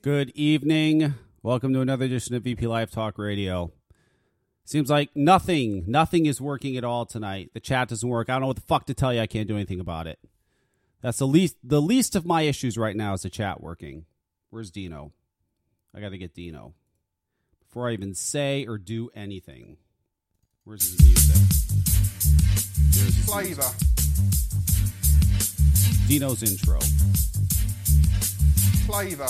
Good evening. Welcome to another edition of VP Live Talk Radio. Seems like nothing, nothing is working at all tonight. The chat doesn't work. I don't know what the fuck to tell you. I can't do anything about it. That's the least, the least of my issues right now is the chat working. Where's Dino? I got to get Dino before I even say or do anything. Where's his music? Flavor. Dino's intro. Flavor.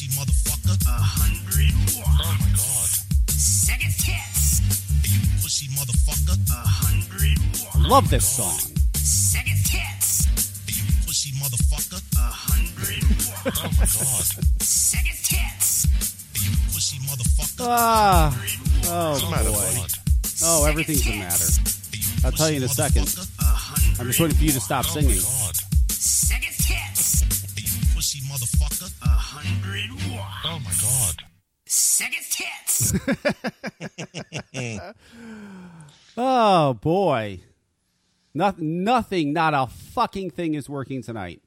Pussy motherfucker. A hundred Oh my god. second hits. You pussy motherfucker. A hundred Love this song. second hits. You pussy motherfucker. A hundred Oh my god. second hits. You pussy motherfucker. Ah, oh What's the matter, boy. Oh, everything's a matter. I'll tell you in a second. motherfucker. A hundred I'm just waiting for you to stop Oh my singing. Motherfucker. A hundred Oh my god. second hits. Oh boy. Nothing, nothing, not a fucking thing is working tonight.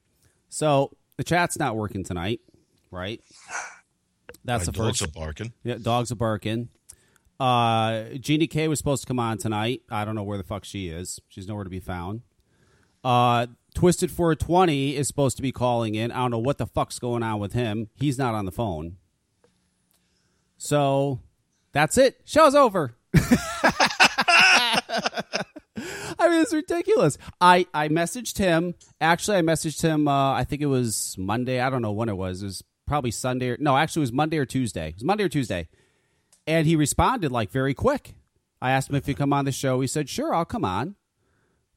So the chat's not working tonight, right? That's My the dogs first. are barking. Yeah, dogs are barking. Uh, Jeannie K was supposed to come on tonight. I don't know where the fuck she is. She's nowhere to be found. Uh, Twisted 420 is supposed to be calling in. I don't know what the fuck's going on with him. He's not on the phone. So that's it. Show's over. I mean, it's ridiculous. I, I messaged him. Actually, I messaged him. Uh, I think it was Monday. I don't know when it was. It was probably Sunday. Or, no, actually, it was Monday or Tuesday. It was Monday or Tuesday. And he responded like very quick. I asked him if he'd come on the show. He said, "Sure, I'll come on."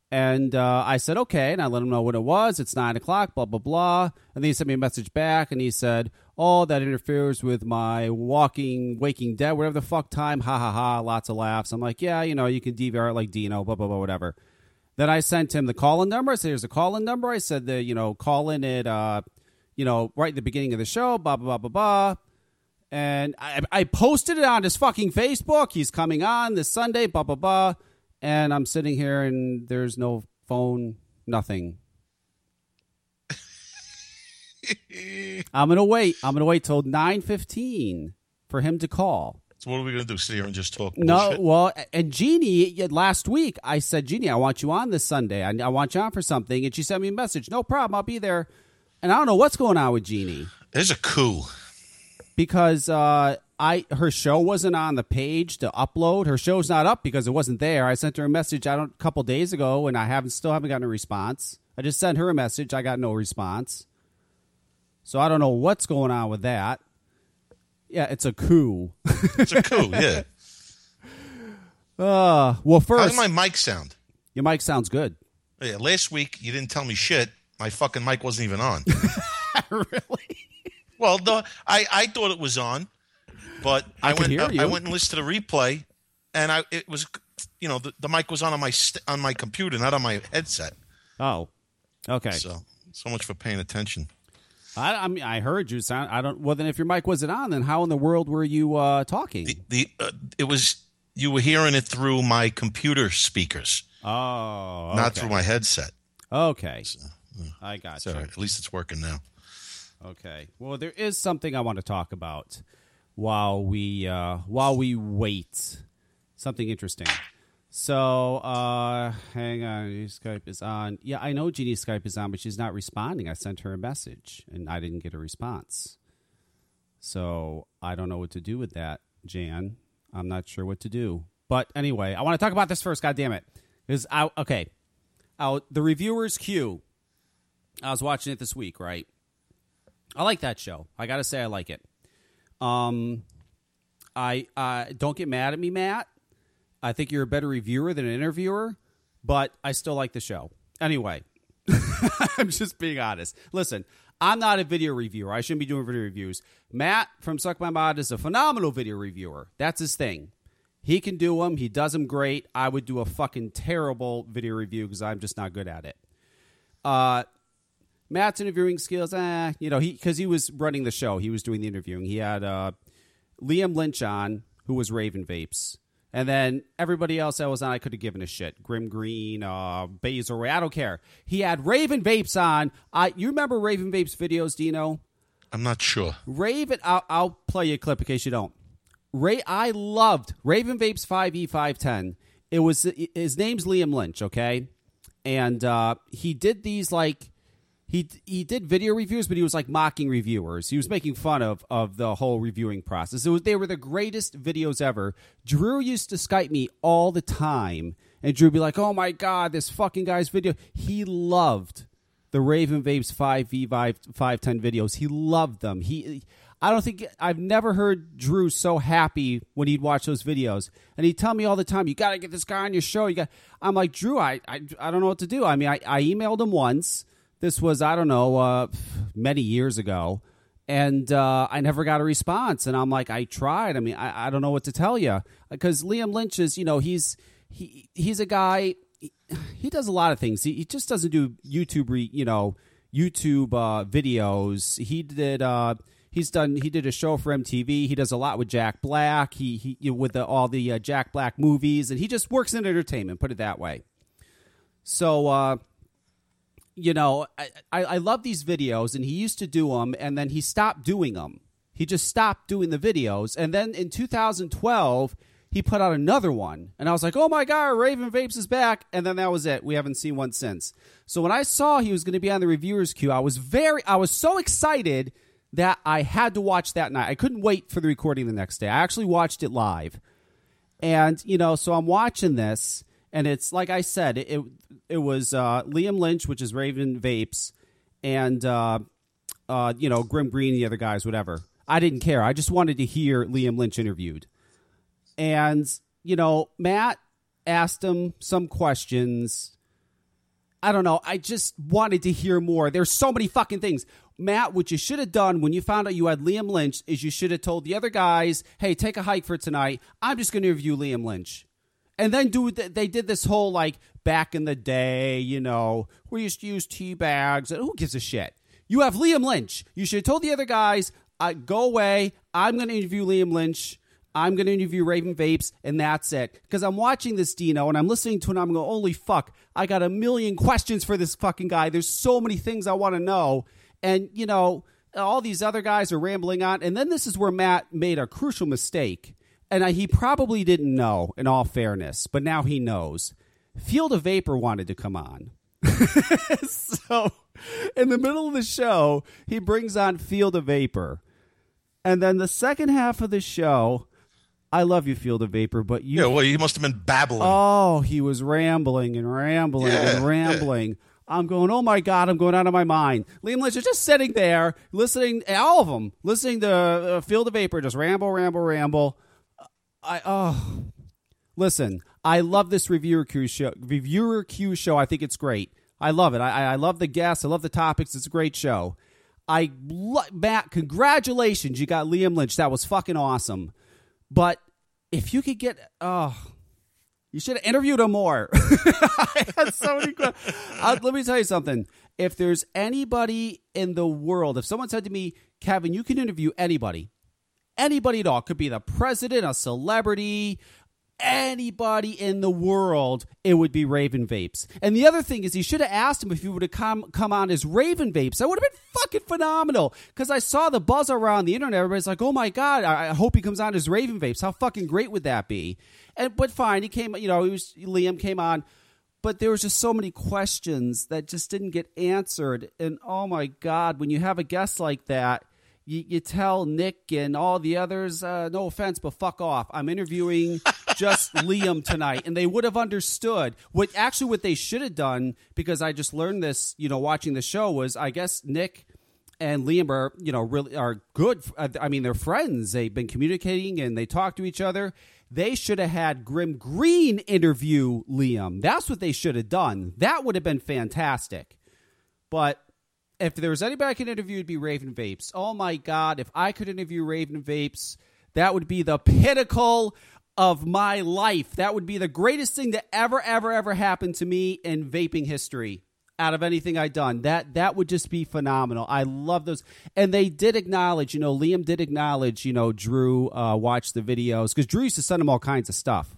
And uh, I said, "Okay," and I let him know what it was. It's nine o'clock. Blah blah blah. And then he sent me a message back, and he said, "Oh, that interferes with my walking, waking dead, whatever the fuck time." Ha ha ha! Lots of laughs. I'm like, "Yeah, you know, you can DVR it like Dino, blah blah blah, whatever." Then I sent him the call-in number. I said, "Here's a call-in number." I said, "The you know, call in at uh, you know, right at the beginning of the show." Blah blah blah blah blah. And I, I posted it on his fucking Facebook. He's coming on this Sunday. Blah blah blah. And I'm sitting here, and there's no phone, nothing. I'm gonna wait. I'm gonna wait till nine fifteen for him to call. So what are we gonna do? Sit here and just talk? No, bullshit? well, and Jeannie last week I said, Jeannie, I want you on this Sunday. I, I want you on for something, and she sent me a message. No problem, I'll be there. And I don't know what's going on with Jeannie There's a coup. because uh, I her show wasn't on the page to upload. Her show's not up because it wasn't there. I sent her a message I don't a couple days ago, and I haven't still haven't gotten a response. I just sent her a message. I got no response. So I don't know what's going on with that. Yeah, it's a coup. It's a coup. Yeah. Uh, well, first, does my mic sound? your mic sounds good. Yeah. Last week you didn't tell me shit. My fucking mic wasn't even on. really? Well, no, I, I thought it was on, but I, could went I. I went and listened to the replay, and I it was you know the, the mic was on on my st- on my computer, not on my headset. Oh, okay. So so much for paying attention. I, I mean, I heard you sound. I don't. Well, then, if your mic wasn't on, then how in the world were you uh, talking? The, the uh, it was you were hearing it through my computer speakers, oh, not through my headset. Okay, I got So you. at least it's working now. Okay. Well, there is something I want to talk about while we uh, while we wait. Something interesting. So, uh, hang on. Skype is on. Yeah, I know Jeannie's Skype is on, but she's not responding. I sent her a message and I didn't get a response. So I don't know what to do with that, Jan. I'm not sure what to do. But anyway, I want to talk about this first. God damn it! Out. Okay. Out the reviewers queue. I was watching it this week, right? I like that show. I got to say, I like it. Um, I uh, don't get mad at me, Matt. I think you're a better reviewer than an interviewer, but I still like the show. Anyway, I'm just being honest. Listen, I'm not a video reviewer. I shouldn't be doing video reviews. Matt from Suck My Mod is a phenomenal video reviewer. That's his thing. He can do them. He does them great. I would do a fucking terrible video review because I'm just not good at it. Uh, Matt's interviewing skills, eh, you know, he because he was running the show, he was doing the interviewing. He had uh, Liam Lynch on, who was Raven Vapes, And then everybody else that was on, I could have given a shit. Grimm Green, uh, Basil Ray, I don't care. He had Raven Vapes on. I, you remember Raven Vapes videos, Dino? I'm not sure. Raven, I'll, I'll play you a clip in case you don't. Ray, I loved Raven Vapes Five E Five Ten. It was his name's Liam Lynch, okay, and uh, he did these like he he did video reviews, but he was like mocking reviewers. He was making fun of of the whole reviewing process. It was they were the greatest videos ever. Drew used to Skype me all the time, and Drew be like, "Oh my god, this fucking guy's video." He loved the Raven Vapes five v five five ten videos. He loved them. He. I don't think I've never heard Drew so happy when he'd watch those videos, and he'd tell me all the time, "You got to get this guy on your show." You got. I'm like Drew. I, I I don't know what to do. I mean, I, I emailed him once. This was I don't know uh, many years ago, and uh, I never got a response. And I'm like, I tried. I mean, I, I don't know what to tell you because Liam Lynch is, you know, he's he he's a guy. He, he does a lot of things. He, he just doesn't do YouTube, re, you know, YouTube uh, videos. He did. Uh, he's done. He did a show for MTV. He does a lot with Jack Black. He he you know, with the, all the uh, Jack Black movies, and he just works in entertainment. Put it that way. So. You know, I, I, I love these videos, and he used to do them, and then he stopped doing them. He just stopped doing the videos, and then in 2012, he put out another one, and I was like, "Oh my god, Raven Vapes is back!" And then that was it. We haven't seen one since. So when I saw he was going to be on the reviewers queue, I was very, I was so excited that I had to watch that night. I couldn't wait for the recording the next day. I actually watched it live, and you know, so I'm watching this, and it's like I said, it it, was uh, Liam Lynch, which is Raven Vapes, and uh, uh, you know Grimm Green, the other guys, whatever. I didn't care. I just wanted to hear Liam Lynch interviewed, and you know Matt asked him some questions. I don't know. I just wanted to hear more. There's so many fucking things. Matt, what you should have done when you found out you had Liam Lynch is you should have told the other guys, "Hey, take a hike for tonight. I'm just going to interview Liam Lynch." And then do they did this whole like back in the day, you know, we used to use tea bags. Who gives a shit? You have Liam Lynch. You should have told the other guys, uh, "Go away. I'm going to interview Liam Lynch." I'm going to interview Raven Vapes, and that's it. Because I'm watching this Dino and I'm listening to it, and I'm going, holy fuck, I got a million questions for this fucking guy. There's so many things I want to know. And, you know, all these other guys are rambling on. And then this is where Matt made a crucial mistake. And I, he probably didn't know, in all fairness, but now he knows. Field of Vapor wanted to come on. so, in the middle of the show, he brings on Field of Vapor. And then the second half of the show, I love you, Field of Vapor, but you. Yeah, well, he must have been babbling. Oh, he was rambling and rambling Yeah, and rambling. I'm going, oh my God, I'm going out of my mind. Liam Lynch is just sitting there listening, all of them, listening to uh, Field of Vapor, just ramble, ramble, ramble. I, oh, listen, I love this reviewer Q show. Reviewer Q show, I think it's great. I love it. I, I love the guests. I love the topics. It's a great show. I, Matt, congratulations. You got Liam Lynch. That was fucking awesome. But if you could get, oh, you should have interviewed him more. I had so many questions. Uh, let me tell you something. If there's anybody in the world, if someone said to me, Kevin, you can interview anybody, anybody at all, could be the president, a celebrity, anybody in the world, it would be Raven Vapes. And the other thing is, he should have asked him if he would have come come on as Raven Vapes. That would have been fucking phenomenal. Because I saw the buzz around the internet. Everybody's like, "Oh my god, I, I hope he comes on as Raven Vapes. How fucking great would that be?" And but fine, he came. You know, he was Liam came on. But there was just so many questions that just didn't get answered. And oh my God, when you have a guest like that, you, you tell Nick and all the others, uh, no offense, but fuck off. I'm interviewing just Liam tonight. And they would have understood. What actually what they should have done, because I just learned this, you know, watching the show, was I guess Nick and Liam are, you know, really are good. I mean, they're friends. They've been communicating and they talk to each other. They should have had Grimm Green interview Liam. That's what they should have done. That would have been fantastic. But if there was anybody I could interview, it'd be Raven Vapes. Oh my God, if I could interview Raven Vapes, that would be the pinnacle of my life. That would be the greatest thing that ever, ever, ever happened to me in vaping history out of anything I'd done. That that would just be phenomenal. I love those. And they did acknowledge, you know, Liam did acknowledge, you know, Drew uh, watched the videos because Drew used to send him all kinds of stuff.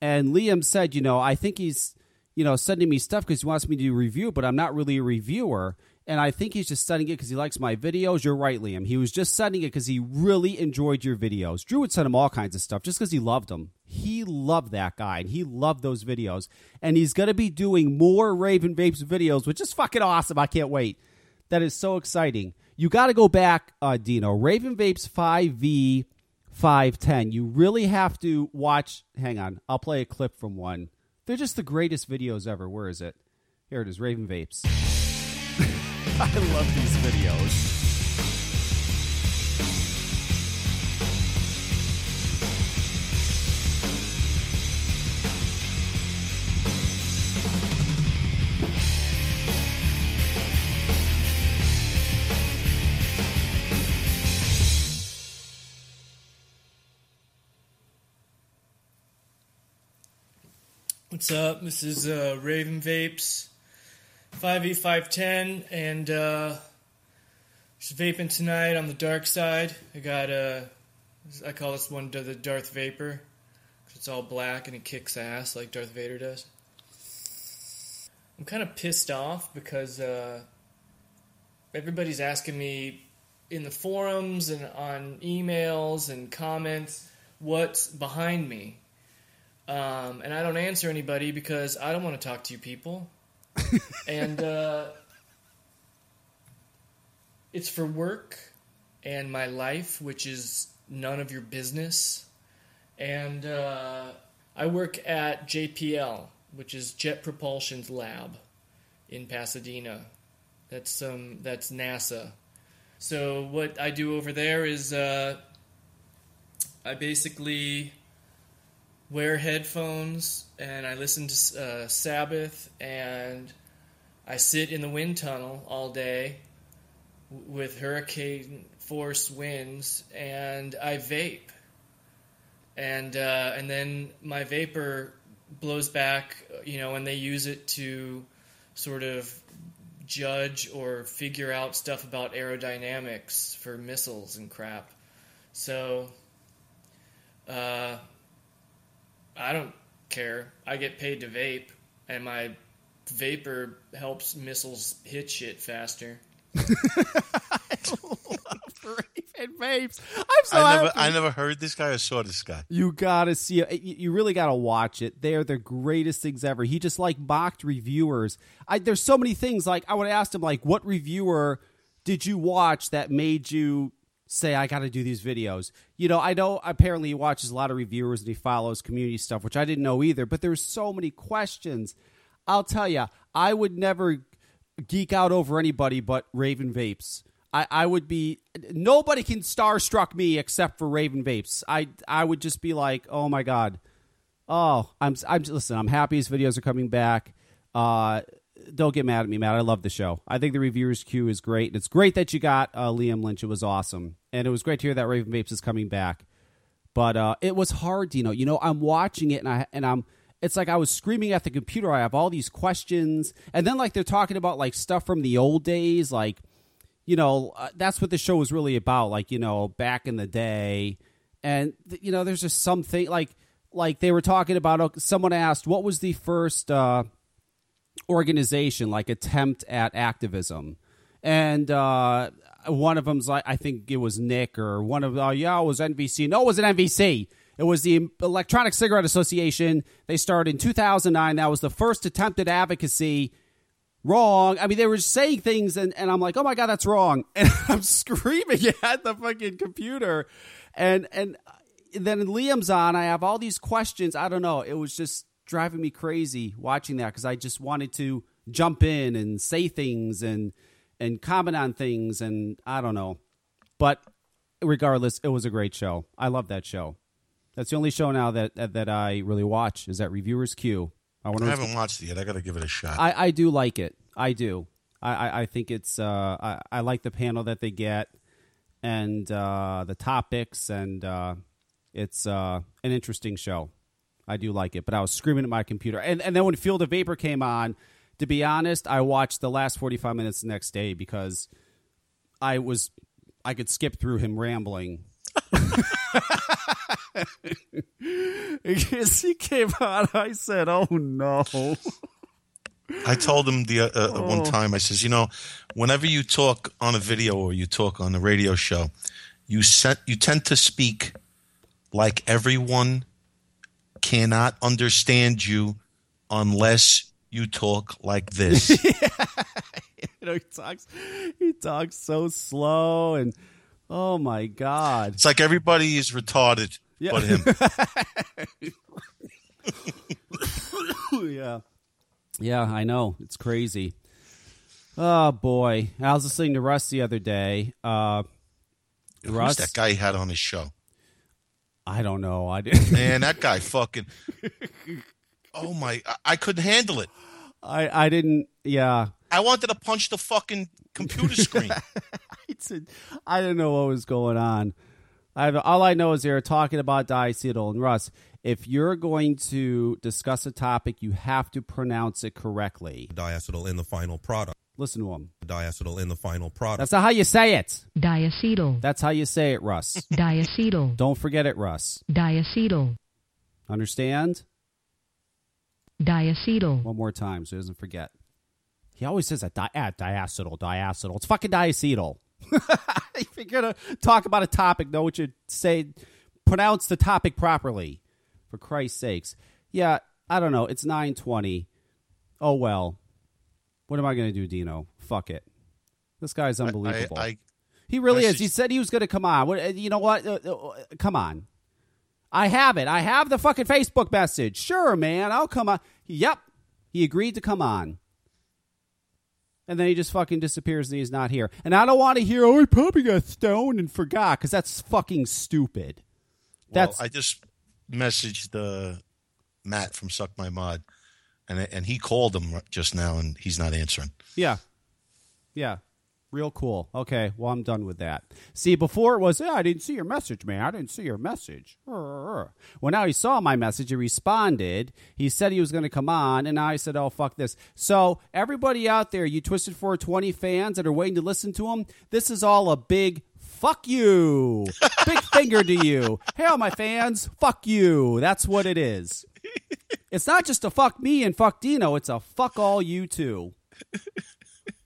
And Liam said, you know, I think he's, you know, sending me stuff because he wants me to review, but I'm not really a reviewer. And I think he's just sending it because he likes my videos. You're right, Liam. He was just sending it because he really enjoyed your videos. Drew would send him all kinds of stuff just because he loved them. He loved that guy and he loved those videos. And he's going to be doing more Raven Vapes videos, which is fucking awesome. I can't wait. That is so exciting. You got to go back, uh, Dino. Raven Vapes 5V 510. You really have to watch. Hang on. I'll play a clip from one. They're just the greatest videos ever. Where is it? Here it is Raven Vapes. I love these videos. What's up? This is uh, Raven Vapes, 5e510, and uh, just vaping tonight on the dark side. I got uh, I call this one the Darth Vapor, 'cause it's all black and it kicks ass like Darth Vader does. I'm kind of pissed off because uh, everybody's asking me in the forums and on emails and comments what's behind me. Um, and I don't answer anybody because I don't want to talk to you people. and uh, it's for work and my life, which is none of your business. And uh, I work at JPL, which is Jet Propulsion's lab in Pasadena. That's um, that's NASA. So what I do over there is uh, I basically wear headphones and I listen to uh, Sabbath and I sit in the wind tunnel all day with hurricane force winds and I vape. And uh, and then my vapor blows back, you know, and they use it to sort of judge or figure out stuff about aerodynamics for missiles and crap. So uh, I don't care. I get paid to vape, and my vapor helps missiles hit shit faster. Raven Vapes. I'm so I never, happy. I never heard this guy or saw this guy. You gotta see it. You you really gotta watch it. They are the greatest things ever. He just like mocked reviewers. I, there's so many things. Like I would ask him, like, what reviewer did you watch that made you say I got to do these videos? You know, I know apparently he watches a lot of reviewers and he follows community stuff, which I didn't know either. But there's so many questions. I'll tell you, I would never geek out over anybody but Raven Vapes. I, I would be nobody can starstruck me except for Raven Vapes. I I would just be like, oh my god, oh I'm I'm listen. I'm happy his videos are coming back. Uh, don't get mad at me, Matt. I love the show. I think the reviewers queue is great, and it's great that you got uh, Liam Lynch. It was awesome, and it was great to hear that Raven Vapes is coming back. But uh, it was hard, know. You know, I'm watching it, and I and I'm. It's like I was screaming at the computer. I have all these questions, and then like they're talking about like stuff from the old days, like you know uh, that's what the show was really about. Like you know back in the day, and you know there's just something like like they were talking about. uh, Someone asked what was the first. Uh, organization like attempt at activism and uh one of them's like i think it was nick or one of uh, yeah it was nvc no it was an nvc it was the electronic cigarette association. They started in 2009 that was the first attempt at advocacy. Wrong. I mean they were saying things and, and i'm like oh my god that's wrong. And i'm screaming at the fucking computer. And and then liam's on. I have all these questions. I don't know. It was just driving me crazy watching that because I just wanted to jump in and say things and and comment on things and I don't know. But regardless, it was a great show. I love that show. That's the only show now that that, that I really watch is that Reviewers Q. I I to. haven't watched it yet. I got to give it a shot. I, I do like it. I do. I, I, I think it's. Uh, I, I like the panel that they get, and uh, the topics, and uh, it's uh, an interesting show. I do like it, but I was screaming at my computer, and and then when Field of Vapor came on, to be honest, I watched the last forty five minutes the next day because I was I could skip through him rambling. Because he came out, I said, "Oh no." I told him the uh, uh, Oh. one time. I says, you know, whenever you talk on a video or you talk on a radio show, you set you tend to speak like everyone cannot understand you unless you talk like this. You know, he talks, he talks so slow, and oh my god. it's like everybody is retarded Yeah. but him. yeah. Yeah, I know. It's crazy. Oh boy. I was listening to Russ the other day. Uh Russ Who's that guy he had on his show? I don't know. I did Man, that guy fucking. Oh my! I, I couldn't handle it. I I didn't yeah. I wanted to punch the fucking computer screen. It's a, I didn't know what was going on. I have, all I know is they're talking about diacetyl and Russ. If you're going to discuss a topic, you have to pronounce it correctly. diacetyl in the final product. Listen to him. Diacetyl in the final product. That's not how you say it. diacetyl, That's how you say it, Russ. diacetyl, Don't forget it, Russ. diacetyl, Understand? Diacetyl, One more time so he doesn't forget. He always says that di- ah, diacetyl, diacetyl. It's fucking diacetyl. if you're gonna talk about a topic, know what you say. Pronounce the topic properly, for Christ's sakes. Yeah, I don't know. It's nine twenty. Oh well. What am I gonna do, Dino? Fuck it. This guy's I, unbelievable. I, he really is. message- He said he was gonna come on. What? uh, You know what? Uh, uh, come on. I have it. I have the fucking Facebook message. Sure, man. I'll come on. Yep. He agreed to come on. And then he just fucking disappears and he's not here. And I don't want to hear, oh, he probably got stoned and forgot, because that's fucking stupid. well, That's I just messaged uh, Matt from Suck My Mod, and and he called him just now, and he's not answering. yeah. Yeah. Real cool. Okay, well, I'm done with that. See, before it was, yeah, I didn't see your message, man. I didn't see your message. Well, now he saw my message. He responded. He said he was going to come on, and now I said, oh, fuck this. So, everybody out there, you Twisted 420 fans that are waiting to listen to him, this is all a big fuck you. big finger to you. Hey, all my fans, fuck you. That's what it is. It's not just a fuck me and fuck Dino, it's a fuck all you too.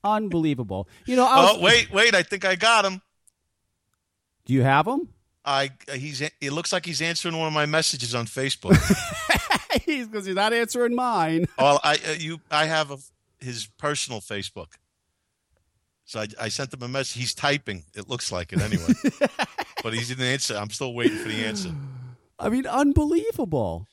Unbelievable. You know, I was, Oh wait, wait! I think I got him. do you have him? I he's it looks like he's answering one of my messages on Facebook. He's because he's not answering mine. oh, I uh, you I have a, his personal Facebook. So I, I sent him a message. He's typing. It looks like it anyway, but he didn't answer. I'm still waiting for the answer. I mean, unbelievable.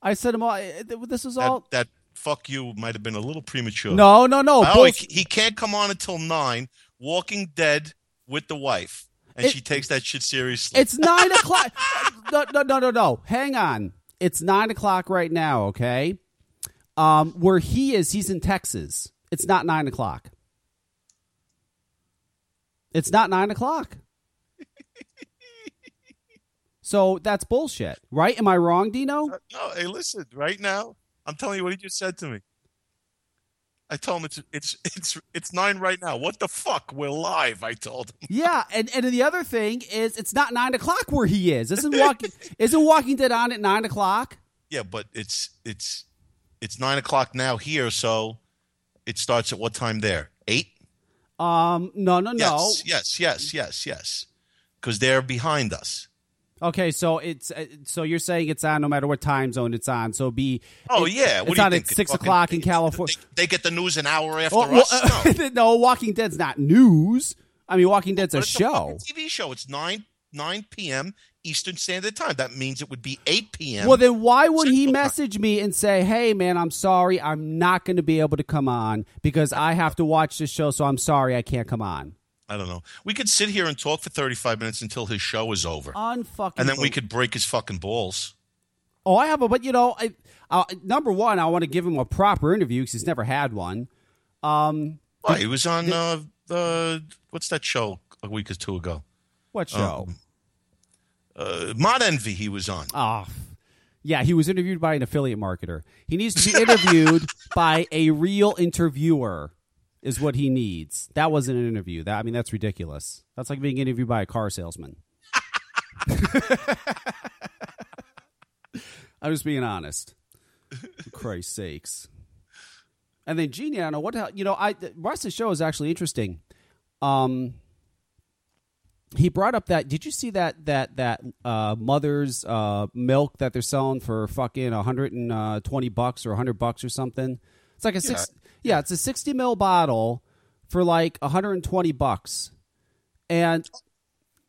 I said him all. This is all. That, that fuck you might have been a little premature. No, no, no. Oh, bullsh- he, he can't come on until nine. Walking Dead with the wife, and It- she takes that shit seriously. It's nine o'clock. no, no, no, no, no. Hang on. It's nine o'clock right now. Okay. Um, where he is, he's in Texas. It's not nine o'clock. It's not nine o'clock. So that's bullshit, right? Am I wrong, Dino? No, hey, listen. Right now, I'm telling you what he just said to me. I told him it's it's it's it's nine right now. What the fuck? We're live. I told him. Yeah, and and the other thing is, it's not nine o'clock where he is. Isn't Walking isn't Walking Dead on at nine o'clock? Yeah, but it's it's it's nine o'clock now here, so it starts at what time there? Eight. Um, no, no, no. Yes, yes, yes, yes, yes. Because they're behind us. Okay, so it's uh, so you're saying it's on no matter what time zone it's on. So be Oh it- yeah, what it's do you on at six o'clock in California. They, they get the news an hour after Oh, well, us. uh, no, no, Walking Dead's not news. I mean, Walking Dead's a But it's show. fucking TV show. It's nine nine p.m. Eastern Standard Time. That means it would be eight p.m. Well, then why would he Central Time. message me and say, "Hey, man, I'm sorry, I'm not going to be able to come on because I have to watch this show, so I'm sorry I can't come on." I don't know. We could sit here and talk for thirty-five minutes until his show is over, Unfucking. and then we could break his fucking balls. Oh, I have a, but you know, I, uh, number one, I want to give him a proper interview because he's never had one. Um, Why? He was on uh, the what's that show a week or two ago? what show? Um, Uh, Mod Envy. He was on. Ah, yeah, he was interviewed by an affiliate marketer. He needs to be interviewed by a real interviewer. Is what he needs. That wasn't an interview. That I mean, that's ridiculous. That's like being interviewed by a car salesman. I'm just being honest. For Christ's sakes. And then Jeannie, I don't know what the hell, you know. I the rest of the show is actually interesting. Um, he brought up that. Did you see that that that uh, mother's uh, milk that they're selling for fucking 120 bucks or 100 bucks or something? It's like a six. Yeah, it's a 60 mil bottle for like 120 bucks, and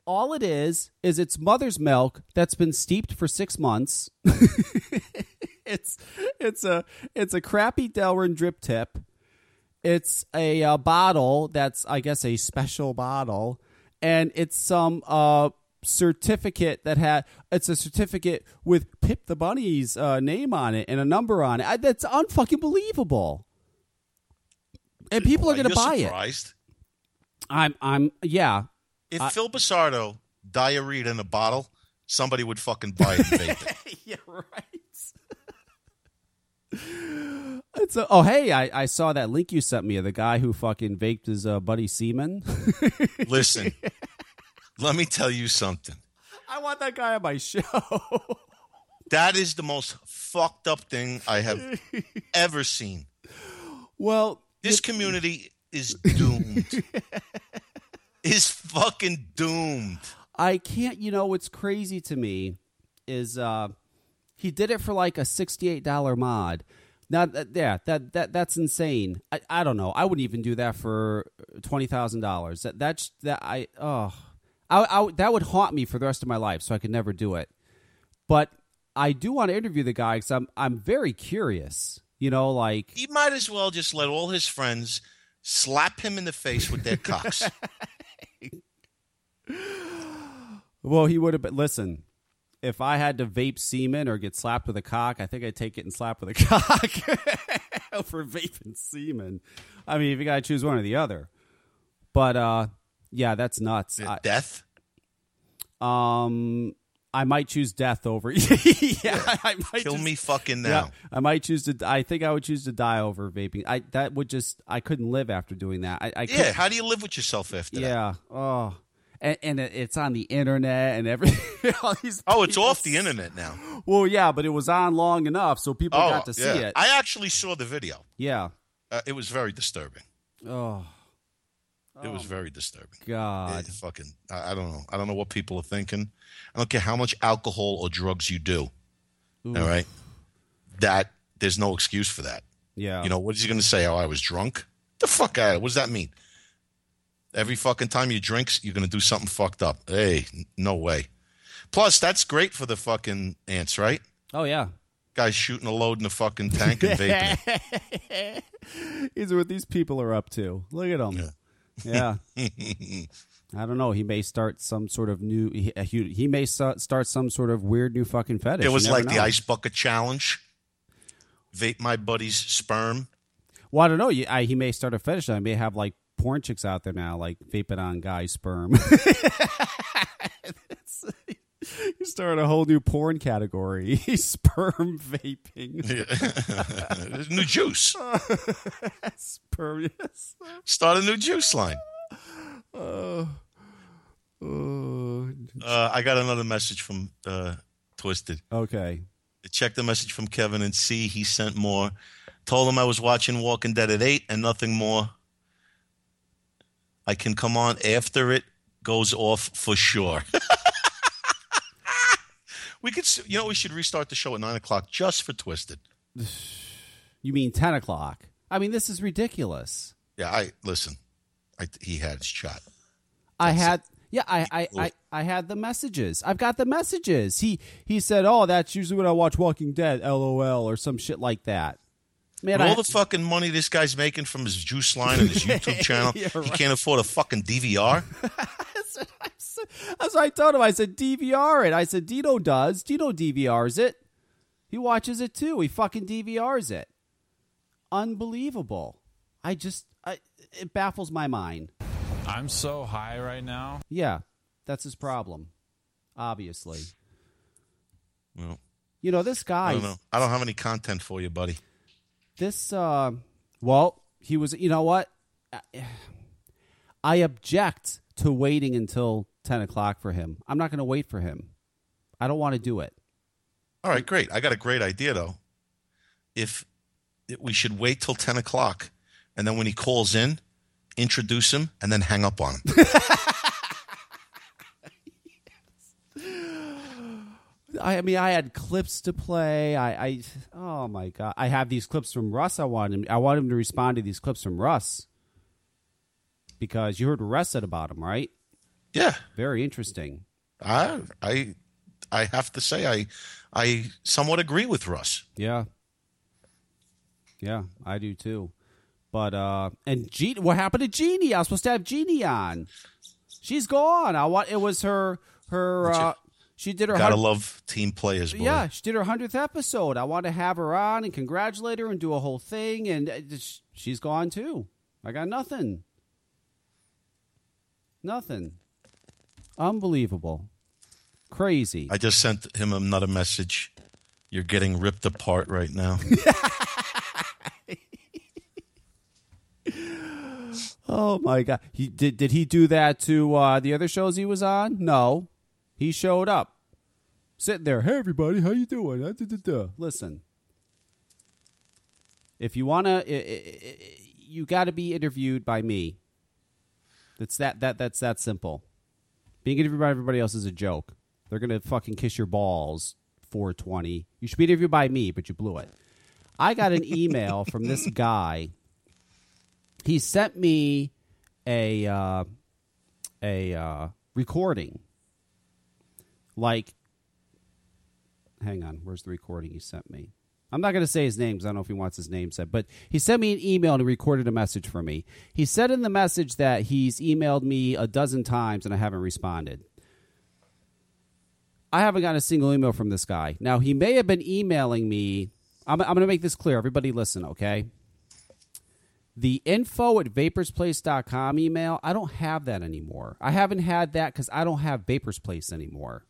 all it is is it's mother's milk that's been steeped for six months. it's it's a it's a crappy Delrin drip tip. It's a uh, bottle that's I guess a special bottle, and it's some uh certificate that had it's a certificate with Pip the Bunny's uh, name on it and a number on it. I, that's unfucking believable. And people are Why, going to buy it. surprised? I'm I'm yeah. If Phil Busardo diarrhea in a bottle, somebody would fucking buy it and vape it. yeah, right. It's a, oh hey, I, I saw that link you sent me of the guy who fucking vaped his uh, buddy semen. Listen, let me tell you something. I want that guy on my show. That is the most fucked up thing I have ever seen. well, This community is doomed. is fucking doomed. I can't. You know what's crazy to me is uh, he did it for like a sixty-eight dollar mod. Now, that, yeah, that that that's insane. I, I don't know. I wouldn't even do that for twenty thousand dollars. That that's that I oh, I, I that would haunt me for the rest of my life. So I could never do it. But I do want to interview the guy because I'm I'm very curious. You know, like He might as well just let all his friends slap him in the face with their cocks. Well, he would have been. Listen, if I had to vape semen or get slapped with a cock, I think I'd take it and slap with a cock for vaping semen. I mean, if you got to choose one or the other. But uh, yeah, that's nuts. I, Death. um, I might choose death over. yeah, I might Kill just- me fucking Yeah, now. I might choose to. I think I would choose to die over vaping. I that would just. I couldn't live after doing that. I, I Yeah. How do you live with yourself after that? yeah. Oh, and, and it's on the internet and everything. all these Oh, it's off the internet now. Well, yeah, but it was on long enough, so people Oh, got to see it. I actually saw the video. yeah. Uh, it was very disturbing. Oh It was oh. very disturbing. God. It fucking, I, I don't know. I don't know what people are thinking. I don't care how much alcohol or drugs you do. All right, that there's no excuse for that. Yeah. You know what is he going to say? Oh, I was drunk. The fuck out! of it. What does that mean? Every fucking time you drink, you're going to do something fucked up. Hey, n- no way. Plus, that's great for the fucking ants, right? Oh yeah. Guys shooting a load in the fucking tank and vaping. These are what these people are up to. Look at them. Yeah. I don't know. He may start some sort of new. He, he, he may start some sort of weird new fucking fetish. It was never like the ice bucket challenge. Vape my buddy's sperm. Well, I don't know. You- I, he may start a fetish. I may have like porn chicks out there now, like vaping on guys' sperm. You start a whole new porn category: sperm vaping. There's new juice. sperm. Yes. Start a new juice line. Oh. Uh, I got another message from uh, Twisted. Okay. Check the message from Kevin and see he sent more. Told him I was watching Walking Dead at eight and nothing more. I can come on after it goes off for sure. We could, s- you know, we should restart the show at nine o'clock just for Twisted. You mean ten o'clock? I mean, this is ridiculous. Yeah, I listen. I, he had his shot. I had yeah, I, I, I, I had the messages. I've got the messages. He he said, "Oh, that's usually when I watch Walking Dead." LOL or some shit like that. Man, And I, all the fucking money this guy's making from his juice line and his YouTube channel, Yeah, he can't afford a fucking DVR. that's what I told him. I said DVR it. I said Dino does. Dino DVRs it. He watches it too. He fucking DVRs it. Unbelievable. I just I, it baffles my mind. I'm so high right now. Yeah, that's his problem. Obviously, Well, you know this guy. I don't know. I don't have any content for you, buddy. this uh well he was you know what i object to waiting until 10 o'clock for him i'm not going to wait for him i don't want to do it All right, great. I got a great idea though. If if we should wait till ten o'clock, and then when he calls in, introduce him, and then hang up on him. I, I mean, I had clips to play. I, I, oh my god, I have these clips from Russ. I want him. I want him to respond to these clips from Russ because you heard what Russ said about him, right? Yeah, Very interesting. I I I have to say I I somewhat agree with Russ. Yeah, yeah, I do too. But uh, and Jean, what happened to Jeannie? I was supposed to have Jeannie on. She's gone. I want. It was her. Her. Uh, she did her. Gotta love team players, boy. Yeah, she did her hundredth episode. I want to have her on and congratulate her and do a whole thing, and uh, she's gone too. I got nothing. Nothing. Unbelievable. Crazy. I just sent him another message. You're getting ripped apart right now. oh my god. He did. Did he do that to uh, the other shows he was on? No. He showed up, sitting there. Hey everybody, how you doing? Da, da, da." Listen. If you i- i- you got to be interviewed by me. That's that that that's that simple. Being interviewed by everybody else is a joke. They're gonna fucking kiss your balls. Four twenty. You should be interviewed by me, but you blew it. I got an email from this guy. He sent me a uh, a uh, recording. Like, hang on, where's the recording he sent me? I'm not going to say his name because I don't know if he wants his name said, but he sent me an email and he recorded a message for me. He said in the message that he's emailed me a dozen times and I haven't responded. I haven't gotten a single email from this guy. Now, he may have been emailing me. I'm, I'm going to make this clear. Everybody listen, okay? The info at vaporsplace.com email, I don't have that anymore. I haven't had that because I don't have Vapors Place anymore.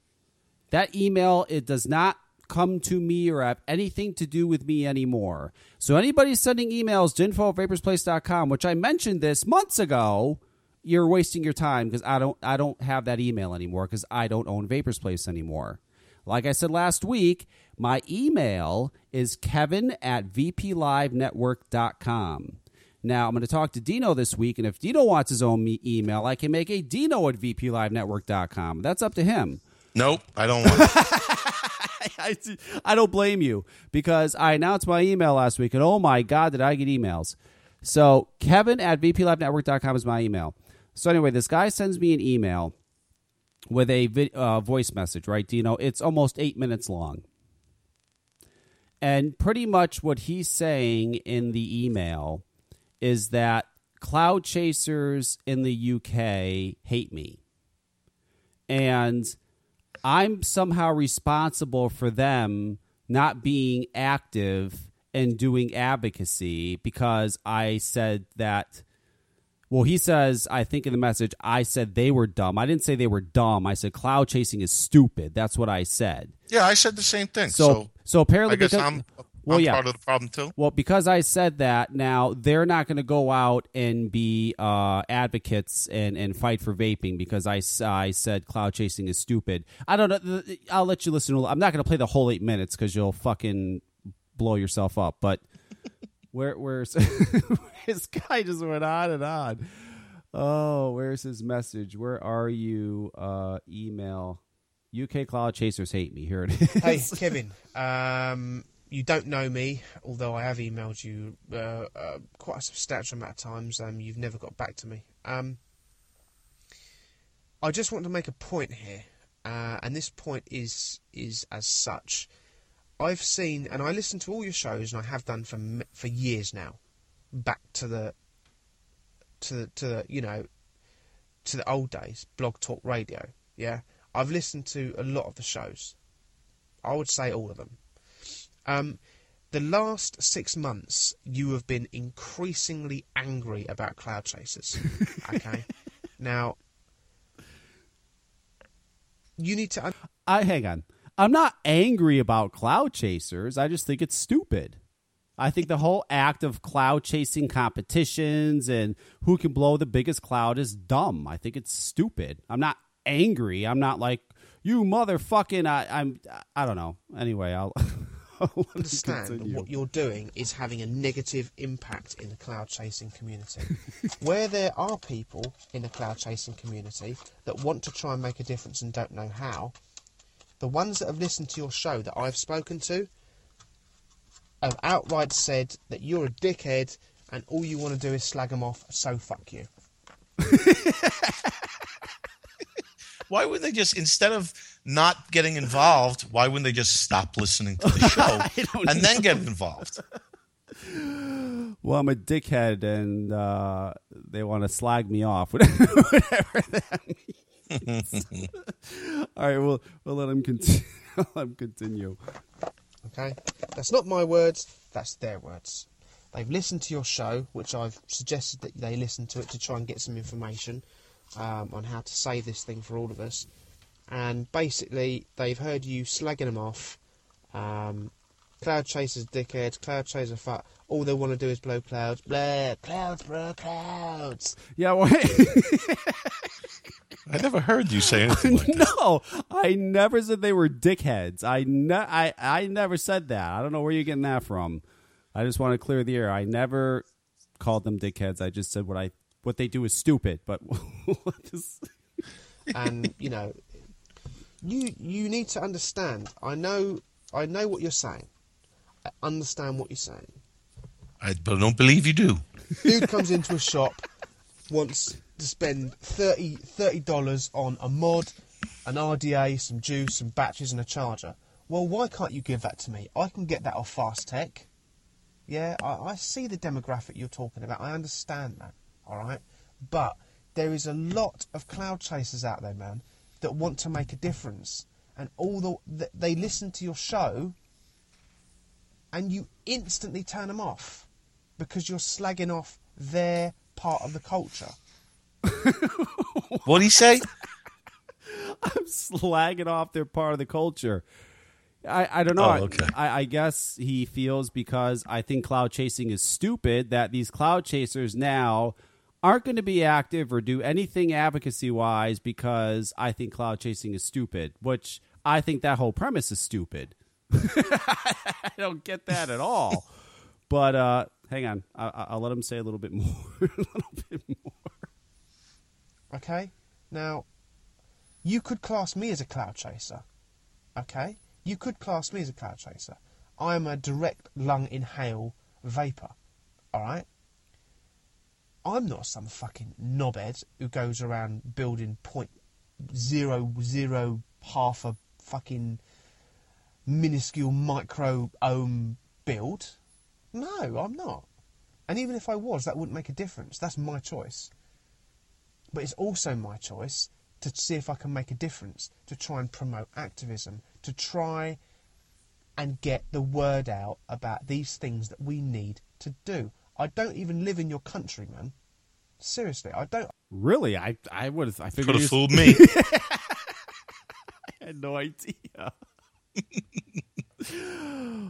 That email, it does not come to me or have anything to do with me anymore. So anybody sending emails to info at vaporsplace.com, which I mentioned this months ago, you're wasting your time because I don't I don't have that email anymore because I don't own Vapors Place anymore. Like I said last week, my email is kevin at vplivenetwork.com. Now, I'm going to talk to Dino this week, and if Dino wants his own me- email, I can make a Dino at vplivenetwork.com. That's up to him. nope, I don't want. I, I don't blame you because I announced my email last week, and oh my God, did I get emails. So, Kevin at vplivenetwork.com is my email. So, anyway, this guy sends me an email with a uh, voice message, right, Dino? It's almost eight minutes long. And pretty much what he's saying in the email is that cloud chasers in the UK hate me. And I'm somehow responsible for them not being active and doing advocacy because I said that. Well, he says, I think in the message, I said they were dumb. I didn't say they were dumb. I said cloud chasing is stupid. That's what I said. Yeah, I said the same thing. So, So, so, apparently, I guess because, I'm, well, I'm yeah. part of the problem too. Well, because I said that, now they're not going to go out and be uh, advocates and, and fight for vaping because I, I said cloud chasing is stupid. I don't know. I'll let you listen. to- I'm not going to play the whole eight minutes because you'll fucking blow yourself up. But where where's this guy just went on and on. Oh, where's his message? Where are you? Uh, email. UK cloud chasers hate me. Here it is. Hey, Kevin. Um, you don't know me, although I have emailed you uh, uh, quite a substantial amount of times. Um, you've never got back to me. Um, I just want to make a point here, uh, and this point is is as such. I've seen, and I listen to all your shows, and I have done for for years now, back to the to the to the you know to the old days, Blog Talk Radio. Yeah, I've listened to a lot of the shows. I would say all of them. Um, the last six months, you have been increasingly angry about cloud chasers. Okay, now you need to. Un- I hang on. I'm not angry about cloud chasers. I just think it's stupid. I think the whole act of cloud chasing competitions and who can blow the biggest cloud is dumb. I think it's stupid. I'm not angry. I'm not like, you motherfucking. I, I'm. I don't know. Anyway, I'll. I'll let him understand that continue. what you're doing is having a negative impact in the cloud chasing community. Where there are people in the cloud chasing community that want to try and make a difference and don't know how, the ones that have listened to your show that I've spoken to have outright said that you're a dickhead and all you want to do is slag them off, so fuck you. Why would they just instead of not getting involved? Why wouldn't they just stop listening to the show and then get involved? Well, I'm a dickhead, and uh, they want to slag me off. Whatever that means. All right, we'll we'll let him continue. let him continue. Okay? That's not my words, that's their words. They've listened to your show, which I've suggested that they listen to it to try and get some information um, on how to save this thing for all of us. And basically, they've heard you slagging them off. Um, cloud chasers, dickheads, cloud chaser, fuck. All they want to do is blow clouds. Blah, clouds, bro, clouds. Yeah, well, I never heard you say anything like that. no, I never said they were dickheads. I ne- I I never said that. I don't know where you're getting that from. I just want to clear the air. I never called them dickheads. I just said what I what they do is stupid. But and you know you you need to understand. I know i know what you're saying. I understand what you're saying. I, don't believe you do. dude comes into a shop wants to spend 30 dollars on a mod an rda some juice some batteries and a charger. Well why can't you give that to me? I can get that off FastTech yeah I, I see the demographic you're talking about. I understand that all right? But there is a lot of cloud chasers out there man that want to make a difference and all the they listen to your show and you instantly turn them off because you're slagging off their part of the culture. what do you say? I'm slagging off their part of the culture. I, I don't know. Oh, okay. I, I guess he feels because I think cloud chasing is stupid that these cloud chasers now aren't going to be active or do anything advocacy wise because I think cloud chasing is stupid, which I think that whole premise is stupid. I don't get that at all. But uh, hang on, I, I- I'll let him say a little bit more. a little bit more. Okay? Now, you could class me as a cloud chaser. Okay? You could class me as a cloud chaser. I am a direct lung inhale vapor. Alright? I'm not some fucking knobhead who goes around building point zero zero half a fucking minuscule micro ohm build. No, I'm not. And even if I was, that wouldn't make a difference. That's my choice. But it's also my choice to see if I can make a difference, to try and promote activism, to try and get the word out about these things that we need to do. I don't even live in your country, man. Seriously, I don't. Really, I I would have I Could figured have he was- fooled me. I had no idea.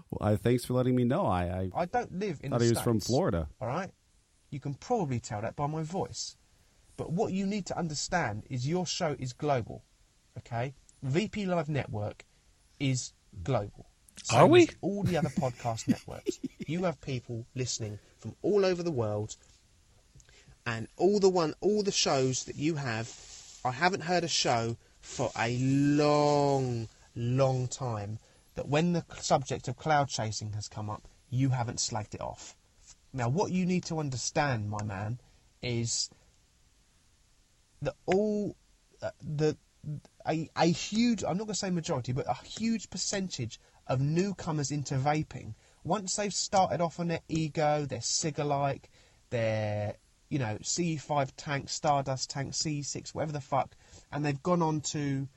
well, I, thanks for letting me know. I, I I don't live in thought the he was from Florida. All right, you can probably tell that by my voice. But what you need to understand is your show is global. Okay, VP Live Network is global. Are we? as All the other podcast networks. You have people listening from all over the world, and all the one, all the shows that you have. I haven't heard a show for a long, long time that when the subject of cloud chasing has come up, you haven't slagged it off. Now, what you need to understand, my man, is that all uh, the a, a huge I'm not going to say majority, but a huge percentage of newcomers into vaping, once they've started off on their ego, their cigar-like, their you know CE5 tank, Stardust tank, C6, whatever the fuck, and they've gone on to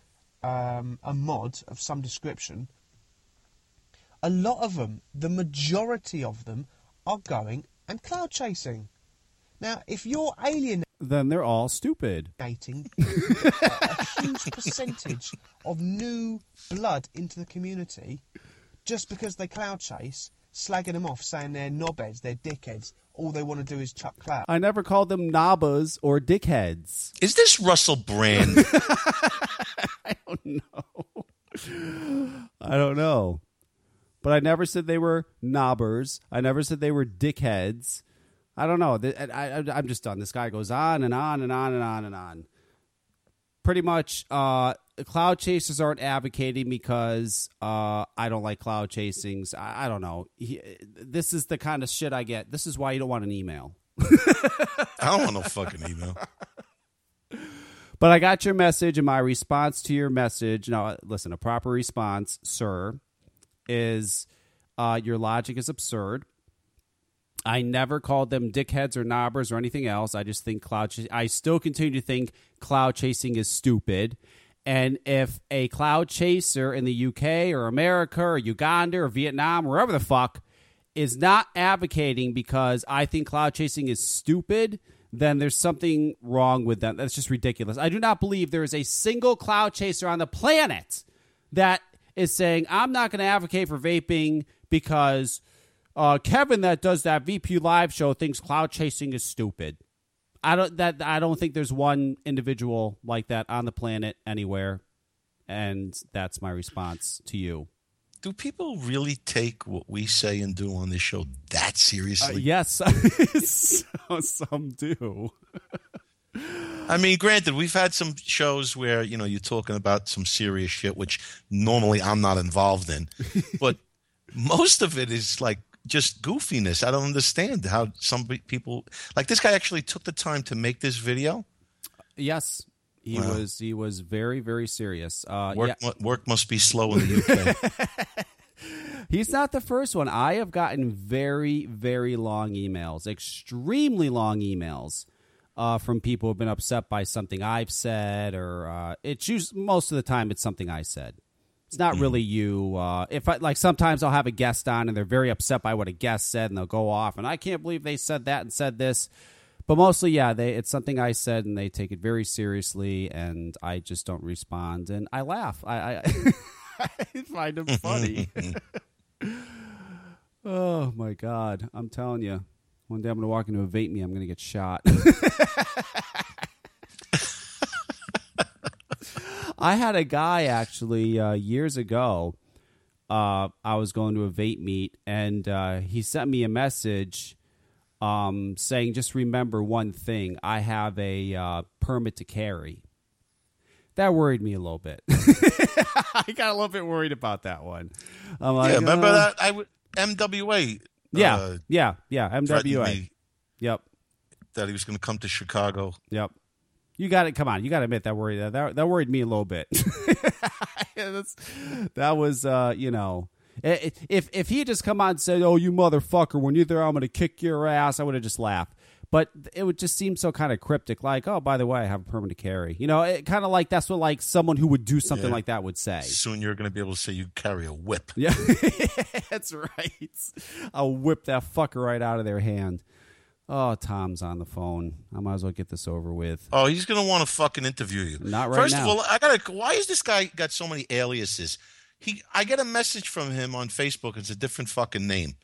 um, a mod of some description. A lot of them, the majority of them, are going and cloud chasing. Now, if you're alienating Then they're all stupid. a huge percentage of new blood into the community just because they cloud chase, slagging them off, saying they're knobheads, they're dickheads, all they want to do is chuck cloud. I never called them nabas or dickheads. Is this Russell Brand? I don't know. I don't know. But I never said they were knobbers. I never said they were dickheads. I don't know. I, I, I'm just done. This guy goes on and on and on and on and on. Pretty much, uh, cloud chasers aren't advocating because uh, I don't like cloud chasings. I, I don't know. He, this is the kind of shit I get. This is why you don't want an email. I don't want no fucking email. But I got your message, and my response to your message. Now, listen, a proper response, sir, is uh, your logic is absurd. I never called them dickheads or knobbers or anything else. I just think cloud. Ch- I still continue to think cloud chasing is stupid. And if a cloud chaser in the UK or America or Uganda or Vietnam, wherever the fuck, is not advocating because I think cloud chasing is stupid, then there's something wrong with them. That's just ridiculous. I do not believe there is a single cloud chaser on the planet that is saying, I'm not going to advocate for vaping because uh, Kevin that does that VP live show thinks cloud chasing is stupid. I don't that I don't think there's one individual like that on the planet anywhere, and that's my response to you. Do people really take what we say and do on this show that Uh, seriously? yes, so, some do. I mean, granted, we've had some shows where you know you're talking about some serious shit, which normally I'm not involved in, but most of it is like just goofiness. I don't understand how some people like this guy actually took the time to make this video. Yes, he Wow. was he was very very serious. Uh, Work, yeah, mu- work must be slow in the UK. he's not the first one. I have gotten very very long emails, extremely long emails. Uh, from people who've been upset by something I've said, or uh, it's usually, most of the time it's something I said. It's not really you. Uh, if I like, sometimes I'll have a guest on and they're very upset by what a guest said, and they'll go off, and I can't believe they said that and said this. But mostly, yeah, they it's something I said, and they take it very seriously, and I just don't respond, and I laugh. I I, I find them funny. oh my god, I'm telling you, one day I'm gonna walk into a vape me, I'm gonna get shot. I had a guy actually uh, years ago. Uh, I was going to a vape meet, and uh, he sent me a message um, saying, "Just remember one thing: I have a uh, permit to carry." That worried me a little bit. I got a little bit worried about that one. I'm like, yeah, remember uh, that? I w- MWA. Yeah, uh, yeah, yeah. MWA. Yep, that he was going to come to Chicago. yep. You got it. Come on, you got to admit that worried that, that that worried me a little bit. Yeah, that's, that was, uh, you know, if if he had just come on and said, "Oh, you motherfucker," when you're there, I'm going to kick your ass, I would have just laughed. But it would just seem so kind of cryptic, like, "Oh, by the way, I have a permit to carry." You know, it kind of like that's what like someone who would do something Yeah. like that would say. Soon you're going to be able to say you carry a whip. Yeah, that's right. I'll whip that fucker right out of their hand. Oh, Tom's on the phone. I might as well get this over with. Oh, he's going to want to fucking interview you. Not right First now. of all, I got to. Why is this guy got so many aliases? He, I get a message from him on Facebook. It's a different fucking name.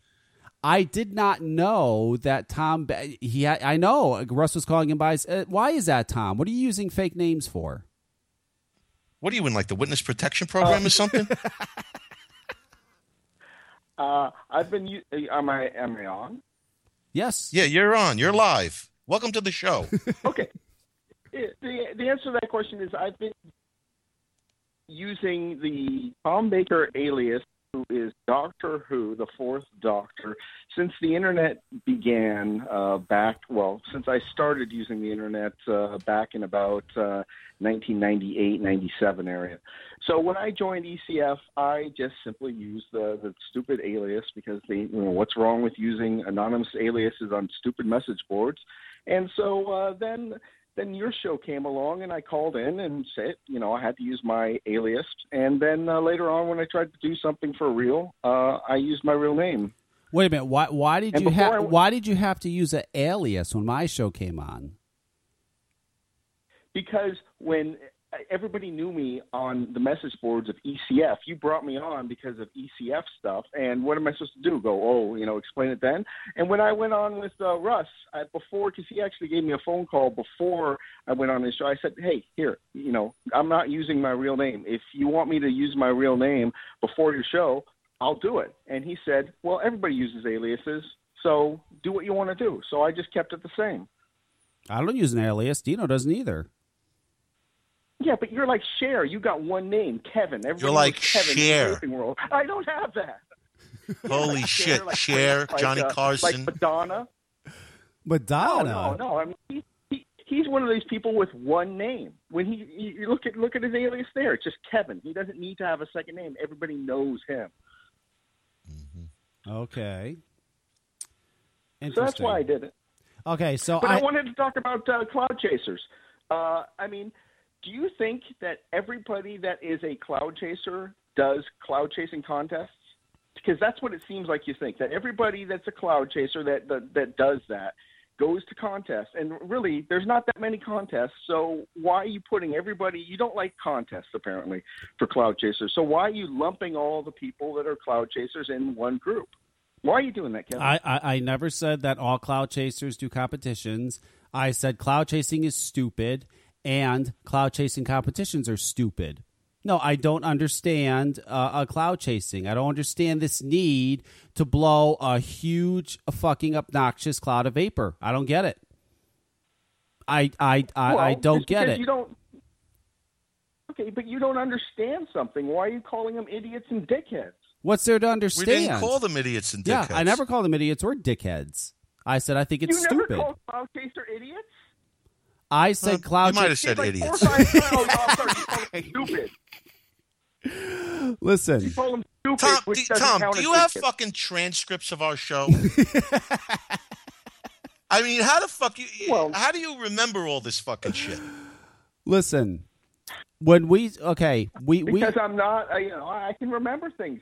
I did not know that Tom. Ba- He, I know Russ was calling him by. his- Uh, why is that, Tom? What are you using fake names for? What are you in, like the witness protection program or something? Uh, I've been. Am I? Am I on? Yes. yeah, you're on. You're live. Welcome to the show. Okay. The the answer to that question is I've been using the Tom Baker alias, who is Doctor Who, the fourth Doctor, since the internet began uh, back. Well, since I started using the internet uh, back in about uh, 1998, 97 area. So when I joined ECF, I just simply used the, the stupid alias because they, you know, what's wrong with using anonymous aliases on stupid message boards? And so uh, then then your show came along and I called in and said, you know, I had to use my alias. And then uh, later on, when I tried to do something for real, uh, I used my real name. Wait a minute. Why? Why did And you have? I- Why did you have to use an alias when my show came on? because when everybody knew me on the message boards of ECF. You brought me on because of ECF stuff, and what am I supposed to do? Go, oh, you know, explain it then. And when I went on with uh, Russ I, before, because he actually gave me a phone call before I went on his show, I said, hey, here, you know, I'm not using my real name. If you want me to use my real name before your show, I'll do it. And he said, well, everybody uses aliases, so do what you want to do. So I just kept it the same. I don't use an alias. Dino doesn't either. Yeah, but you're like Cher. You got one name, Kevin. Everybody You're like Kevin in Cher. World. I don't have that. Holy shit, like, Cher, like, Johnny uh, Carson. like Madonna. Madonna. no, no. I mean, he, he, he's one of these people with one name. When he, he you look at look at his alias there, it's just Kevin. He doesn't need to have a second name. Everybody knows him. Okay. So that's why I did it. Okay, so But I, I, wanted to talk about uh, cloud chasers. Uh, I mean, do you think that everybody that is a cloud chaser does cloud chasing contests? Because that's what it seems like you think that everybody that's a cloud chaser that that, that does that goes to contests. And really, there's not that many contests. So why are you putting everybody? You don't like contests apparently for cloud chasers. So why are you lumping all the people that are cloud chasers in one group? Why are you doing that, Kevin? I, I, I never said that all cloud chasers do competitions. I said cloud chasing is stupid and cloud chasing competitions are stupid. No, I don't understand uh, uh, cloud chasing. I don't understand this need to blow a huge, fucking obnoxious cloud of vapor. I don't get it. I I I, I don't get it. You don't. Okay, but you don't understand something. Why are you calling them idiots and dickheads? What's there to understand? we didn't call them idiots and yeah, dickheads. I never call them idiots or dickheads. I said I think it's you never stupid. called cloud chaser idiots. I said Uh, cloud. you might have said Like idiots. Four or five, oh, no, I'm sorry, you call stupid. Listen, You stupid, Tom, do, Tom, do you have dickheads. fucking transcripts of our show? I mean, how the fuck you? Well- how do you remember all this fucking shit? listen. When we okay, we we Because I'm not, I, you know, I can remember things.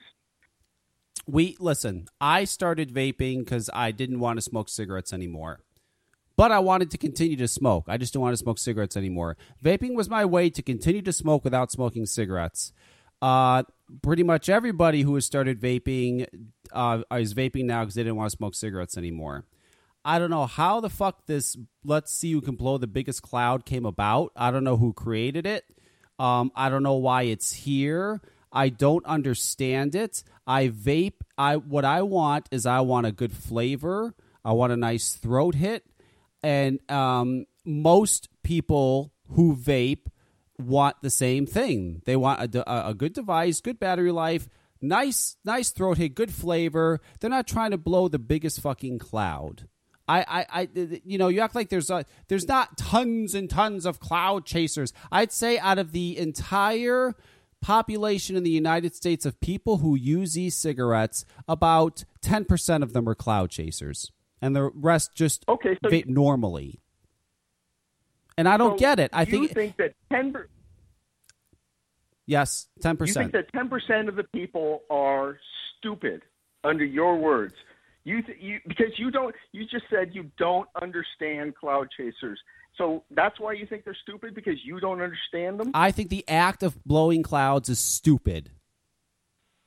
we listen. I started vaping because I didn't want to smoke cigarettes anymore, but I wanted to continue to smoke. I just didn't want to smoke cigarettes anymore. Vaping was my way to continue to smoke without smoking cigarettes. Uh, pretty much everybody who has started vaping uh, is vaping now because they didn't want to smoke cigarettes anymore. I don't know how the fuck this let's see who can blow the biggest cloud came about. I don't know who created it. Um, I don't know why it's here. I don't understand it. I vape. I what I want is I want a good flavor. I want a nice throat hit, and um, most people who vape want the same thing. They want a, a good device, good battery life, nice nice throat hit, good flavor. They're not trying to blow the biggest fucking cloud. I, I, I, you know, you act like there's a, there's not tons and tons of cloud chasers. I'd say out of the entire population in the United States of people who use e-cigarettes, about ten percent of them are cloud chasers, and the rest just Okay, so vape normally. And I don't so get it. I you think, think that ten. yes, ten percent. You think that ten percent of the people are stupid, under your words. You, th- you because you don't. You just said you don't understand cloud chasers. So that's why you think they're stupid because you don't understand them. I think the act of blowing clouds is stupid.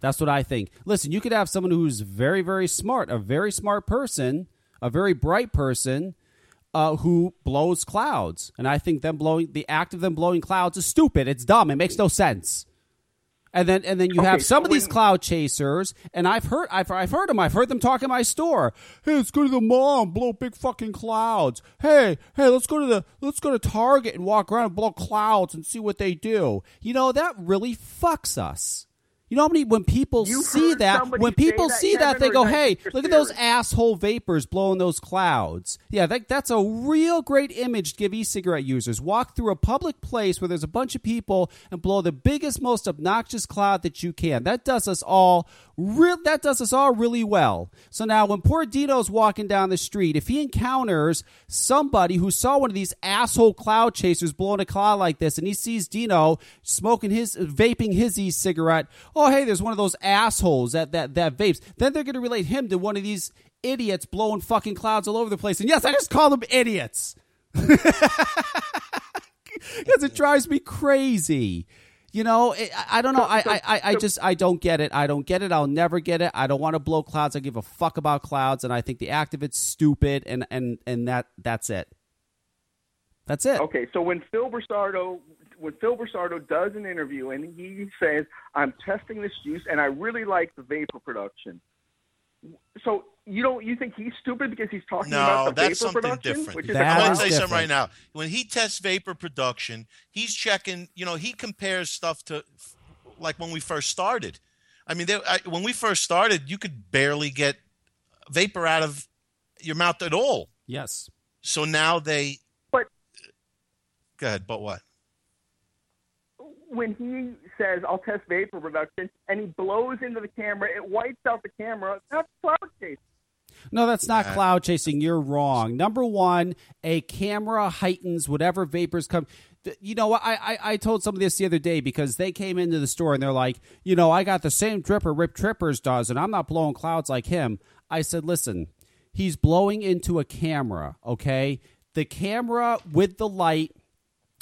That's what I think. Listen, you could have someone who's very, very smart, a very smart person, a very bright person, uh, who blows clouds, and I think them blowing the act of them blowing clouds is stupid. It's dumb. It makes no sense. And then, and then you Okay, have some so of these cloud chasers, and I've heard, I've, I've heard them. I've heard them talk in my store. Hey, let's go to the mall and blow big fucking clouds. Hey, hey, let's go to the, let's go to Target and walk around and blow clouds and see what they do. You know that really fucks us. You know how many when people You've see that when people that, see that they go, "Hey, look at those asshole vapors blowing those clouds." Yeah, that, that's a real great image to give e-cigarette users. Walk through a public place where there's a bunch of people and blow the biggest, most obnoxious cloud that you can. That does us all real. That does us all really well. So now, when poor Dino's walking down the street, if he encounters somebody who saw one of these asshole cloud chasers blowing a cloud like this, and he sees Dino smoking his, vaping his e-cigarette, oh Oh, hey, there's one of those assholes that that that vapes. Then they're going to relate him to one of these idiots blowing fucking clouds all over the place. And yes, I just call them idiots. because it drives me crazy. You know, it, I, don't know. I, I, I, just I don't get it. I don't get it. I'll never get it. I don't want to blow clouds. I give a fuck about clouds, and I think the act of it's stupid. And and and that that's it. That's it. Okay, so when Phil Busardo when Phil Busardo does an interview and he says, "I'm testing this juice and I really like the vapor production," so you don't you think he's stupid because he's talking about the that's vapor something production, different. which is That I'm going is to say something right now. When he tests vapor production, he's checking. You know, he compares stuff to like when we first started. I mean, there, I, when we first started, you could barely get vapor out of your mouth at all. Yes. So now they. But- go ahead. But what? When he says, "I'll test vapor production," and he blows into the camera, it wipes out the camera. That's cloud chasing. No, that's not cloud chasing. You're wrong. Number one, a camera heightens whatever vapors come. You know? I, I, I told somebody this the other day because they came into the store and they're like, you know, I got the same dripper Rip Trippers does, and I'm not blowing clouds like him. I said, listen, he's blowing into a camera, okay? The camera with the light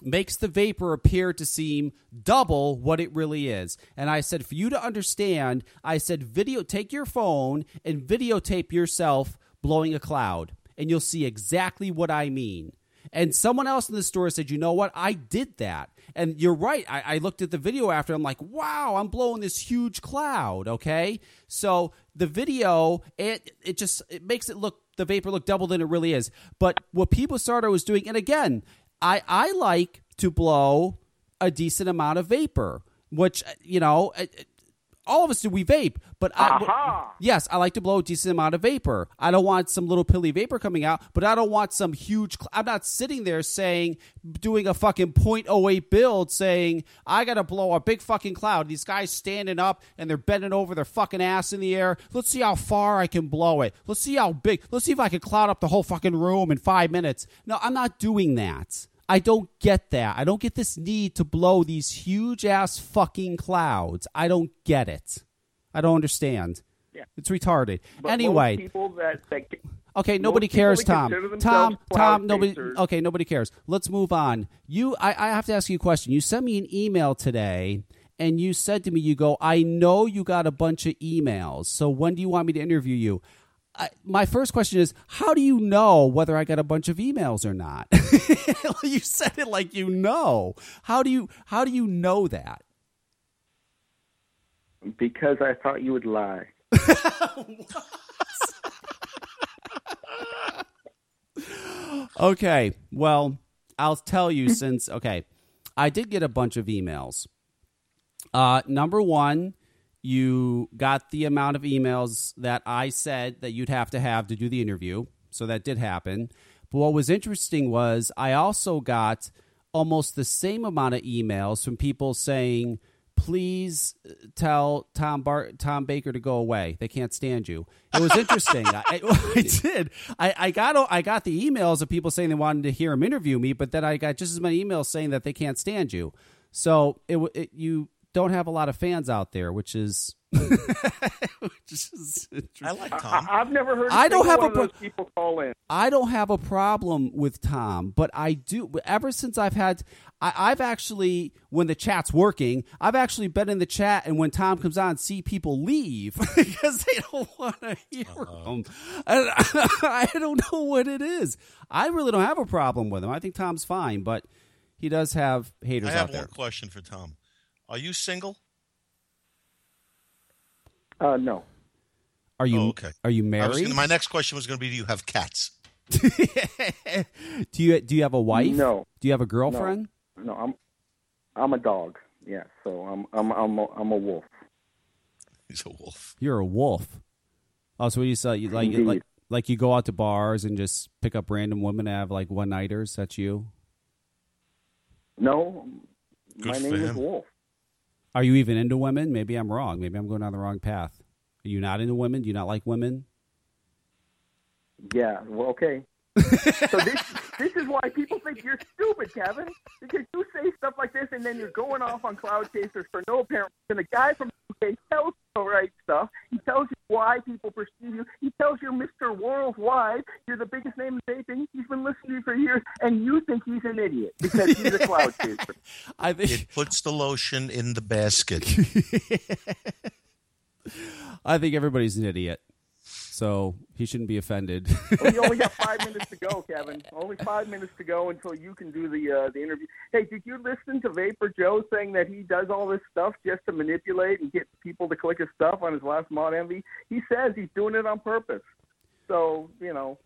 makes the vapor appear to seem double what it really is. And I said, for you to understand, I said, video, take your phone and videotape yourself blowing a cloud, and you'll see exactly what I mean. And someone else in the store said, you know what? I did that. And you're right. I, I looked at the video after. I'm like, wow, I'm blowing this huge cloud. Okay. So the video, it, it just, it makes it look, the vapor look double than it really is. But what Phil Busardo was doing, and again, I, I like to blow a decent amount of vapor, which, you know, all of us do, we vape. But I, Aha! yes, I like to blow a decent amount of vapor. I don't want some little pilly vapor coming out, but I don't want some huge. Cl- I'm not sitting there saying, doing a fucking .08 build saying, I got to blow a big fucking cloud. These guys standing up and they're bending over their fucking ass in the air. Let's see how far I can blow it. Let's see how big. Let's see if I can cloud up the whole fucking room in five minutes. No, I'm not doing that. I don't get that. I don't get this need to blow these huge ass fucking clouds. I don't get it. I don't understand. Yeah. It's retarded. But anyway, people that, that okay, nobody cares, Tom. Tom, Tom, nobody. Okay, nobody cares. Let's move on. You, I, I have to ask you a question. You sent me an email today, and you said to me, "You go, I know you got a bunch of emails. So when do you want me to interview you?" I, my first question is, how do you know whether I got a bunch of emails or not? you said it like you know. How do you how do you know that? because I thought you would lie. Okay, well, I'll tell you since okay, I did get a bunch of emails. Uh, number one, you got the amount of emails that I said that you'd have to have to do the interview, so that did happen. But what was interesting was I also got almost the same amount of emails from people saying, "Please uh, tell Tom Bar- Tom Baker to go away. They can't stand you." It was interesting. I, I did. I, I got I got the emails of people saying they wanted to hear him interview me, but then I got just as many emails saying that they can't stand you. So it, it you don't have a lot of fans out there, which is which is. I like Tom. I've never heard. A I don't have one a of pro- people call in. I don't have a problem with Tom, but I do. Ever since I've had, I, I've actually, when the chat's working, I've actually been in the chat, and when Tom comes on, see people leave because they don't want to hear uh-huh. him. And I don't know what it is. I really don't have a problem with him. I think Tom's fine, but he does have haters out there. I have out there. one question for Tom. Are you single? Uh, no, Are you Oh, okay. Are you married? gonna, my next question was going to be: Do you have cats? do you do you have a wife? No. Do you have a girlfriend? no, I'm I'm a dog. Yeah, so I'm I'm I'm a, I'm a wolf. He's a wolf. You're a wolf. Oh, so what you say? You like Indeed. like like you go out to bars and just pick up random women and have like one nighters. That's you. No, Good my for name is. Wolf. Are you even into women? Maybe I'm wrong. Maybe I'm going down the wrong path. Are you not into women? Do you not like women? Yeah, well, okay. so this this is why people think you're stupid, Kevin, because you say stuff like this and then you're going off on cloud chasers for no apparent reason. The guy from UK tells you the right stuff. He tells you why people perceive you. He tells you Mr. Worldwide, you're the biggest name in vaping. He's been listening to you for years, and you think he's an idiot because he's a cloud chaser. I think It puts the lotion in the basket. I think everybody's an idiot. So he shouldn't be offended. Well, you only got five minutes to go, Kevin. Only five minutes to go until you can do the uh, the interview. Hey, did you listen to Vapor Joe saying that he does all this stuff just to manipulate and get people to click his stuff on his last mod envy? He says he's doing it on purpose. So you know,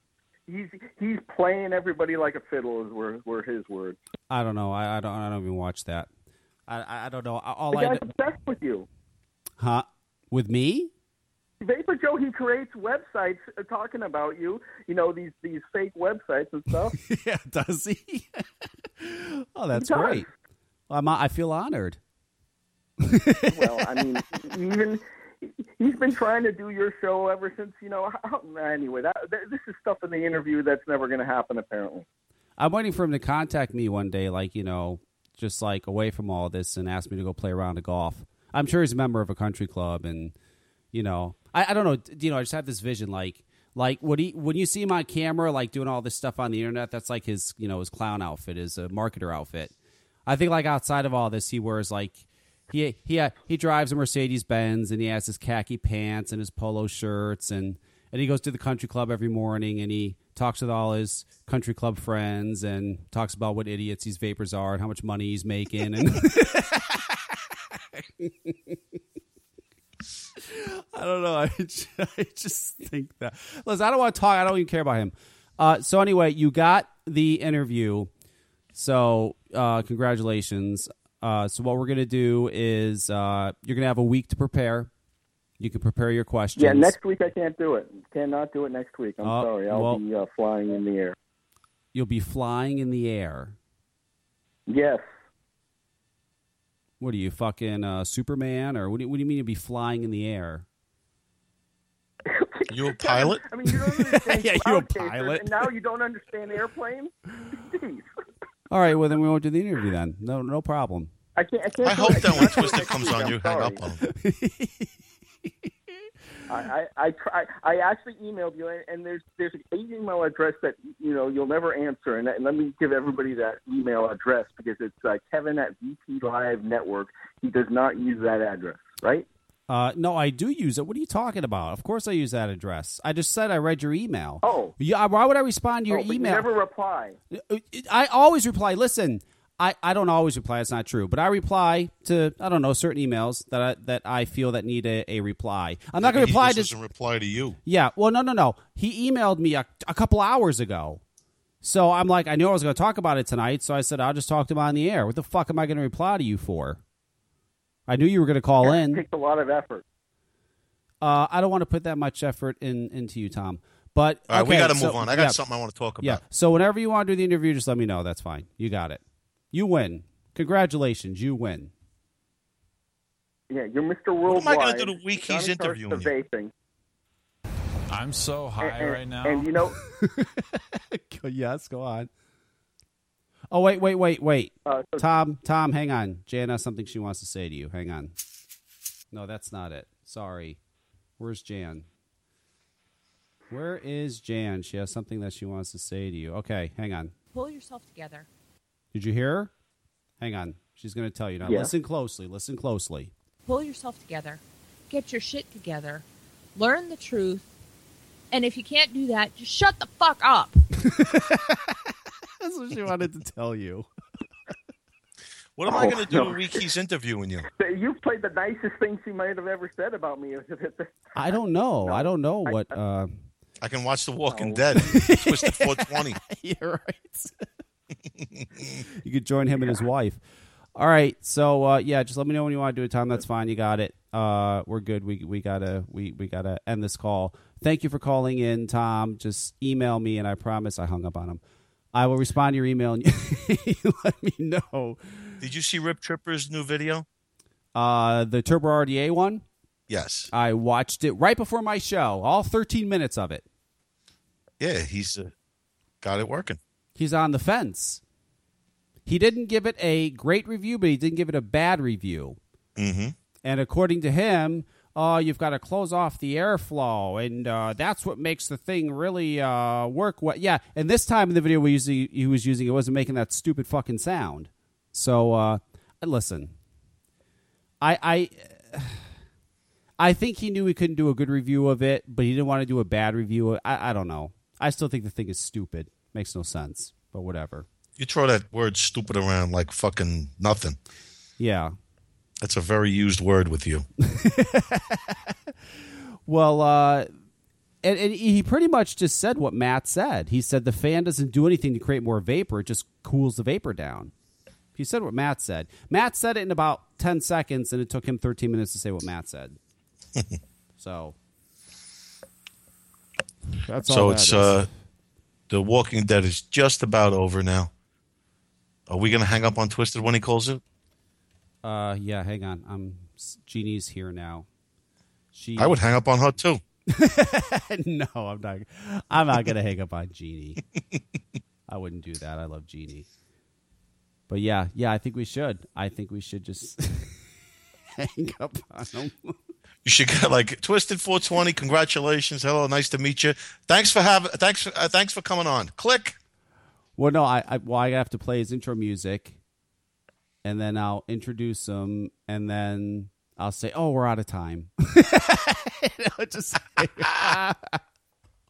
he's he's playing everybody like a fiddle. Is were were his words. I don't know. I, I don't. I don't even watch that. I I, I don't know. All The I guy's obsessed with you. huh with me. Vapor Joe, he creates websites uh, talking about you. You know these these fake websites and stuff. yeah, does he? oh, that's He great. I'm, I feel honored. well, I mean, even he's been trying to do your show ever since you know. Anyway, that, this is stuff in the interview that's never going to happen. Apparently, I'm waiting for him to contact me one day, like you know, just like away from all this, and ask me to go play a round of golf. I'm sure he's a member of a country club, and you know, I, I don't know, you know, I just have this vision, like, like when he when you see him on camera, like doing all this stuff on the internet, that's like his, you know, his clown outfit, his uh, marketer outfit. I think like outside of all this, he wears like. He he uh, he drives a Mercedes Benz and he has his khaki pants and his polo shirts and and he goes to the country club every morning and he talks with all his country club friends and talks about what idiots these vapors are and how much money he's making and I don't know. I just, I just think that. Listen, I don't want to talk. I don't even care about him. Uh, so anyway, you got the interview. So uh, congratulations. Uh, so what we're gonna do is uh, you're gonna have a week to prepare. You can prepare your questions. yeah. Next week I can't do it. Cannot do it next week. I'm Uh, sorry. I'll well- be uh, flying in the air. You'll be flying in the air. Yes. What are you fucking uh, Superman or what do you, what do you mean you'll be flying in the air? You a pilot? I mean, you don't understand. Yeah, you a pilot. And now you don't understand airplanes. Jeez. All right, well then we won't do the interview then. No, no problem. I can't. I, can't I hope it. that when can't do it Twisted comes on, you hang up on him. I, I, I try. I actually emailed you, and, and there's there's an email address that you know you'll never answer, and, and let me give everybody that email address because it's uh, Kevin at VP Live Network. He does not use that address, right? Uh, no, I do use it. What are you talking about? Of course I use that address. I just said I read your email. Oh. Yeah, why would I respond to your oh, email? You never reply. I always reply. Listen, I, I don't always reply. It's not true, but I reply to I don't know certain emails that I, that I feel that need a, a reply. I'm not going to reply to. doesn't reply to you. Yeah, well, no, no, no. He emailed me a, a couple hours ago, so I'm like, I knew I was going to talk about it tonight, so I said I'll just talk to him on the air. What the fuck am I going to reply to you for? I knew you were going to call in. It in. takes a lot of effort. Uh, I don't want to put that much effort in into you, Tom. But All right, we got to so- move on. I got yeah. something I want to talk about. Yeah. So whenever you want to do the interview, just let me know. That's fine. You got it. You win. Congratulations. You win. Yeah, you're Mr. Worldwide. What am I going to do the week he's interviewing you? Vaping. I'm so high and, right now. And you know, yes, go on. Oh wait, wait, wait, wait. uh, so Tom, Tom, hang on. Jan has something she wants to say to you. Hang on. No, that's not it. Sorry. Where's Jan? Where is Jan? She has something that she wants to say to you. Okay, hang on. Pull yourself together. Did you hear her? Hang on. She's going to tell you now. Yeah. Listen closely. Listen closely. Pull yourself together. Get your shit together. Learn the truth. And if you can't do that, just shut the fuck up. That's what she wanted to tell you. What am I Oh, going to do no. the week he's interviewing you? you've played the nicest thing she might have ever said about me. I don't know. I don't know what. Uh, I can watch The Walking No. Dead. to 420. You're right. You could join him and his wife. All right. So uh, yeah, just let me know when you want to do it, Tom. That's fine. You got it. Uh, we're good. We we gotta we we gotta end this call. Thank you for calling in, Tom. Just email me, and I promise I hung up on him. I will respond to your email and you let me know. Did you see Rip Tripper's new video? Uh, the Turbo RDA one. Yes. I watched it right before my show. All 13 minutes of it. Yeah, he's uh, got it working. He's on the fence. He didn't give it a great review, but he didn't give it a bad review. Mm-hmm. And according to him, oh, you've got to close off the airflow, and uh, that's what makes the thing really uh, work. What? Yeah, and this time in the video we using, he was using, it wasn't making that stupid fucking sound. So uh, listen, I I. I think he knew he couldn't do a good review of it, but he didn't want to do a bad review. I, I don't know. I still think the thing is stupid. Makes no sense, but whatever. You throw that word stupid around like fucking nothing. Yeah. That's a very used word with you. Well, uh, and, and he pretty much just said what Matt said. He said the fan doesn't do anything to create more vapor; it just cools the vapor down. He said what Matt said. Matt said it in about ten seconds, and it took him thirteen minutes to say what Matt said. so that's all so it's uh The Walking Dead is just about over now. Are we gonna hang up on Twisted when he calls it? Uh, yeah, hang on. I'm Jeannie's here now. She. I would hang up on her too. no, I'm not. I'm not gonna hang up on Jeannie. I wouldn't do that. I love Jeannie. But yeah, yeah, I think we should. I think we should just hang up on him. You should get like Twisted 420. Congratulations. Hello, nice to meet you. Thanks for having. Thanks. For, uh, thanks for coming on. Click. Well, no, I, I well, I have to play his intro music, and then I'll introduce him, and then I'll say, "Oh, we're out of time." Know, just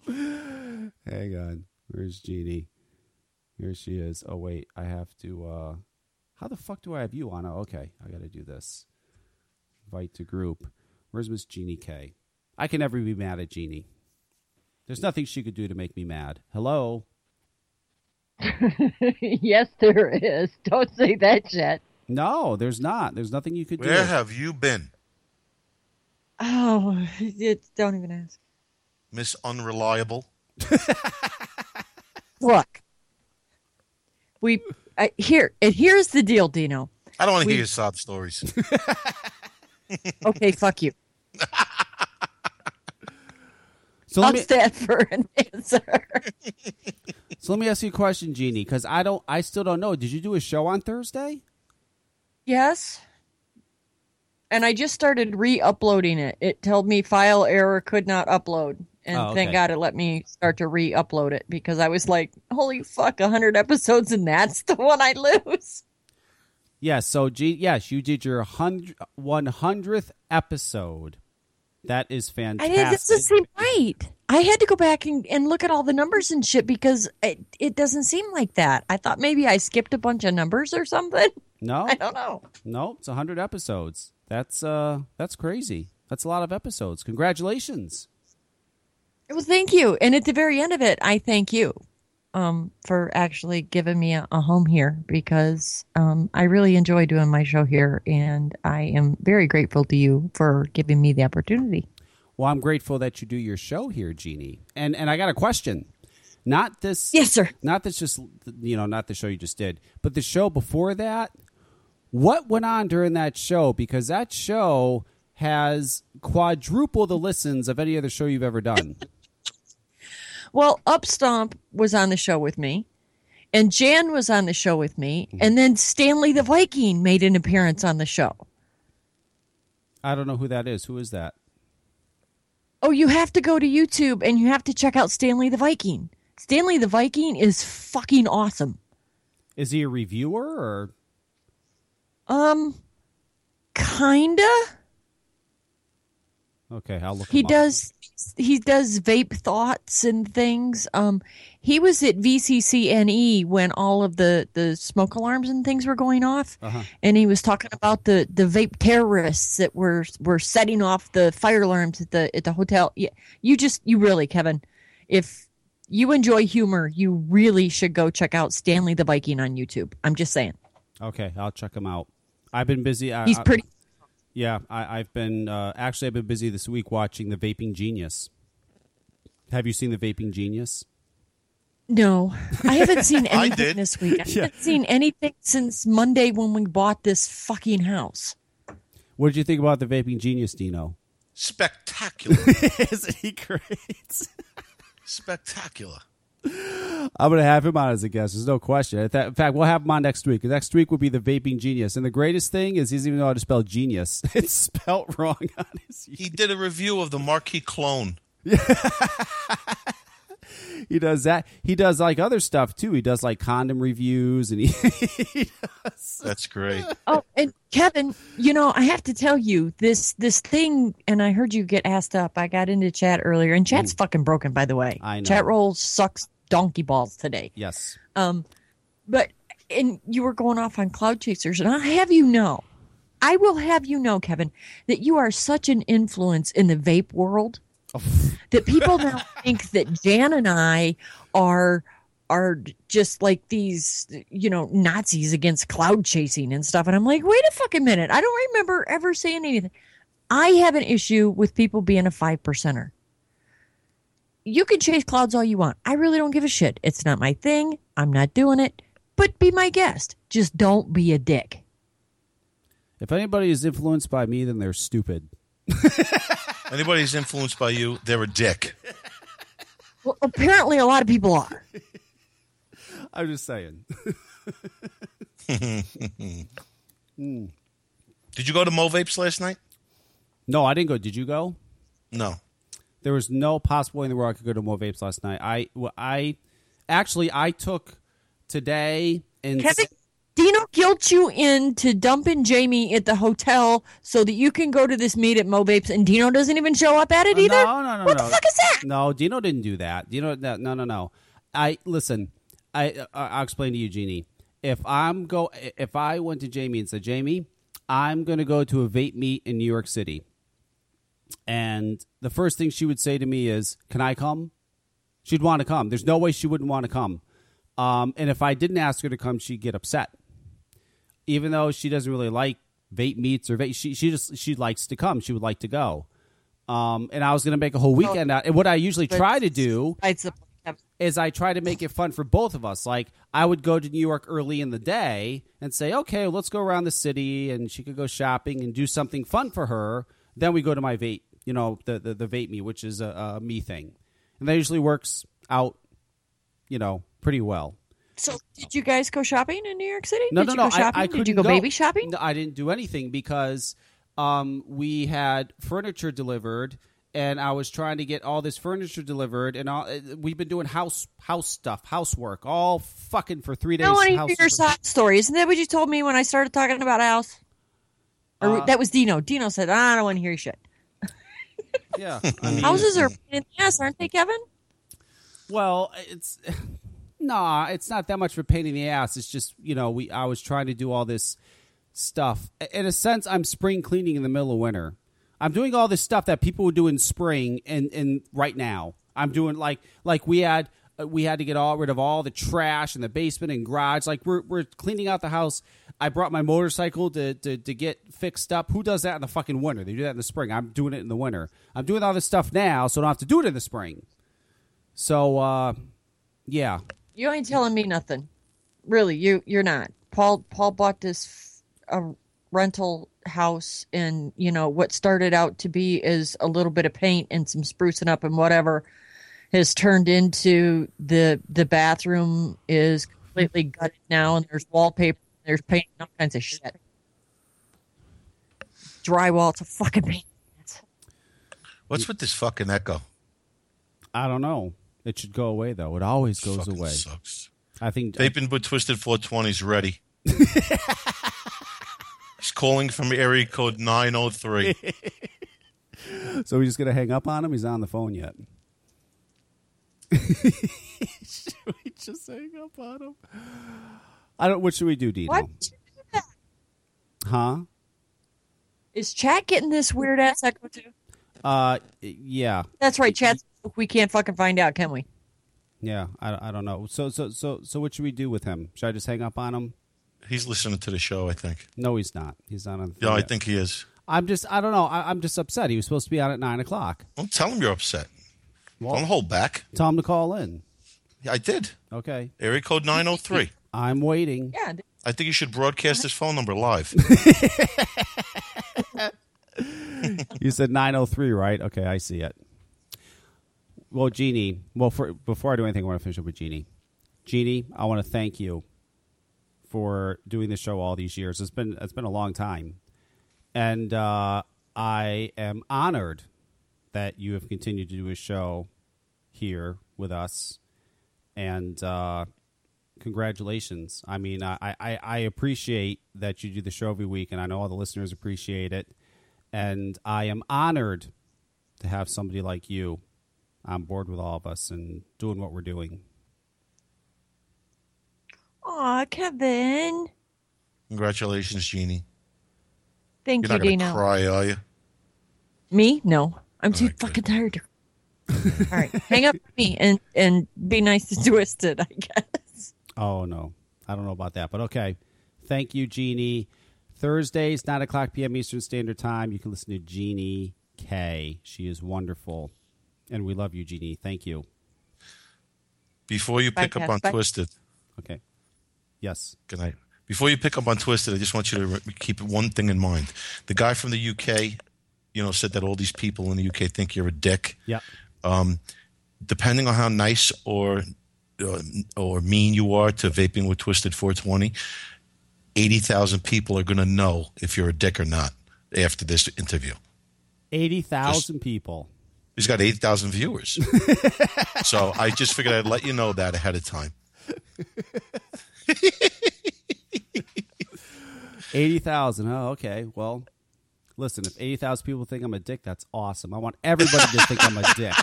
hang on. Where's Jeannie? Here she is. Oh wait, I have to. uh How the fuck do I have you on? Oh, okay, I got to do this. Invite to group. Where's Miss Jeannie K? I can never be mad at Jeannie. There's nothing she could do to make me mad. Hello. yes, there is. Don't say that yet. No, there's not. There's nothing you could do. Where have you been, Oh, it, don't even ask. Miss Unreliable? Look, we uh, here. And here's the deal, Dino. I don't want to hear your sob stories. Okay, fuck you. So let I'll me stand for an answer. so let me ask you a question, Jeannie, because I don't, I still don't know. Did you do a show on Thursday? yes. And I just started re-uploading it. It told me file error could not upload. And Oh, thank. God it let me start to re-upload it because I was like, holy fuck, 100 episodes and that's the one I lose. Yes. So, G, yes, you did your hundred one hundredth episode. That is I fantastic. did. This doesn't seem right. I had to go back and, and look at all the numbers and shit because it, it doesn't seem like that. I thought maybe I skipped a bunch of numbers or something. no, I don't know. no, it's hundred episodes. That's uh, that's crazy. That's a lot of episodes. Congratulations. Well, thank you. And at the very end of it, I thank you um, for actually giving me a, a home here because um, I really enjoy doing my show here, and I am very grateful to you for giving me the opportunity. Well, I'm grateful that you do your show here, Jeannie. And and I got a question. Not this Yes, sir. Not this just you know, not the show you just did, but the show before that. What went on during that show? Because that show has quadruple the listens of any other show you've ever done. Well, Upstomp was on the show with me, and Jan was on the show with me, and then Stanley the Viking made an appearance on the show. I don't know who that is. Who is that? Oh, you have to go to YouTube and you have to check out Stanley the Viking. Stanley the Viking is fucking awesome. Is he a reviewer or Um, kinda. Okay? I'll look. He him up. does. He does vape thoughts and things. Um, he was at VCCNE when all of the the smoke alarms and things were going off, Uh-huh. and he was talking about the the vape terrorists that were were setting off the fire alarms at the at the hotel. Yeah, you just you really, Kevin, if you enjoy humor, you really should go check out Stanley the Viking on YouTube. I'm just saying. Okay, I'll check him out. I've been busy. I, He's pretty. Yeah, I, I've been uh, actually I've been busy this week watching the Vaping Genius. Have you seen the Vaping Genius? No, I haven't seen anything this week. I Yeah. haven't seen anything since Monday when we bought this fucking house. What did you think about the Vaping Genius, Dino? Spectacular. Isn't he great? Spectacular. I'm going to have him on as a guest. There's no question. In fact- we'll have him on next week. Next week will be the vaping genius. And the greatest thing is he doesn't even know how to spell genius. It's spelt wrong on his. He did a review of the Marquis clone. He does that. He does like other stuff too. He does like condom reviews and he, he does. That's great. Oh, and Kevin, you know, I have to tell you this this thing, and I heard you get asked up. I got into chat earlier, and chat's fucking broken, by the way. I know. Chat roll sucks donkey balls today. Yes. Um, but and you were going off on cloud chasers, and I have you know, I will have you know, Kevin, that you are such an influence in the vape world that people now think that Jan and I are are just like these, you know, Nazis against cloud chasing and stuff. And I'm like, wait a fucking minute. I don't remember ever saying anything. I have an issue with people being a five percenter. You can chase clouds all you want. I really don't give a shit. It's not my thing. I'm not doing it. But be my guest. Just don't be a dick. If anybody is influenced by me, then they're stupid. Anybody who's influenced by you, they're a dick. Well, apparently a lot of people are. I'm just saying. Hmm. Did you go to Mo Vapes last night? No, I didn't go. Did you go? No. There was no possible way in the world I could go to Mo Vapes last night. I, well, I actually I took today and Kevin, Dino guilt you into dumping Jamie at the hotel so that you can go to this meet at Mo Vapes and Dino doesn't even show up at it uh, either? No, no, no, what no. the fuck is that? No, Dino didn't do that. Dino, no, no, no, no. I listen. I I- I'll explain to you, Jeannie. If I'm go, if I went to Jamie and said, Jamie, I'm going to go to a vape meet in New York City, and the first thing she would say to me is, "Can I come?" She'd want to come. There's no way she wouldn't want to come. Um, and if I didn't ask her to come, she'd get upset. Even though she doesn't really like vape meets or vape, she she just she likes to come. She would like to go. Um, and I was going to make a whole weekend out. And what I usually try to do is I try to make it fun for both of us. Like I would go to New York early in the day and say, okay, well, let's go around the city, and she could go shopping and do something fun for her. Then we go to my vape, you know, the the, the vape me, which is a, a me thing, and that usually works out, you know, pretty well. So, did you guys go shopping in New York City? No, did no, you no. go I- shopping? I, did you couldn't go, baby shopping? No, I didn't do anything because um, we had furniture delivered, and I was trying to get all this furniture delivered, and all, uh, we've been doing house house stuff, housework, all fucking for three days. I want to house hear your side story. Isn't that what you told me when I started talking about house? Or Uh, that was Dino. Dino said, "I don't want to hear your shit." Yeah, I mean, Houses are pain in the ass, aren't they, Kevin? Well, it's nah, it's not that much of a pain in the ass. It's just you know we I was trying to do all this stuff. In a sense, I'm spring cleaning in the middle of winter. I'm doing all this stuff that people would do in spring and and right now. I'm doing like like we had we had to get all rid of all the trash in the basement and garage. Like we're we're cleaning out the house. I brought my motorcycle to, to, to get fixed up. Who does that in the fucking winter? They do that in the spring. I'm doing it in the winter. I'm doing all this stuff now, so I don't have to do it in the spring. So, uh, yeah. You ain't telling me nothing. Really, you you're not. Paul Paul bought this a rental house and you know what started out to be is a little bit of paint and some sprucing up and whatever has turned into the the bathroom is completely gutted now and there's wallpaper there's paint and all kinds of shit drywall it's a fucking pain What's with this fucking echo? I don't know. It should go away though. It always goes Fucking away. sucks. I think Vaping with Twisted 420's ready. He's calling from area code 903. so we're just gonna hang up on him. He's on the phone yet. Should we just hang up on him? I don't. What should we do, Dino? what Huh? is chat getting this weird ass echo too Uh, yeah, that's right chat we can't fucking find out can we yeah. I, I don't know. So so so so what should we do with him? Should I just hang up on him? He's listening to the show, I think. No, he's not. He's not on. The Yeah, phone I yet. think he is. I'm just. I don't know. I, I'm just upset. He was supposed to be on at nine o'clock. Don't tell him you're upset. Well- Don't hold back. Tell him to call in. Yeah, I did. Okay. Area code 903. I'm waiting. yeah I think you should broadcast his phone number live. You said 903, right? Okay, I see it. well, Jeannie. Well, for, before I do anything, I want to finish up with Jeannie. Jeannie, I want to thank you for doing the show all these years. It's been it's been a long time, and uh, I am honored that you have continued to do a show here with us. And uh, congratulations. I mean, I, I, I appreciate that you do the show every week, and I know all the listeners appreciate it. And I am honored to have somebody like you on board with all of us and doing what we're doing. Aw, Kevin. Congratulations, Jeannie. Thank You're you, not going to Dino. cry, are you? Me? No. I'm too fucking tired. All right. Hang up with me and, and be nice to Twisted, I guess. Oh no, I don't know about that, but okay. Thank you, Jeannie. Thursdays, nine o'clock p.m. Eastern Standard Time. You can listen to Jeannie K. She is wonderful, and we love you, Jeannie. Thank you. Before you Bye, pick up Cass. on Bye. Twisted. Okay. Yes. Good night. Before you pick up on Twisted, I just want you to re- keep one thing in mind. The guy from the UK, you know, said that all these people in the UK think you're a dick. Yeah. Um, depending on how nice or uh, or mean you are to vaping with Twisted 420, 80,000 people are going to know if you're a dick or not after this interview. Eighty thousand people. He's got 8,000 viewers. so I just figured I'd let you know that ahead of time. Eighty thousand. Oh, okay. Well, listen. If eighty thousand people think I'm a dick, that's awesome. I want everybody to think I'm a dick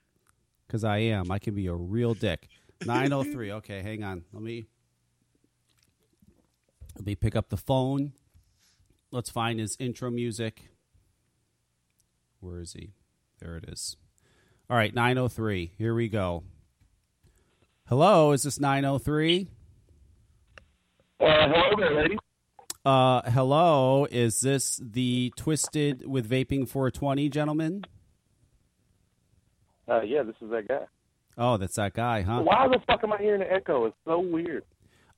because I am. I can be a real dick. Nine oh three. Okay, hang on. Let me let me pick up the phone. Let's find his intro music. Where is he? There it is. All right, nine oh three. Here we go. Hello, is this nine oh three? Uh, hello there, lady. Uh, hello, is this the Twisted with Vaping 420 gentleman? Uh, yeah, this is that guy. Oh, that's that guy, huh? Why the fuck am I hearing an echo? It's so weird.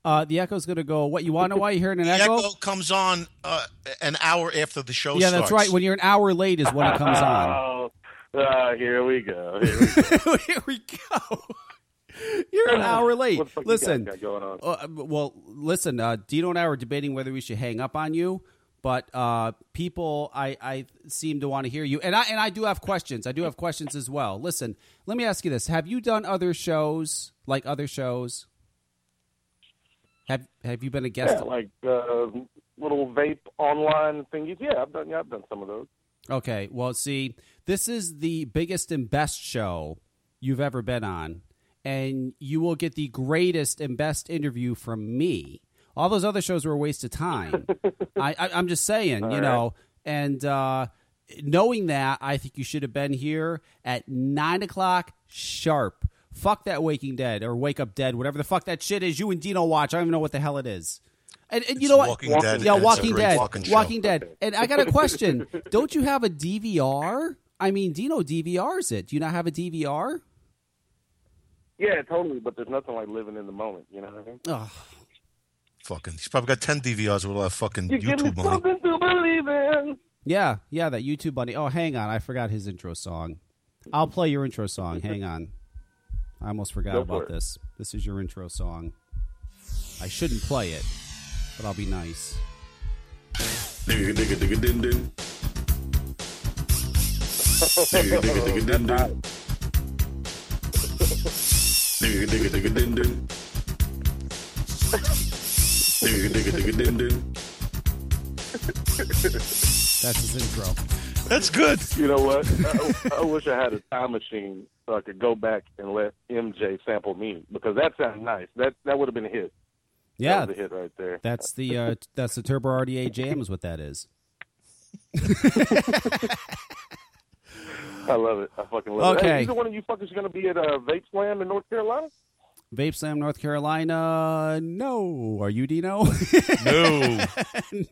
Uh, the echo's going to go, what, you want to know why you're hearing an The echo? echo comes on uh, an hour after the show yeah, starts. that's right. When you're an hour late is when it comes on. Oh, uh, here we go. Here we go. Here we go. You're an hour late. What the fuck Listen, guys got going on? Uh, well, listen. Uh, Dino and I were debating whether we should hang up on you, but uh, people, I, I seem to want to hear you, and I and I do have questions. I do have questions as well. Listen, let me ask you this: Have you done other shows like other shows? Have Have you been a guest? Yeah, like uh, little vape online thingies. Yeah, I've done. Yeah, I've done some of those. Okay. Well, see, this is the biggest and best show you've ever been on, and you will get the greatest and best interview from me. All those other shows were a waste of time. I, I, I'm just saying, you All know, and uh, knowing that, I think you should have been here at nine o'clock sharp. Fuck that Waking Dead or Wake Up Dead, whatever the fuck that shit is. You and Dino watch. I don't even know what the hell it is. And, and you It's know what? Walking Dead, Yeah, and it's a Walking Dead. fucking. Walking Dead. And I got a question. Don't you have a DVR? I mean, Dino DVRs it. Do you not have a DVR? Yeah, totally. But there's nothing like living in the moment. You know what I mean? Oh, Fucking, he's probably got 10 DVRs with all that fucking You give me YouTube money. something to believe in. Yeah, yeah, that YouTube bunny. Oh, hang on. I forgot his intro song. I'll play your intro song. Hang on. I almost forgot Go about it. this. This is your intro song. I shouldn't play it, but I'll be nice. Digga digga digga din din. Digga digga digga din din. That's his intro. That's good. You know what? I, I wish I had a time machine so I could go back and let MJ sample me because that sounds nice. That that would have been a hit. Yeah, that was a hit right there. That's the uh, that's the Turbo RDA Jam is what that is. I love it. I fucking love it. Okay. Hey, either one of you fuckers going to be at uh, Vape Slam in North Carolina? Vape Slam, North Carolina. No, are you Dino? No.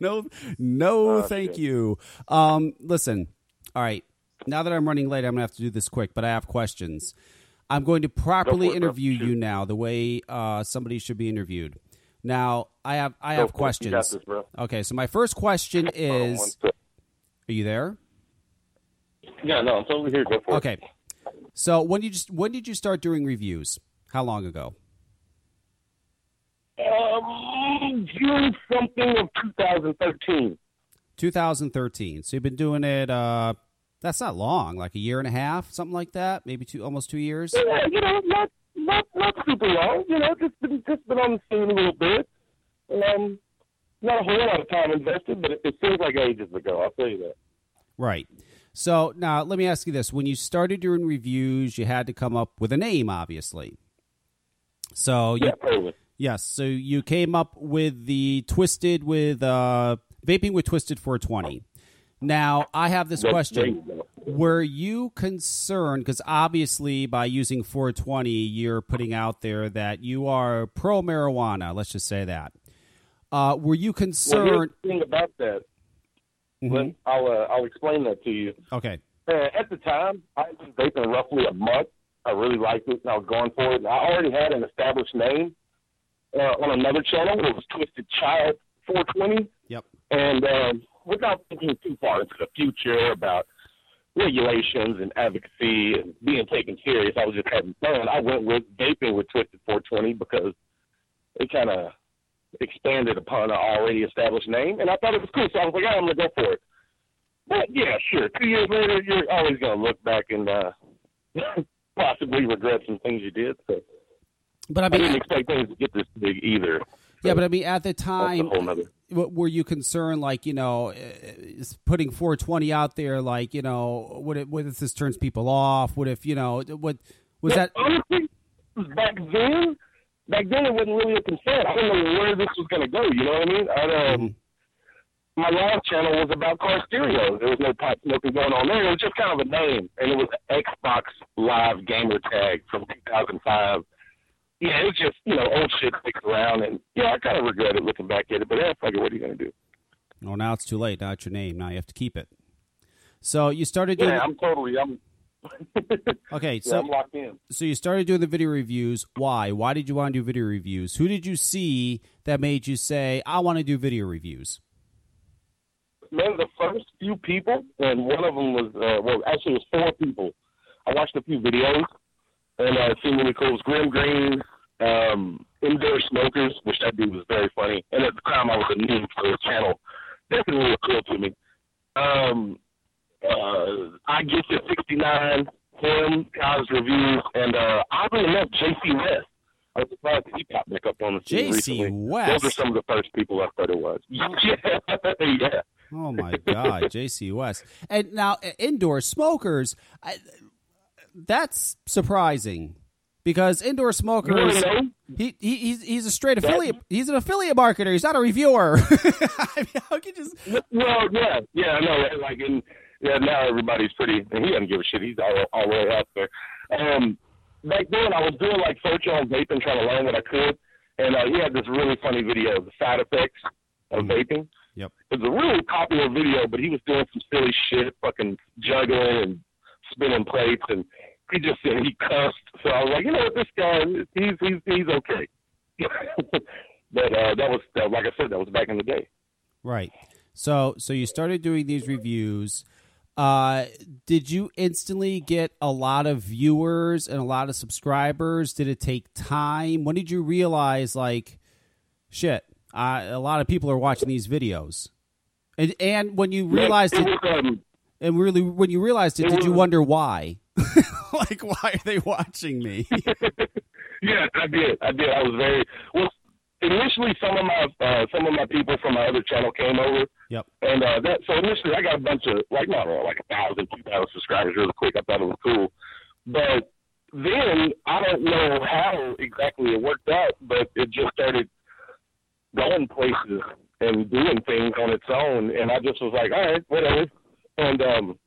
no, no. Oh, thank shit. you. Um, listen. All right. Now that I'm running late, I'm gonna have to do this quick, but I have questions. I'm going to properly it, interview Shoot. you now, the way uh, somebody should be interviewed. Now, I have I Go have for it. You questions. this, bro. Okay, so my first question Hold on one is. Are you there? Yeah, no, I'm totally here. Go for Okay. So when did you when did you start doing reviews? How long ago? Um, June something of 2013. 2013. So you've been doing it. Uh, that's not long, like a year and a half, something like that. Maybe two, almost two years. Yeah, you know, not not not super long. You know, just been just been on the scene a little bit. Um, not a whole lot of time invested, but it, it seems like ages ago. I'll tell you that. Right. So now let me ask you this: When you started doing reviews, you had to come up with a name, obviously. So you, Yeah, yes, so you came up with the twisted with uh, vaping with twisted 420. Now I have this There- question: go. Were you concerned? Because obviously, by using 420, you're putting out there that you are pro marijuana. Let's just say that. Uh, were you Well, concerned? thing about that. Mhm. Let- I'll uh, I'll explain that to you. Okay. Uh, at the time, I was vaping roughly a month. I really liked it, and I was going for it. And I already had an established name uh, on another channel. It was Twisted Child 420. Yep. And um, without thinking too far into the future about regulations and advocacy and being taken serious, I was just having fun. I went with vaping with Twisted 420 because it kind of expanded upon an already established name, and I thought it was cool. So I was like, "Yeah, I'm gonna go for it." But yeah, sure. Two years later, you're always gonna look back and uh, possibly regret some things you did. So But I I didn't expect things to get this big either. Yeah, but I mean, at the time, w- were you concerned, like you know, uh, is putting 420 out there, like you know, what if, what if this turns people off? What if you know, what was Yeah, that? honestly back then? Back then, it wasn't really a concern. I didn't know where this was going to go. You know what I mean? I, um, My live channel was about car stereo. There was no pipe smoking going on there. It was just kind of a name, and it was an Xbox Live gamer tag from 2005. Yeah, it was just you know old shit sticks around, and yeah, I kind of regret it looking back at it. But yeah, fuck it, what are you going to do? Oh, now it's too late. Now it's your name. Now you have to keep it. So you started doing. Yeah, I'm totally. I'm. Okay, Yeah, so I'm locked in. so you started doing the video reviews. Why? Why did you want to do video reviews? Who did you see that made you say, "I want to do video reviews"? man, the first few people, and one of them was, uh, well, actually, it was four people. I watched a few videos, and uh, seemed really cool. It was Grimm Green, um, Indoor Smokers, which that dude was very funny. And at the time, I was a new for the channel. Definitely really cool to me. Um, uh, I Get You 69, him, Kyle's reviews, and uh, oddly enough, JC West. I was surprised that he popped back up on the scene JC recently. West? Those are some of the first people I thought it was. Yeah, yeah. Oh my God, J.C. West. And now indoor smokers, I, that's surprising because indoor smokers. He, he he's he's a straight affiliate. He's an affiliate marketer. He's not a reviewer. I mean, how could you just? Well, yeah, yeah, I know. Like, and yeah, now everybody's pretty, and he doesn't give a shit. He's all, all the way out there. Um, back then, I was doing like search on vaping, trying to learn what I could, and uh, he had this really funny video, the side effects of vaping. Yep. It was a really popular video, but he was doing some silly shit, fucking juggling and spinning plates, and he just said he cussed. So I was like, you know what, this guy, he's he's he's okay. but uh, that was that, like I said, that was back in the day. Right. So so you started doing these reviews. Uh, did you instantly get a lot of viewers and a lot of subscribers? Did it take time? When did you realize like, shit, a lot of people are watching these videos? And and when you realized it, and really when you realized it did you wonder why? like, why are they watching me? Yeah, I did. I did. I was very well. Initially, some of my uh, some of my people from my other channel came over, yep. and uh, that so initially I got a bunch of like not all, like a thousand, two thousand subscribers really quick. I thought it was cool, but then I don't know how exactly it worked out, but it just started going places and doing things on its own, and I just was like, all right, whatever. And um,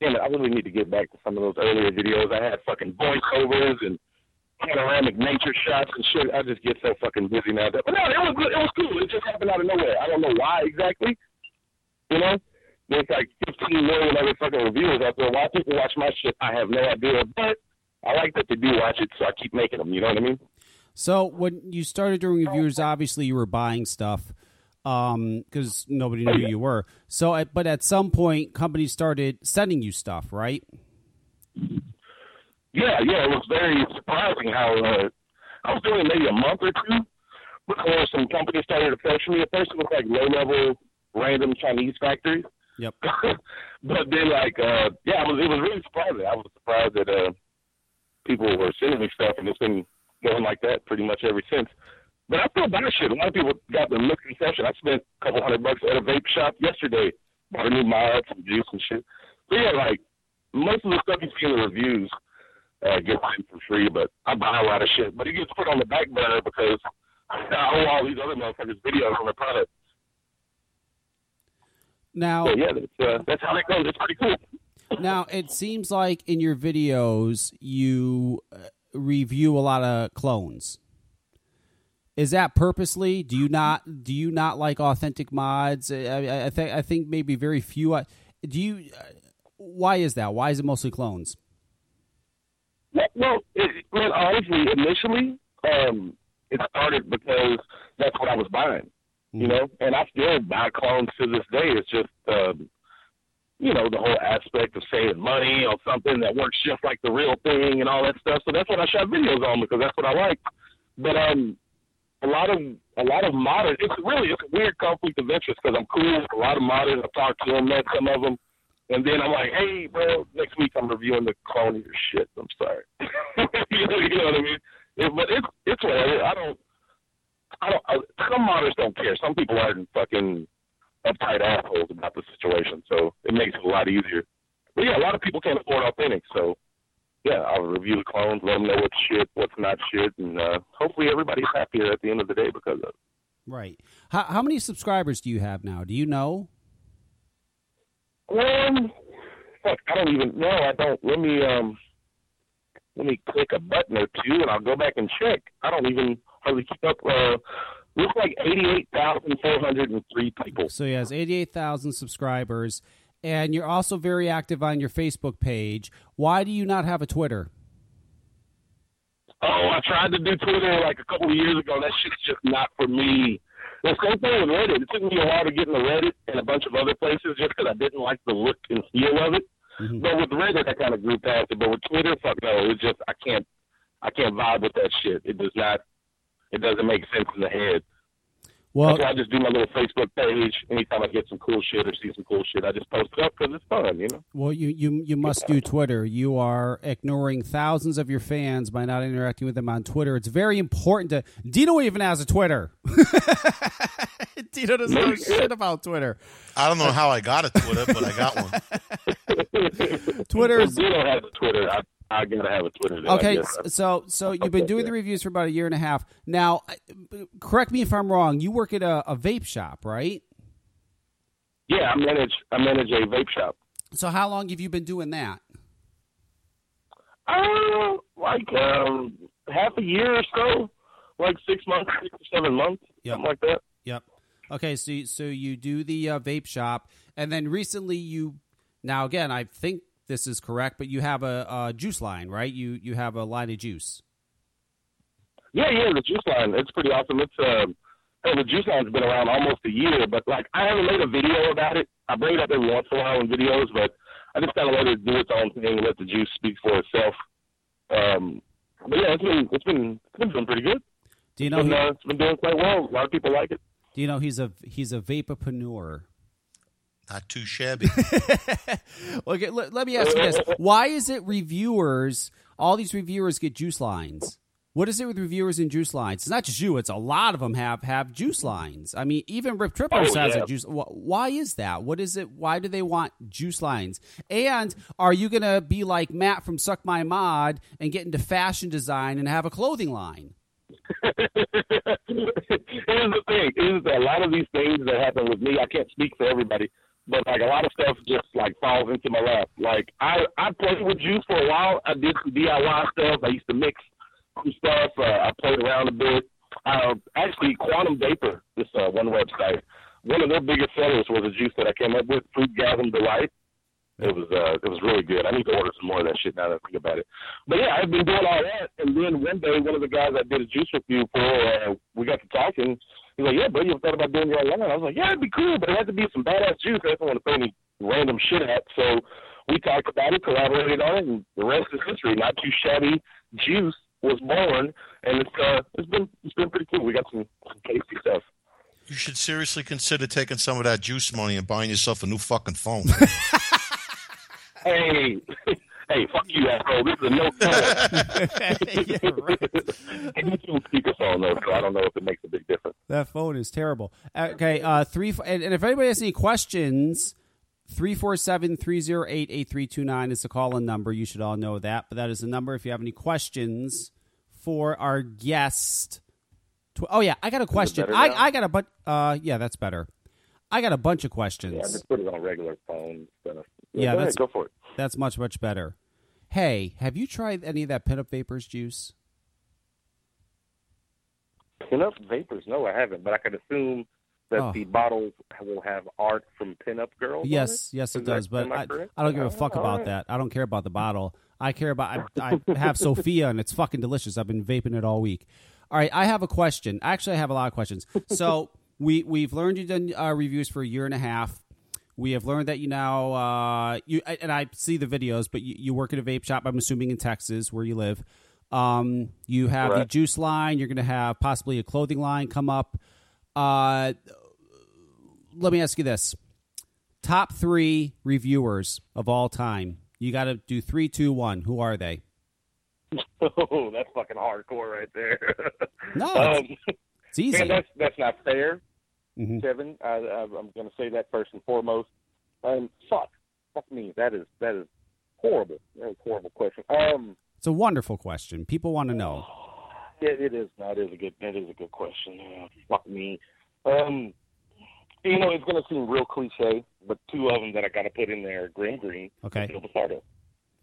damn it, I really need to get back to some of those earlier videos. I had fucking voiceovers and panoramic nature shots and shit. I just get so fucking busy now. But no, it was good. it was cool. It just happened out of nowhere. I don't know why exactly. You know, there's like 15 million other fucking reviewers out there. Why people watch my shit, I have no idea. But I like that they do watch it, so I keep making them. You know what I mean? So when you started doing reviews, obviously you were buying stuff um, because nobody knew oh, who you were. So, but at some point, companies started sending you stuff, right? Yeah, yeah, it was very surprising how uh, I was doing maybe a month or two before some companies started approaching me. At first, it was like low level, random Chinese factories. Yep. but then, like, uh, yeah, it was it was really surprising. I was surprised that uh, people were sending me stuff, and it's been going like that pretty much ever since. But I feel bad shit. A lot of people got the misconception. I spent a couple hundred bucks at a vape shop yesterday, bought a new mod, some juice and shit. So yeah, like most of the stuff you see in the reviews uh, gets in for free, but I buy a lot of shit. But it gets put on the back burner because I owe all these other motherfuckers videos on the product. Now, So yeah, that's uh, that's how that goes. It's pretty cool. now it seems like in your videos you uh, review a lot of clones. Is that purposely? Do you not do you not like authentic mods? I, I, think I think maybe very few. uh, Do you? Uh, why is that? Why is it mostly clones? Well, it, man, honestly, initially, um, it started because that's what I was buying, you know, and I still buy clones to this day. It's just, um, you know, the whole aspect of saving money on something that works just like the real thing and all that stuff. So that's what I shot videos on because that's what I like. But um, a lot of a lot of modders, it's really it's a weird conflict of interest because I'm cool with a lot of modders. I've talked to them, met some of them. And then I'm like, hey, bro, next week I'm reviewing the clone of your shit. I'm sorry. you, know, you know what I mean? It, but it's it's whatever. I don't. I don't. I, some modders don't care. Some people aren't fucking uptight assholes about the situation, so it makes it a lot easier. But yeah, a lot of people can't afford authentic, so yeah, I'll review the clones, let them know what's shit, what's not shit, and uh, hopefully everybody's happier at the end of the day because of it. Right. How, how many subscribers do you have now? Do you know? Um, fuck, I don't even know. I don't. Let me um, let me click a button or two, and I'll go back and check. I don't even hardly keep up. Uh, looks like eighty-eight thousand four hundred and three people. So he has 88,000 subscribers, and you're also very active on your Facebook page. Why do you not have a Twitter? Oh, I tried to do Twitter like a couple of years ago. That shit's just not for me. The same thing with Reddit. It took me a while to get into Reddit and a bunch of other places just because I didn't like the look and feel of it. Mm-hmm. But with Reddit, I kind of grew past it. But with Twitter, fuck no, it's just I can't, I can't vibe with that shit. It does not, it doesn't make sense in the head. Well, That's why I just do my little Facebook page. Anytime I get some cool shit or see some cool shit, I just post it up because it's fun, you know. Well, you, you you must do Twitter. You are ignoring thousands of your fans by not interacting with them on Twitter. It's very important to. Dino even has a Twitter. Dino doesn't know shit about Twitter. I don't know how I got a Twitter, but I got one. Twitter Dino has a Twitter. I, I gotta have a Twitter. then, Okay, so so you've been doing the reviews for about a year and a half now. Correct me if I'm wrong. You work at a, a vape shop, right? Yeah, I manage. I manage a vape shop. So how long have you been doing that? Uh, like um, half a year or so, like six months, six or seven months, something like that. Yep. Okay, so you- so you do the uh, vape shop, and then recently you now again I think this is correct, but you have a, a juice line, right? You you have a line of juice. Yeah, yeah, the juice line. It's pretty awesome. It's um, hey, the juice line's been around almost a year, but like I haven't made a video about it. I bring it up every once in a while in videos, but I just kind of let it do its own thing and let the juice speak for itself. Um, but yeah, it's been it's been it's been doing pretty good. Do you know? It's been, uh, it's been doing quite well. A lot of people like it. do you know he's a he's a vapopreneur? Not too shabby. Okay, let, let me ask you this: Why is it reviewers? All these reviewers get juice lines. What is it with reviewers and juice lines? It's not just you; it's a lot of them have have juice lines. I mean, even Rip Trippers Oh, has yeah. a juice. Why is that? What is it? Why do they want juice lines? And are you gonna be like Matt from Suck My Mod and get into fashion design and have a clothing line? Here's the thing: is a lot of these things that happen with me, I can't speak for everybody, but like a lot of stuff just like falls into my lap. Like I, I played with juice for a while. I did some DIY stuff. I used to mix some stuff. Uh, I played around a bit. Uh, actually, Quantum Vapor, this uh, one website, one of their biggest sellers was a juice that I came up with, Fruit Gasm Delight. It was uh, it was really good. I need to order some more of that shit now that I think about it. But yeah, I've been doing all that, and then one day, one of the guys I did a juice review for, uh, we got to talking. He's like, "Yeah, bro, you ever thought about doing your own line?" I was like, "Yeah, it'd be cool, but it had to be some badass juice. I don't want to throw any random shit at." So we talked about it, collaborated on it, and the rest is history. Not too shabby. Juice was born, and it's uh, it's been it's been pretty cool. We got some, some tasty stuff. You should seriously consider taking some of that juice money and buying yourself a new fucking phone. Hey, hey, fuck you, asshole. This is a no phone. I need you speakerphone though, so I don't know if it makes a big difference. That phone is terrible. Okay, uh, three. And, and if anybody has any questions, 347-308-8329 is the call-in number. You should all know that. But that is the number if you have any questions for our guest. Tw- Oh yeah, I got a question. I? I got a but. Uh, yeah, that's better. I got a bunch of Yeah, I questions. just put it on regular phone. Yeah, that's ahead, go for it. That's much much better. Hey, have you tried any of that pinup vapors juice? Pinup vapors? No, I haven't, but I could assume that Oh. the bottles will have art from pinup girls. on Yes, it? yes, it Is that- does. But I I. Don't give a Oh, fuck all about right. that. I don't care about the bottle. I care about. I, I have Sophia, and it's fucking delicious. I've been vaping it all week. All right, I have a question. Actually, I have a lot of questions. So we we've learned you've done uh, reviews for a year and a half. We have learned that you now uh, you and I see the videos, but you, you work at a vape shop. I'm assuming in Texas, where you live. Um, you have the juice line. You're going to have possibly a clothing line come up. Uh, let me ask you this: top three reviewers of all time. You got to do three, two, one. Who are they? Oh, that's fucking hardcore right there. No, um, It's easy. Man, that's that's not fair, Mhm. Kevin. I, I, I'm going to say that first and foremost. Um, fuck, fuck me. That is that is horrible. That is a horrible question. Um, It's a wonderful question. People want to know. yeah, it is. It is a good. It is a good question. Yeah, fuck me. Um, you know, it's going to seem real cliche, but two of them that I got to put in there: Grimm Green, Okay. Busardo.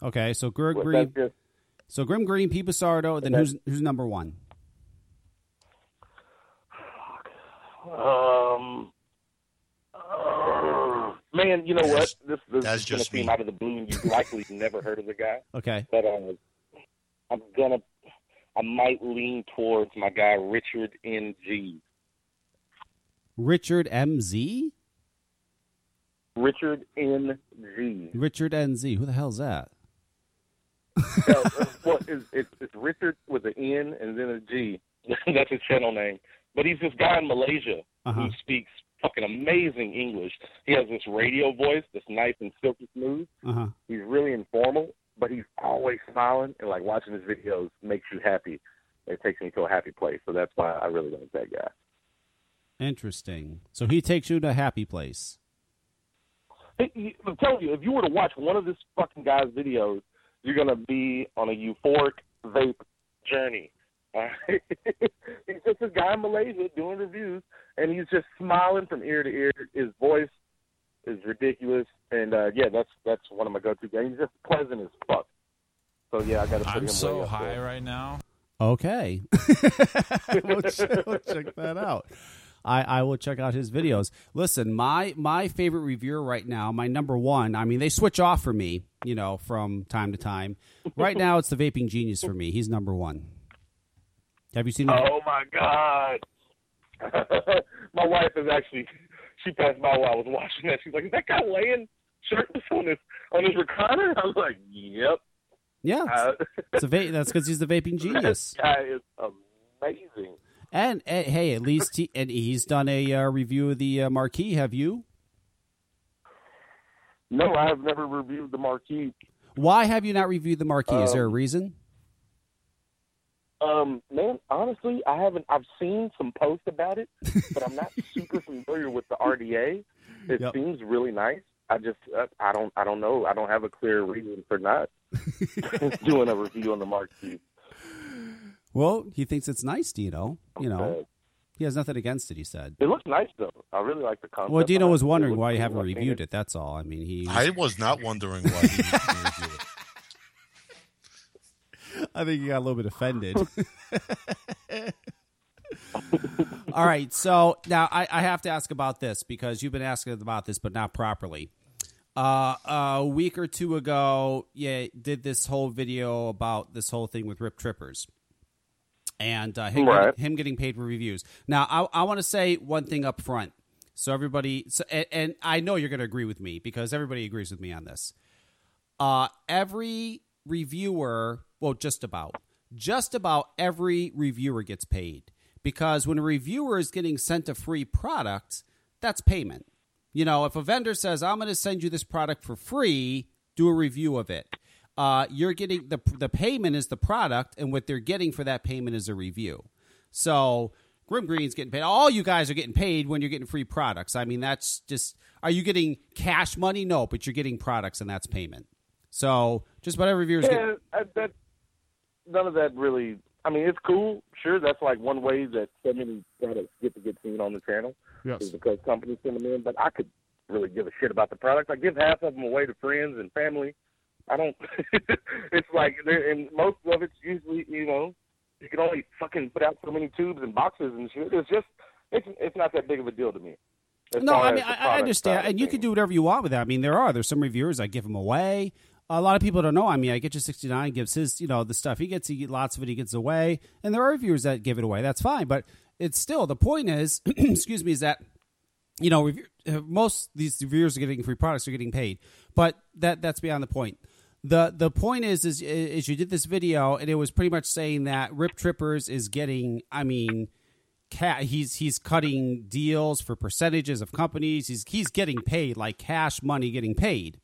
Okay, so Grimm Green, just- so Grimm Green, Pete Busardo. Then who's who's number one? Um, uh, man, you know what? This, this that's is going to just seem out of the blue, and you've likely never heard of the guy. Okay, But uh, I'm gonna, I might lean towards my guy Richard N. G. Richard M Z. Richard N. G. Richard N Z. Who the hell's that? Well, it's, it's, it's Richard with an N and then a G. That's his channel name. But he's this guy in Malaysia Uh-huh. who speaks fucking amazing English. He has this radio voice that's nice and silky smooth. Uh huh. He's really informal, but he's always smiling and like watching his videos makes you happy. It takes me to a happy place. So that's why I really like that guy. Interesting. So he takes you to a happy place. Hey, I'm telling you, if you were to watch one of this fucking guy's videos, you're gonna be on a euphoric vape journey. All right? he's just this guy in Malaysia doing reviews, and he's just smiling from ear to ear. His voice is ridiculous, and uh, yeah, that's that's one of my go-to guys. He's just pleasant as fuck. So yeah, I got to put him I'm way so up high there. right now. Okay, we'll, check, we'll check that out. I, I will check out his videos. Listen, my my favorite reviewer right now, my number one. I mean, they switch off for me, you know, from time to time. Right now, it's the vaping genius for me. He's number one. Have you seen him? Oh my god! my wife is actually she passed by while I was watching that. She's like, "Is that guy laying shirtless on his on his recliner?" I was like, "Yep." Yeah, Uh, it's a va- that's because he's the vaping genius. That guy is amazing. And, eh, hey, at least he and he's done a uh, review of the uh, marquee. Have you? No, I have never reviewed the marquee. Why have you not reviewed the marquee? Is there a Um, reason? Um, man, honestly, I haven't. I've seen some posts about it, but I'm not super familiar with the RDA. It Yep. seems really nice. I just, uh, I don't, I don't know. I don't have a clear reason for not doing a review on the Mark marquee. Well, he thinks it's nice, Dino. You know, Okay. he has nothing against it. He said. It looks nice though. I really like the concept. Well, Dino was it. It wondering why you haven't I've seen reviewed it. That's all. I mean, he. I was not wondering why he didn't review it. I think you got a little bit offended. All right, so now I, I have to ask about this because you've been asking about this, but not properly. Uh, a week or two ago, yeah, did this whole video about this whole thing with Rip Trippers and uh, him, Right. him getting paid for reviews. Now, I, I want to say one thing up front, so everybody, so, and, and I know you're going to agree with me because everybody agrees with me on this. uh, every reviewer, well, just about, just about every reviewer gets paid because when a reviewer is getting sent a free product, that's payment. You know, if a vendor says, "I'm going to send you this product for free," do a review of it. Uh, you're getting the the payment is the product, and what they're getting for that payment is a review. So Grimm Green's getting paid. All you guys are getting paid when you're getting free products. I mean, that's just. Are you getting cash money? No, but you're getting products, and that's payment. So just about every reviewer's getting. Yeah, I, that none of that really. I mean, it's cool. Sure, that's like one way that so many products get to get seen on the channel. Yes. Is because companies send them in. But I could really give a shit about the product. I give half of them away to friends and family. I don't. it's like, and most of it's usually, you know, you can only fucking put out so many tubes and boxes and shit. It's just, it's it's not that big of a deal to me. as No, I mean I, I understand, and you can do whatever you want with that. I mean, there are there's some reviewers I give them away. A lot of people don't know. I mean, I get you sixty nine gives his you know the stuff he gets. He get lots of it. He gets away, and there are reviewers that give it away. That's fine, but it's still the point is, excuse me, is that you know review, uh, most these reviewers are getting free products. Are getting paid, but that that's beyond the point. the The point is, is is you did this video, and it was pretty much saying that Rip Trippers is getting. I mean ca- he's he's cutting deals for percentages of companies. He's he's getting paid like cash money getting paid.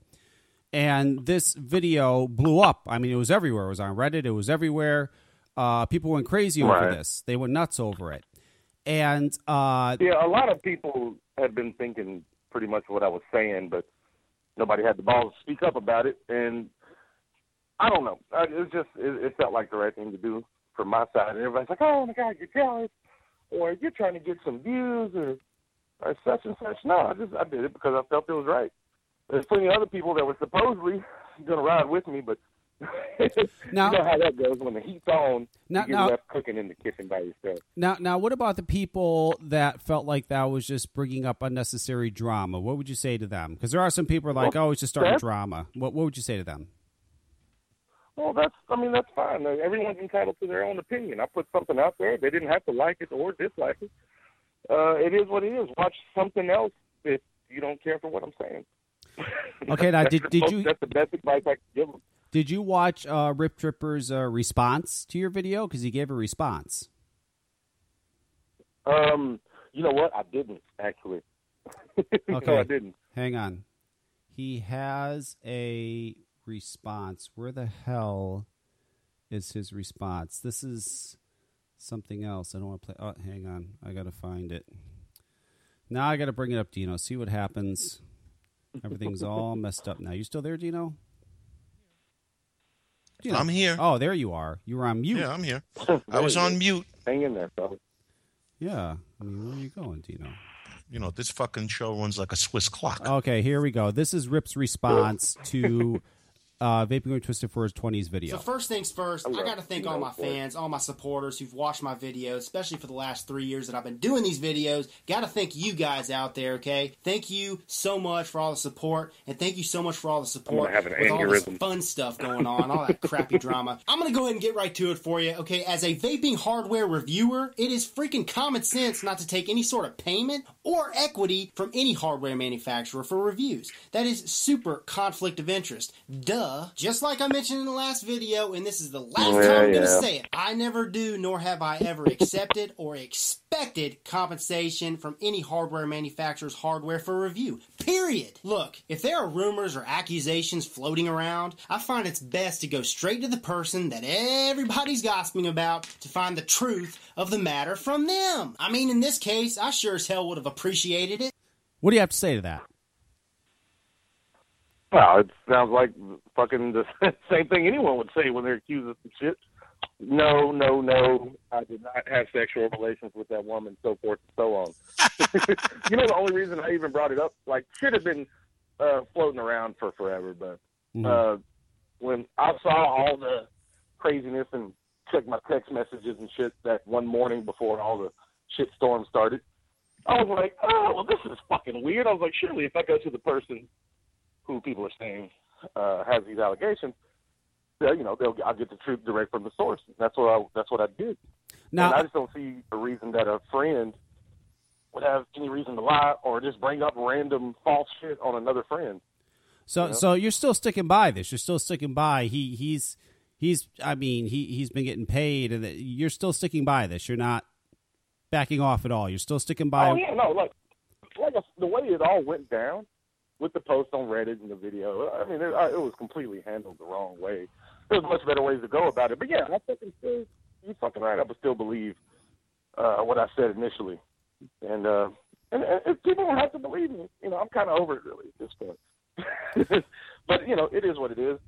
And this video blew up. I mean, it was everywhere. It was on Reddit. It was everywhere. Uh, people went crazy over this. They went nuts over it. And uh, Yeah, a lot of people had been thinking pretty much what I was saying, but nobody had the balls to speak up about it. And I don't know. I, it's just it, it felt like the right thing to do from my side. And everybody's like, "Oh my God, you're jealous," or "You're trying to get some views," or, or such and such. No, I just I did it because I felt it was right. There's plenty of other people that were supposedly going to ride with me, but Now- you know how that goes when the heat's on. Now- you're now- left cooking in the kitchen by yourself. now, now, what about the people that felt like that was just bringing up unnecessary drama? What would you say to them? Because there are some people like, Well, "Oh, it's just starting drama." What What would you say to them? Well, that's I mean that's fine. Everyone's entitled to their own opinion. I put something out there. They didn't have to like it or dislike it. Uh, it is what it is. Watch something else if you don't care for what I'm saying. Okay, now did did most- you That's the best advice I can give them. did you watch uh, Rip Tripper's uh, response to your video? Because he gave a response. Um, you know what? I didn't actually. Okay. no, I didn't. Hang on. He has a response. Where the hell is his response? This is something else. I don't want to play. Oh, hang on. I got to find it. Now I got to bring it up, to Dino. See what happens. Everything's all messed up now. You still there, Dino? Dino? I'm here. Oh, there you are. You were on mute. Yeah, I'm here. I was on mute. Hang in there, fellas. Yeah. I mean, where are you going, Dino? You know, this fucking show runs like a Swiss clock. Okay, here we go. This is Rip's response to uh, Vaping with Twisted for his 20s video. So first things first, I got to thank all my fans, all my supporters who've watched my videos, especially for the last three years that I've been doing these videos. Got to thank you guys out there, okay? Thank you so much for all the support, and thank you so much for all the support have an with all this fun stuff going on, all that crappy drama. I'm gonna go ahead and get right to it for you, okay? As a vaping hardware reviewer, it is freaking common sense not to take any sort of payment or equity from any hardware manufacturer for reviews. That is super conflict of interest. Duh. Just like I mentioned in the last video, and this is the last Yeah, time I'm gonna say it. I never do, nor have I ever accepted or expected compensation from any hardware manufacturer's hardware for review. Period. Look, if there are rumors or accusations floating around, I find it's best to go straight to the person that everybody's gossiping about to find the truth of the matter from them. I mean, in this case, I sure as hell would have appreciated it. What do you have to say to that? Well, it sounds like fucking the same thing anyone would say when they're accused of some shit. No, no, no. I did not have sexual relations with that woman, so forth and so on. you know, the only reason I even brought it up, like, should have been uh, floating around for forever, but uh, when I saw all the craziness and checked my text messages and shit that one morning before all the shit storm started, I was like, oh, well, this is fucking weird. I was like, surely if I go to the person who people are saying uh, has these allegations, you know, they'll I'll get the truth direct from the source. That's what I that's what I did. Now- and I just don't see a reason that a friend would have any reason to lie or just bring up random false shit on another friend. So you know? so you're still sticking by this. You're still sticking by. He he's he's. I mean he he's been getting paid, and you're still sticking by this. You're not backing off at all. You're still sticking by. Oh yeah, no, like like a, the way it all went down with the post on Reddit and the video. I mean, it, uh, it was completely handled the wrong way. There's much better ways to go about it. But yeah, I fucking still, you fucking right. I would still believe uh, what I said initially, and uh, and, and, people don't have to believe me. You know, I'm kind of over it really at this point. but you know, it is what it is.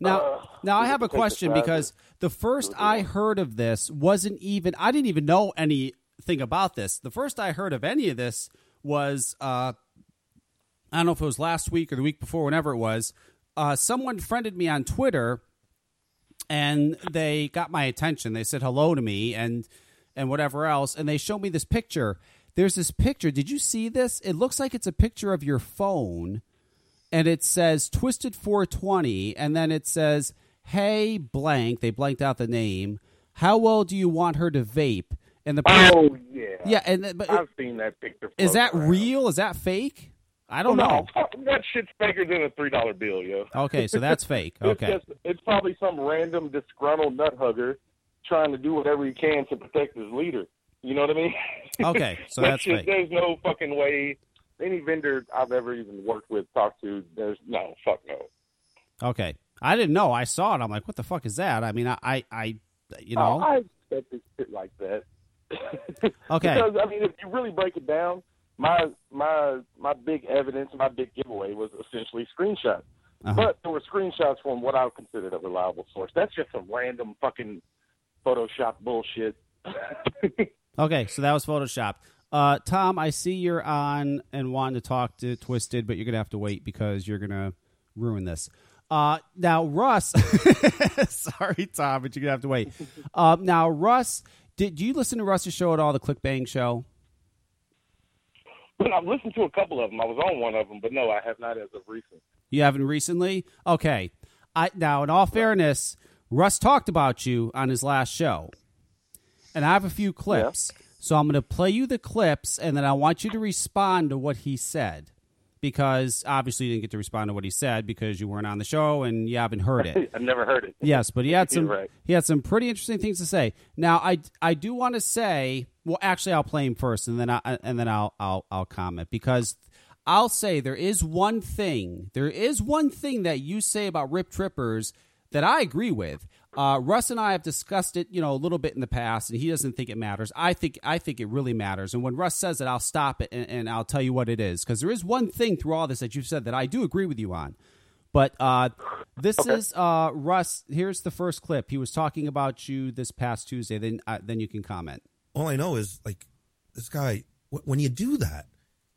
Now, Uh, now I have a can take the question because the first I heard of this wasn't even I didn't even know anything about this. The first I heard of any of this was uh, I don't know if it was last week or the week before, whenever it was. Uh, someone friended me on Twitter, and they got my attention. They said hello to me and and whatever else, and they showed me this picture. There's this picture. Did you see this? It looks like it's a picture of your phone and it says Twisted 420, and then it says, "Hey blank." They blanked out the name. How well do you want her to vape? And the Oh yeah, yeah, and but I've seen that picture. is that around. real? Is that fake? I don't Oh, know. no, that shit's faker than a three dollar bill, yo. Okay, so that's fake. It's Okay, just- it's probably some random disgruntled nut hugger trying to do whatever he can to protect his leader. You know what I mean? Okay, so That that's shit- fake. There's no fucking way any vendor I've ever even worked with, talked to. There's no fuck no. okay. I didn't know. I saw it. I'm like, what the fuck is that? I mean, I, I, I you Oh, know, I expected shit like that. Okay. Because I mean, if you really break it down, my my my big evidence, my big giveaway was essentially screenshots. Uh-huh. But there were screenshots from what I considered a reliable source. That's just some random fucking Photoshop bullshit. Okay, so that was Photoshop. Uh, Tom, I see you're on and wanting to talk to Twisted, but you're gonna have to wait because you're gonna ruin this. Uh, now, Russ, sorry, Tom, but you're gonna have to wait. Uh, now, Russ, did do you listen to Russ's show at all? The ClickBang show. But I've listened to a couple of them. I was on one of them, but no, I have not as of recent. You haven't recently? Okay. I now, in all fairness, Russ talked about you on his last show, and I have a few clips. So I'm going to play you the clips, and then I want you to respond to what he said, because obviously you didn't get to respond to what he said because you weren't on the show and you haven't heard it. I've never heard it. Yes, but he had some right. he had some pretty interesting things to say. Now, I I do want to say, well, actually, I'll play him first, and then I and then I'll I'll I'll comment because I'll say there is one thing, there is one thing that you say about Rip Trippers that I agree with. Uh, Russ and I have discussed it, you know, a little bit in the past, and he doesn't think it matters. I think I think it really matters. And when Russ says it, I'll stop it and, and I'll tell you what it is because there is one thing through all this that you've said that I do agree with you on. But uh, this is uh, Russ. Here's the first clip. He was talking about you this past Tuesday. Then uh, then you can comment. All I know is like this guy. wh- When you do that,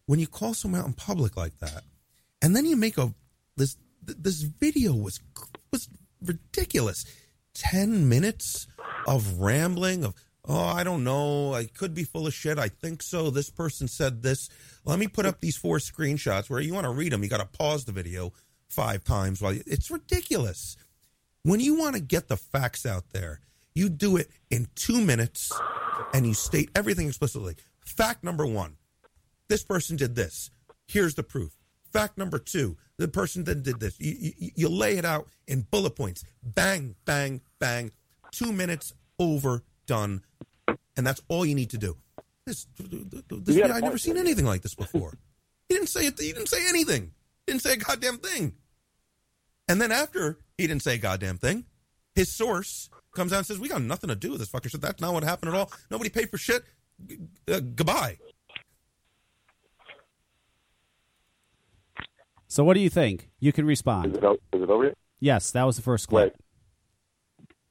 when you call someone out in public like that, and then you make a this th- this video was was ridiculous. Ten minutes of rambling of oh I don't know I could be full of shit I think so this person said this let me put up these four screenshots where you want to read them you got to pause the video five times while you, it's ridiculous when you want to get the facts out there, you do it in two minutes and you state everything explicitly. Fact number one this person did this. Here's the proof. Fact number two the person that did this. You, you, you lay it out in bullet points. Bang, bang, bang. Two minutes over, done. And that's all you need to do. This, this You guy, got a I've never seen anything like this before. He didn't say it. He didn't say anything. He didn't say a goddamn thing. And then after he didn't say a goddamn thing, his source comes out and says, "We got nothing to do with this fucking shit. That's not what happened at all. Nobody paid for shit. Uh, goodbye." So what do you think? You can respond. Is it, is it over yet? Yes, that was the first clip.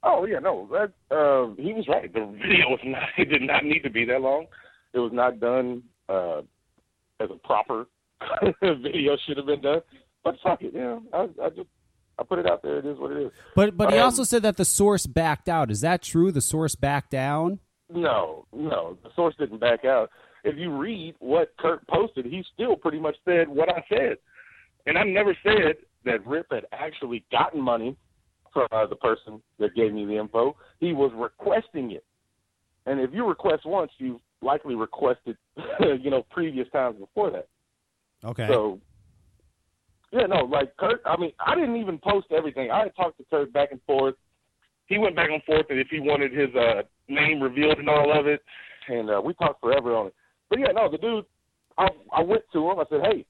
Oh yeah, no, that uh, he was right. The video was not. It did not need to be that long. It was not done uh, as a proper video should have been done. But fuck it, you know, I, I just I put it out there. It is what it is. But but he Um, also said that the source backed out. Is that true? The source backed down? No, no, the source didn't back out. If you read what Kurt posted, he still pretty much said what I said, and I've never said that Rip had actually gotten money from uh, the person that gave me the info. He was requesting it, and if you request once, you likely requested, you know, previous times before that. Okay. So, Yeah, no, like Kurt. I mean, I didn't even post everything. I had talked to Kurt back and forth. He went back and forth, and if he wanted his uh, name revealed and all of it, and uh, we talked forever on it. But yeah, no, the dude. I I went to him. I said, "Hey,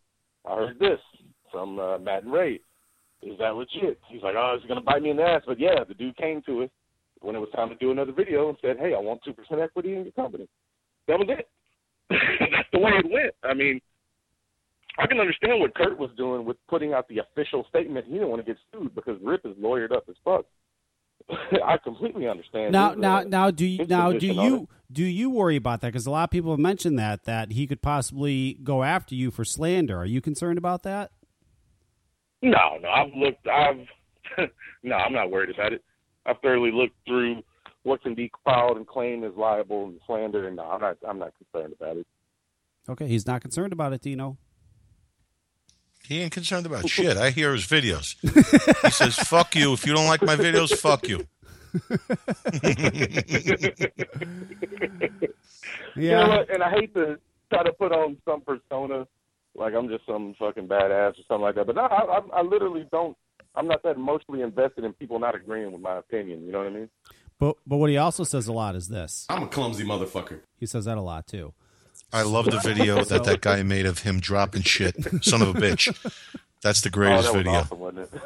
I heard this from uh, Matt and Ray. Is that legit?" He's like, "Oh, it's gonna bite me in the ass." But yeah, the dude came to us when it was time to do another video and said, "Hey, I want two percent equity in your company." That was it. That's the way it went. I mean, I can understand what Kurt was doing with putting out the official statement. He didn't want to get sued because Rip is lawyered up as fuck. I completely understand. Now, now, uh, now, do you now do you do you worry about that? Because a lot of people have mentioned that that he could possibly go after you for slander. Are you concerned about that? No, no. I've looked. I've no. I'm not worried about it. I've thoroughly looked through what can be filed and claimed as liable and slander, and no, I'm not. I'm not concerned about it. Okay, he's not concerned about it, Dino. He ain't concerned about shit. I hear his videos. He says, "Fuck you. If you don't like my videos, fuck you." You know what? And I hate to try to put on some persona, like I'm just some fucking badass or something like that. But no, I, I, I literally don't. I'm not that emotionally invested in people not agreeing with my opinion. You know what I mean? But but what he also says a lot is this. I'm a clumsy motherfucker. He says that a lot too. I love the video that that guy made of him dropping shit. Son of a bitch. That's the greatest oh, that was video. awesome, wasn't it?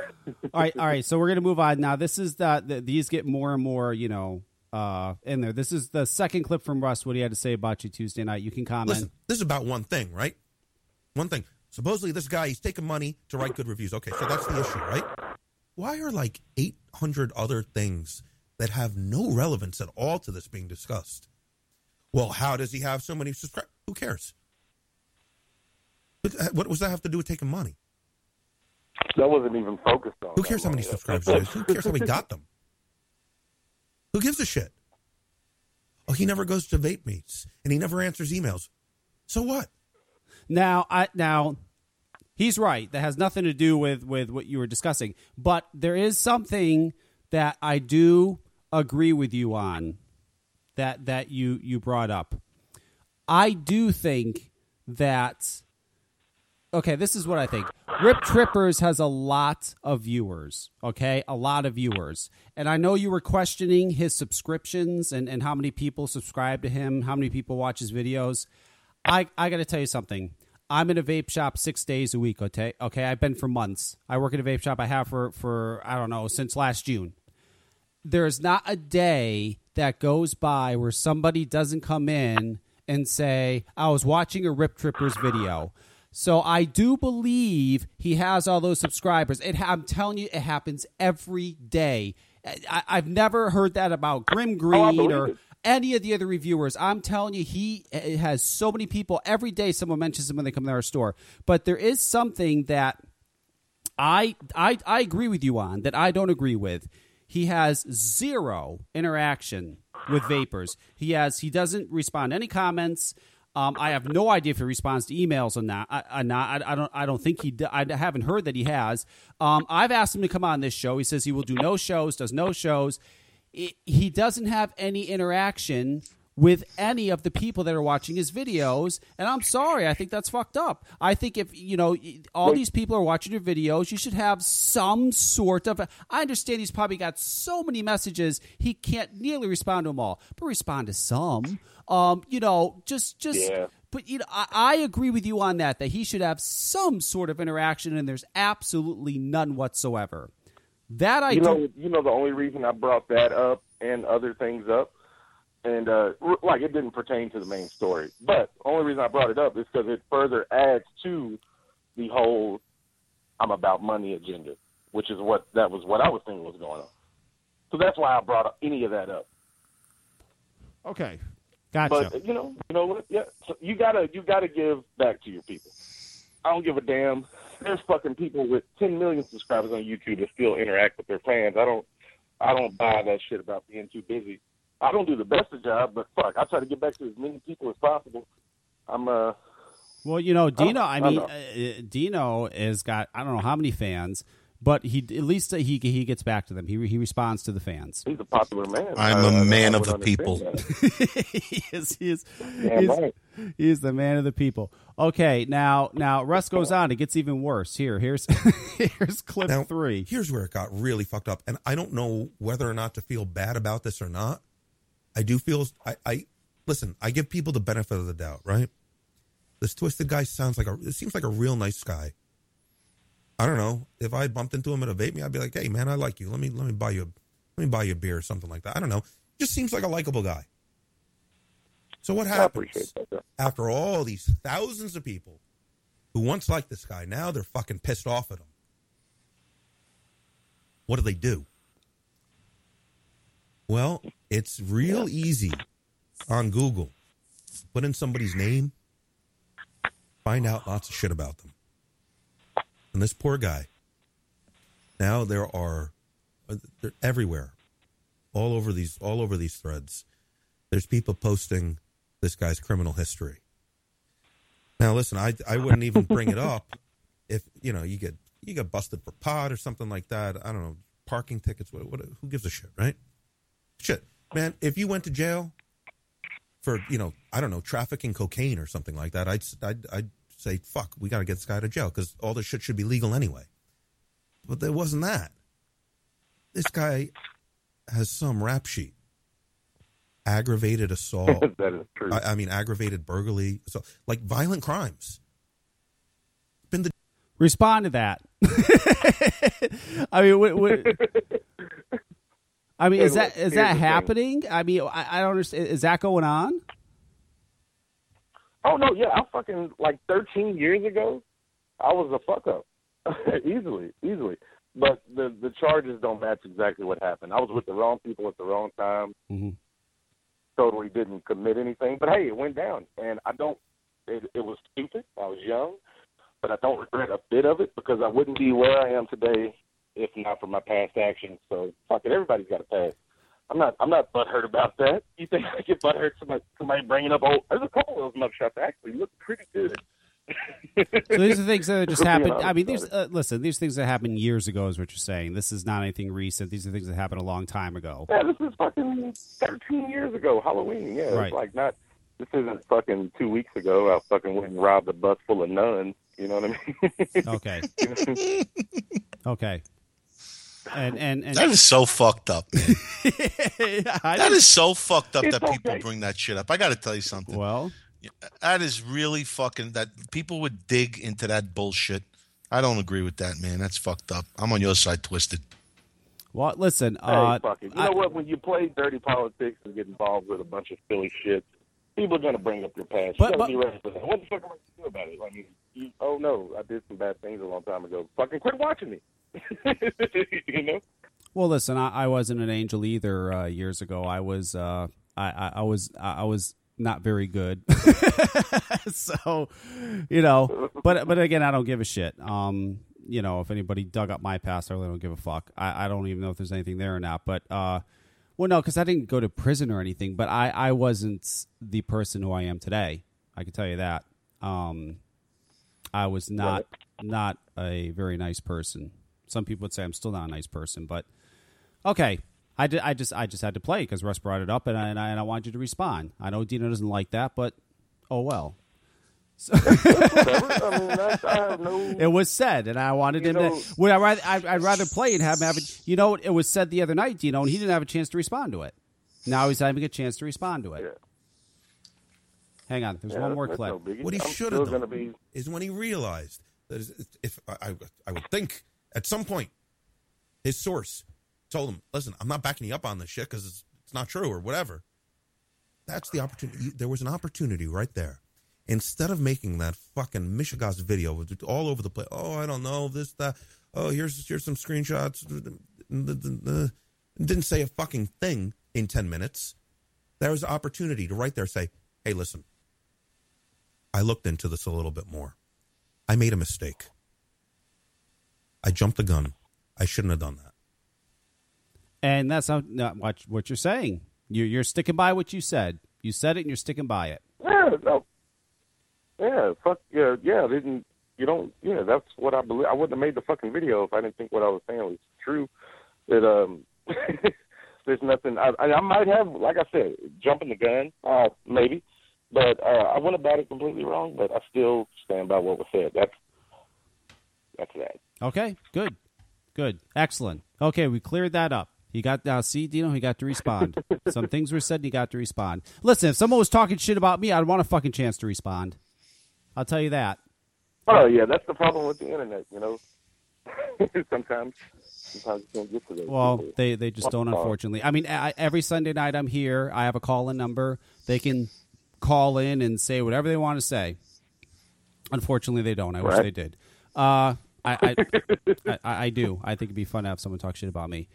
all right, all right. So we're gonna move on now. This is the, the these get more and more, you know, uh, in there. This is the second clip from Russ. What he had to say about you Tuesday night. You can comment. Listen, this is about one thing, right? One thing. Supposedly, this guy he's taking money to write good reviews. Okay, so that's the issue, right? Why are like eight hundred other things that have no relevance at all to this being discussed? Well, how does he have so many subscribers? Who cares? What what does that have to do with taking money? That wasn't even focused on. Who cares how many subscribers he has? Who cares how he got them? Who gives a shit? Oh, he never goes to vape meets and he never answers emails. So what? Now, I now he's right. That has nothing to do with with what you were discussing. But there is something that I do agree with you on that that you you brought up. I do think that okay, this is what I think. Rip Trippers has a lot of viewers, okay? A lot of viewers. And I know you were questioning his subscriptions and, and how many people subscribe to him, how many people watch his videos. I, I got to tell you something. I'm in a vape shop six days a week, okay? Okay, I've been for months. I work in a vape shop I have for, for I don't know, since last June. There's not a day that goes by where somebody doesn't come in and say, I was watching a Rip Trippers video. So I do believe he has all those subscribers. It, I'm telling you, it happens every day. I, I've never heard that about Grimm oh, Green believe or it. Any of the other reviewers. I'm telling you, he uh, has so many people. Every day, someone mentions him when they come to our store. But there is something that I I I agree with you on that I don't agree with. He has zero interaction with vapors. He has he doesn't respond to any comments. Um, I have no idea if he responds to emails or not. I, I not. I, I don't. I don't think he. I haven't heard that he has. Um, I've asked him to come on this show. He says he will do no shows. Does no shows. I- he doesn't have any interaction with any of the people that are watching his videos. And i'm sorry i think that's fucked up. I think if you know all these people are watching your videos you should have some sort of i understand he's probably got so many messages he can't nearly respond to them all but respond to some. Um you know just just Yeah. but you know I, I agree with you on that that he should have some sort of interaction and there's absolutely none whatsoever that i you do know, you know the only reason I brought that up and other things up, and uh, like it didn't pertain to the main story, but the only reason I brought it up is because it further adds to the whole "I'm about money" agenda, which is what that was what I was thinking was going on. So that's why I brought up any of that up. okay gotcha But you know, you know what? Yeah, so you gotta you gotta give back to your people. I don't give a damn. There's fucking people with 10 million subscribers on YouTube that still interact with their fans. I don't I don't buy that shit about being too busy. I don't do the best of job, but fuck, I try to get back to as many people as possible. I'm uh Well, you know, Dino. I I mean, know. uh, Dino has got I don't know how many fans. But he at least he he gets back to them. He he responds to the fans. He's a popular man. I'm I- a I- man I of the people. understand that. he is he is Damn he's, right. he's the man of the people. Okay, now now Russ goes on. It gets even worse. Here here's here's clip Now, three. Here's where it got really fucked up, and I don't know whether or not to feel bad about this or not. I do feel I, I listen. I give people the benefit of the doubt, right? This twisted guy sounds like a. It seems like a real nice guy. I don't know if I bumped into him at a vape me, I'd be like, "Hey, man, I like you. Let me let me buy you a, let me buy you a beer or something like that." I don't know. Just seems like a likable guy. So what happens that. after all these thousands of people who once liked this guy, now they're fucking pissed off at him. What do they do? Well, it's real easy on Google. Put in somebody's name, find out lots of shit about them. And this poor guy, now there are, uh, they're everywhere, all over these, all over these threads. There's people posting this guy's criminal history. Now, listen, I I wouldn't even bring it up if you know you get you get busted for pot or something like that. I don't know parking tickets. What, what who gives a shit, right? Shit, man. If you went to jail for you know I don't know trafficking cocaine or something like that, I'd I'd, I'd say fuck, we got to get this guy to jail because all this shit should be legal anyway. But there wasn't that. This guy has some rap sheet. Aggravated assault. that is true. I, I mean, aggravated burglary. So, like violent crimes. Been the Respond to that. I mean, what, what, I mean, is Hey, that look, is here's that the thing. happening? I mean, I, I don't understand. Is that going on? Oh no, yeah, I fucking like 13 years ago, I was a fuck up, easily, easily. But the the charges don't match exactly what happened. I was with the wrong people at the wrong time. Mm-hmm. Totally didn't commit anything, but hey, it went down, and I don't. It, it was stupid. I was young, but I don't regret a bit of it because I wouldn't be where I am today if not for my past actions. So fuck it, everybody's got a past. I'm not. I'm not butthurt about that. You think I get butthurt somebody somebody bringing up? old? there's a couple of those mugshots that actually look pretty good. So these are things that just happened. I mean, these uh, listen. These things that happened years ago is what you're saying. This is not anything recent. These are things that happened a long time ago. Yeah, this is fucking 13 years ago, Halloween. Yeah, Right. it's like not. This isn't fucking two weeks ago. I fucking went and robbed a bus full of nuns. You know what I mean? Okay. Okay. And and and That is so fucked up. Man. I That so fucked up It's that people okay. bring that shit up. I got to tell you something. well. That is really fucking. That people would dig into that bullshit. I don't agree with that, man. That's fucked up. I'm on your side, twisted. Well, listen. hey, Uh, fuck it. You I- know what? When you play dirty politics and get involved with a bunch of silly shit, people are gonna bring up your past. But- you gotta but- be ready for that. What the fuck am I gonna do about it? I mean, you, oh no, I did some bad things a long time ago. Fucking quit watching me. you know? Well, listen, I, I wasn't an angel either uh, years ago. I was, uh, I, I, I was, I was not very good. so, you know, but but again, I don't give a shit. Um, you know, if anybody dug up my past, I really don't give a fuck. I, I don't even know if there's anything there or not. But uh, well, no, because I didn't go to prison or anything. But I, I wasn't the person who I am today. I can tell you that. Um, I was not not a very nice person. Some people would say I'm still not a nice person, but okay. I, did, I just I just had to play because Russ brought it up, and I, and I and I wanted you to respond. I know Dino doesn't like that, but oh well. Whatever. I mean, that's, I have no. It was said, and I wanted him know- to. Would I rather? I'd, I'd rather play and have him have. A, you know, it was said the other night, Dino, and he didn't have a chance to respond to it. Now he's having a chance to respond to it. Yeah. Hang on, there's Yeah, one more that's clip. no. What he should have done be is when he realized that is- if I, I, I would think at some point his source told him, "Listen, I'm not backing you up on this shit because it's, it's not true or whatever." That's the opportunity. There was an opportunity right there. Instead of making that fucking Michigas video all over the place, oh, I don't know this, that. Oh, here's here's some screenshots. Didn't say a fucking thing in ten minutes. There was an opportunity to right there say, "Hey, listen, I looked into this a little bit more. I made a mistake. I jumped the gun. I shouldn't have done that. And that's not, not what what you're saying. You're you're sticking by what you said. You said it, and you're sticking by it. Yeah, no. Yeah, fuck yeah, yeah. Didn't you don't. Yeah, that's what I believe. I wouldn't have made the fucking video if I didn't think what I was saying was true. That um, there's nothing. I, I I might have, like I said, jumping the gun, uh, maybe, but uh, I went about it completely wrong. But I still stand by what was said. That's that's that. Okay, good, good, excellent. Okay, we cleared that up. He got now. See, Dino, he got to respond. Some things were said, and he got to respond. Listen, if someone was talking shit about me, I'd want a fucking chance to respond. I'll tell you that. Oh yeah, that's the problem with the internet. You know, sometimes sometimes you can't get to those. Well, people. they they just don't, Uh, unfortunately. I mean, I, every Sunday night I'm here. I have a call in number. They can call in and say whatever they want to say. Unfortunately, they don't. I wish they did. Uh, I, I, I I do. I think it'd be fun to have someone talk shit about me.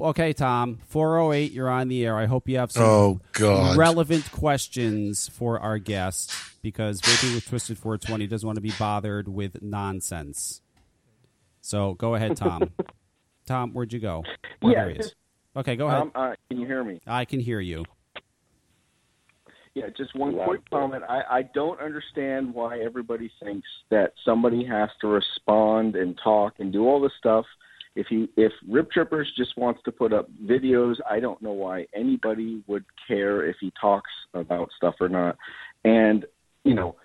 Okay, Tom, four oh eight. You're on the air. I hope you have some Oh, God. relevant questions for our guest because vaping with Twisted 420 doesn't want to be bothered with nonsense. So go ahead, Tom. Tom, where'd you go? Oh, Yeah, there he is. Okay, go ahead. Um, uh, can you hear me? I can hear you. Yeah, just one quick comment. I, I don't understand why everybody thinks that somebody has to respond and talk and do all this stuff. If he if Rip Trippers just wants to put up videos, I don't know why anybody would care if he talks about stuff or not. And you know,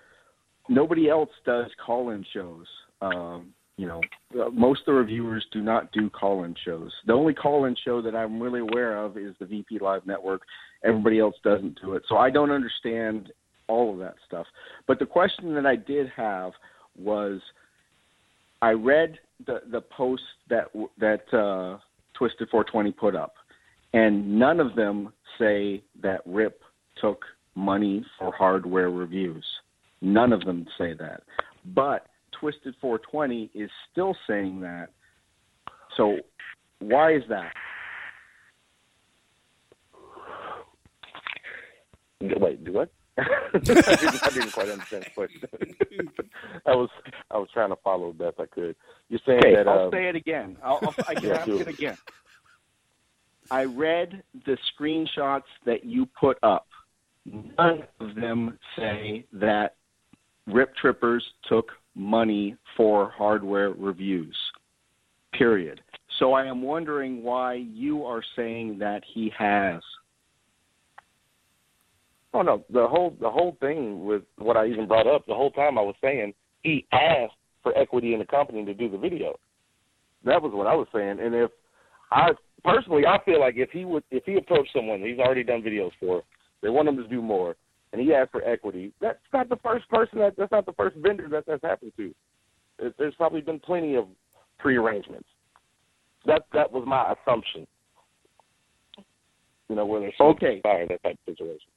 nobody else does call-in shows. Um, you know, uh, most of the reviewers do not do call-in shows. The only call-in show that I'm really aware of is the VP Live Network. Everybody else doesn't do it, so I don't understand all of that stuff. But the question that I did have was, I read the the post that that uh, Twisted 420 put up, and none of them say that Rip took money for hardware reviews. None of them say that. But Twisted 420 is still saying that. So why is that? Wait, do what? I, didn't, I didn't quite understand the question. I was I was trying to follow best I could. You're saying Okay, that I'll uh, say it again. I'll, I'll, I can Yeah, ask do it it. again. I read the screenshots that you put up. None of them say that Rip Trippers took money for hardware reviews. Period. So I am wondering why you are saying that he has. Oh no, the whole the whole thing with what I even brought up the whole time I was saying he asked for equity in the company to do the video. That was what I was saying. And if I personally I feel like if he would if he approached someone he's already done videos for, they want him to do more, and he asked for equity, that's not the first person that that's not the first vendor that that's happened to. It, there's probably been plenty of prearrangements. That that was my assumption. You know, where there's Okay. fire, that type of situation.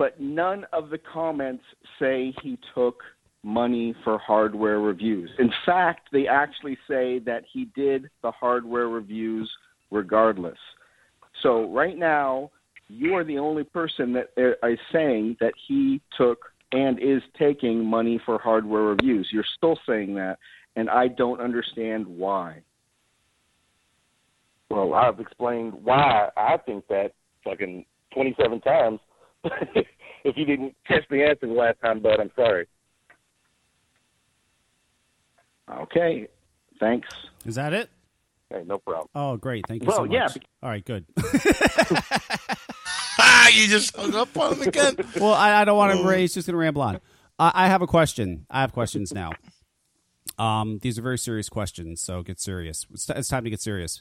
But none of the comments say he took money for hardware reviews. In fact, they actually say that he did the hardware reviews regardless. So right now, you are the only person that uh, saying that he took and is taking money for hardware reviews. You're still saying that, and I don't understand why. Well, I've explained why I think that fucking 27 times. if you didn't catch the answer the last time, bud, I'm sorry. Okay, thanks. Is that it? Hey, no problem. Oh, great. Thank you Well, so much. yeah, All right, good. Ah, you just hung up on him again. well, I, I don't want to raise. Just going to ramble on. I, I have a question. I have questions now. Um, these are very serious questions, so get serious. It's, it's time to get serious.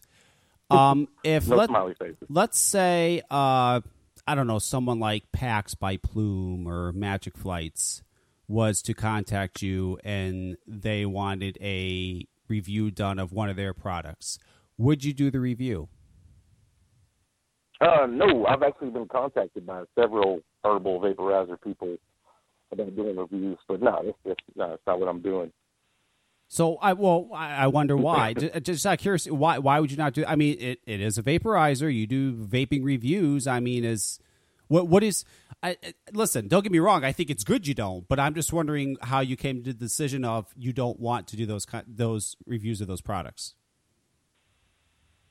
Um, if No let, smiley faces. let's say, uh, I don't know, someone like Pax by Ploom or Magic Flights was to contact you and they wanted a review done of one of their products, would you do the review? Uh, no, I've actually been contacted by several herbal vaporizer people about doing reviews, but no, that's, that's, no, that's not what I'm doing. So I well I, wonder why. Uh, just, just of curiosity, why why would you not do? I mean, it, it is a vaporizer. You do vaping reviews. I mean, is what what is? I, I- listen, don't get me wrong. I think it's good you don't, but I'm just wondering how you came to the decision of you don't want to do those those reviews of those products.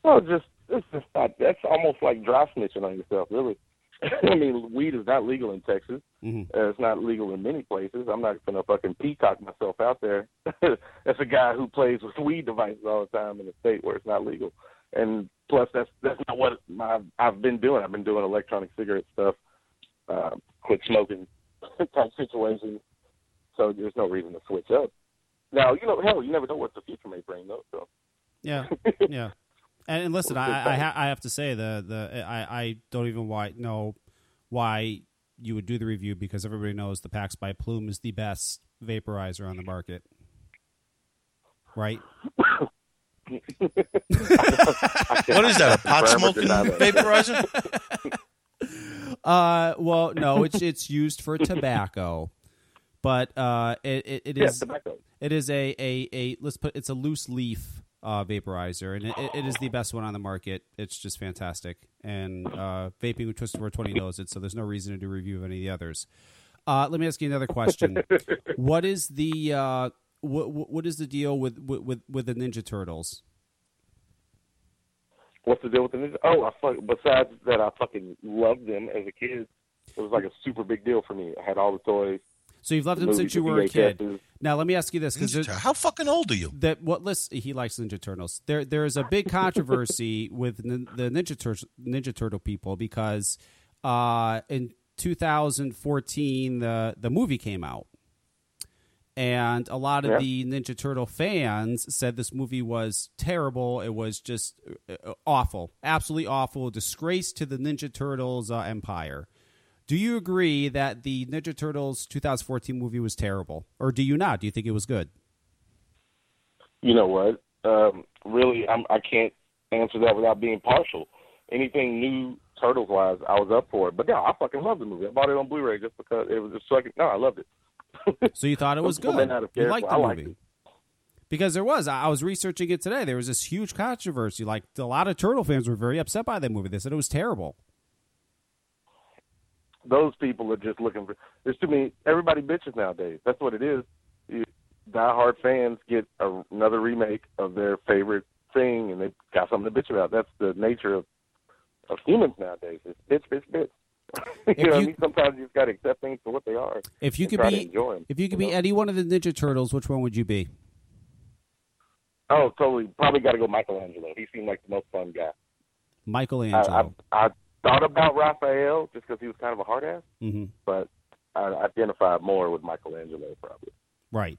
Well, just it's just not. That's almost like dry snitching on yourself, really. I mean, weed is not legal in Texas. Mhm. Uh, it's not legal in many places. I'm not gonna fucking peacock myself out there. that's a guy who plays with weed devices all the time in a state where it's not legal. And plus, that's that's not what my, I've been doing. I've been doing electronic cigarette stuff, uh, quit smoking type situations. So there's no reason to switch up. Now, you know, hell, you never know what the future may bring, though. So Yeah, yeah. And, and listen, I I, ha- I have to say the the I, I don't even why know why you would do the review because everybody knows the Pax by Ploom is the best vaporizer on the market, right? What is that, a pot smoking vaporizer? Uh, well, no, it's it's used for tobacco, but uh, it it, it Yeah, is tobacco. it is a, a, a let's put it's a loose leaf uh, vaporizer, and it, it- is the best one on the market. It's just fantastic, and uh, vaping with Twisted 420 knows it, so there's no reason to do a review of any of the others. Uh, let me ask you another question: What is the uh, what what is the deal with with with, with the Ninja Turtles? What's the deal with the Ninja? Oh, I fuck, besides that, I fucking loved them as a kid. It was like a super big deal for me. I had all the toys. So you've loved him since you were a kid. VHSs. Now let me ask you this: because How fucking old are you? that what list he likes Ninja Turtles. There there is a big controversy with nin- the Ninja Tur- Ninja Turtle people because uh, in 2014 the the movie came out. And a lot of Yeah. the Ninja Turtle fans said this movie was terrible. It was just uh, awful, absolutely awful, disgrace to the Ninja Turtles uh, empire. Do you agree that the Ninja Turtles 2014 movie was terrible, or do you not? Do you think it was good? You know what? Um, really, I'm, I can't answer that without being partial. Anything new Turtles wise, I was up for it. But yeah, I fucking love the movie. I bought it on Blu-ray just because it was just fucking. No, I loved it. So you thought it was Some people may good. not You liked the I liked movie. Because there was, I I was researching it today. There was this huge controversy. Like a lot of Turtle fans were very upset by that movie. They said it was terrible. Those people are just looking for. There's too many. Everybody bitches nowadays. That's what it is. You, diehard fans get a, another remake of their favorite thing, and they got something to bitch about. That's the nature of of humans nowadays. It's bitch, bitch, bitch. you know, what I mean, sometimes you just got to accept things for what they are. If you could be, to enjoy 'em, if you could know? be any one of the Ninja Turtles, which one would you be? Oh, totally. Probably got to go Michelangelo. He seemed like the most fun guy. Michelangelo. I, I, I thought about Raphael just because he was kind of a hard ass, hmm but I identified more with Michelangelo probably. Right.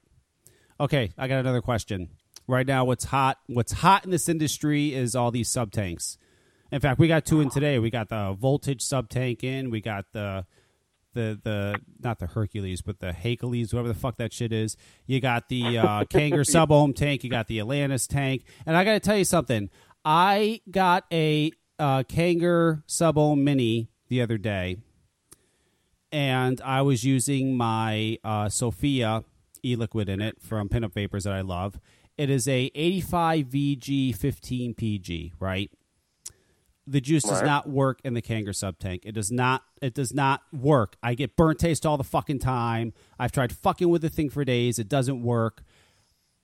Okay, I got another question. Right now, what's hot? What's hot in this industry is all these sub tanks. In fact, we got two in today. We got the voltage sub tank in. We got the the the not the Hercules, but the Hercules, whatever the fuck that shit is. You got the uh, Kanger sub ohm tank. You got the Atlantis tank. And I got to tell you something. I got a uh, Kanger sub ohm mini the other day and I was using my uh, Sophia e-liquid in it from Pinup Vapors that I love. It is a 85 VG 15 PG, right? The juice does not work in the Kanger sub tank. It does not. It does not work. I get burnt taste all the fucking time. I've tried fucking with the thing for days. It doesn't work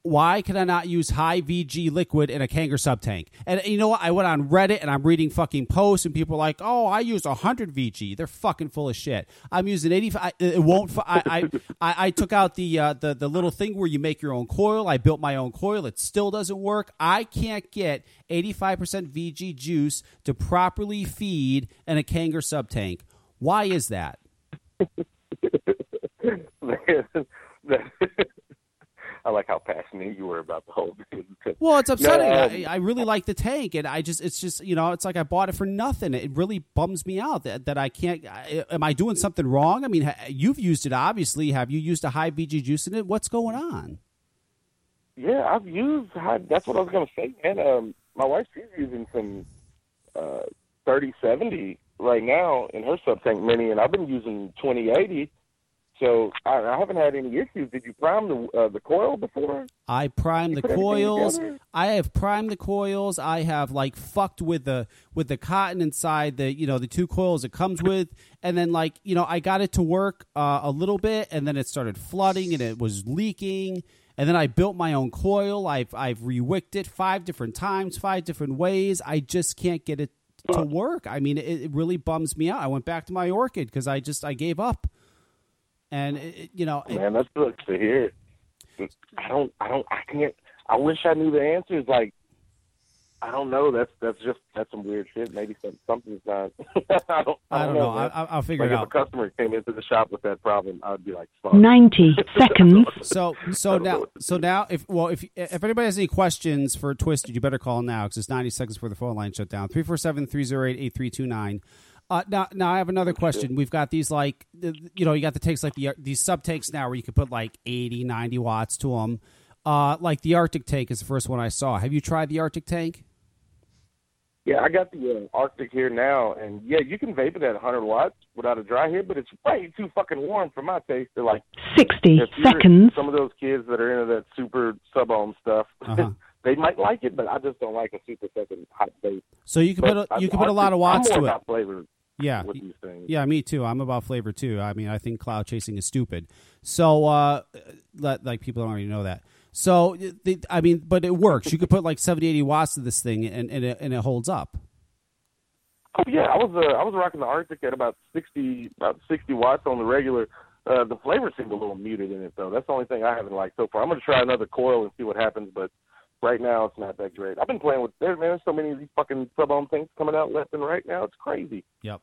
why can I not use high VG liquid in a Kanger sub tank? And you know what? I went on Reddit and I'm reading fucking posts, and people are like, "Oh, I use 100 VG." They're fucking full of shit. I'm using 85. It won't. I I, I, took out the uh, the the little thing where you make your own coil. I built my own coil. It still doesn't work. I can't get 85% VG juice to properly feed in a Kanger sub tank. Why is that? I like how passionate you were about the whole thing. Well, it's upsetting. No, um, I, I really like the tank, and I just, it's just, you know, it's like I bought it for nothing. It really bums me out that, that I can't. I, am I doing something wrong? I mean, you've used it, obviously. Have you used a high VG juice in it? What's going on? Yeah, I've used. high- That's what I was going to say, man. Um, my wife she's using some uh, thirty seventy right now in her sub tank mini, and I've been using twenty eighty. So I, I haven't had any issues. Did you prime the uh, the coil before? I prime the coils. I have primed the coils. I have like fucked with the with the cotton inside the you know the two coils it comes with, and then like you know I got it to work uh, a little bit, and then it started flooding and it was leaking, and then I built my own coil. I've I've rewicked it five different times, five different ways. I just can't get it to work. I mean, it, it really bums me out. I went back to my orchid because I just I gave up. And it, it- you know, it- Man, that sucks to hear. I don't, I don't, I can't. I wish I knew the answers. Like, I don't know. That's that's just that's some weird shit. Maybe some, something's not. I don't. I I don't don't know. man. I- I- I'll figure like it if out. If a customer came into the shop with that problem, I'd be like, fuck. 90 seconds. So so now so now if well if if anybody has any questions for Twisted, you better call now because it's ninety seconds before the phone line shut down. 347-308-8329. Uh, now, now I have another question. We've got these like, you know, you got the takes like the these sub takes now where you can put like 80, 90 watts to them. Uh, like the Arctic tank is the first one I saw. Have you tried the Arctic tank? Yeah, I got the uh, Arctic here now, and yeah, you can vape it at 100 watts without a dry hit, but it's way too fucking warm for my taste. They're like 60 if seconds. Some of those kids that are into that super sub ohm stuff, Uh-huh. they might like it, but I just don't like a super second hot vape. So you can But put a, I- you can put a lot of I'm watts more to it. about flavor. Yeah. with these things. Yeah, me too. I'm about flavor too. I mean, I think cloud chasing is stupid. So, uh, let, like people don't already know that. So, the, I mean, but it works. You could put like 70, 80 watts to this thing, and and it, and it holds up. Oh yeah, I was uh, I was rocking the Arctic at about 60 about 60 watts on the regular. Uh, the flavor seemed a little muted in it though. That's the only thing I haven't liked so far. I'm gonna try another coil and see what happens, but right now it's not that great. I've been playing with there, man. There's so many of these fucking sub ohm things coming out left and right now. It's crazy. Yep.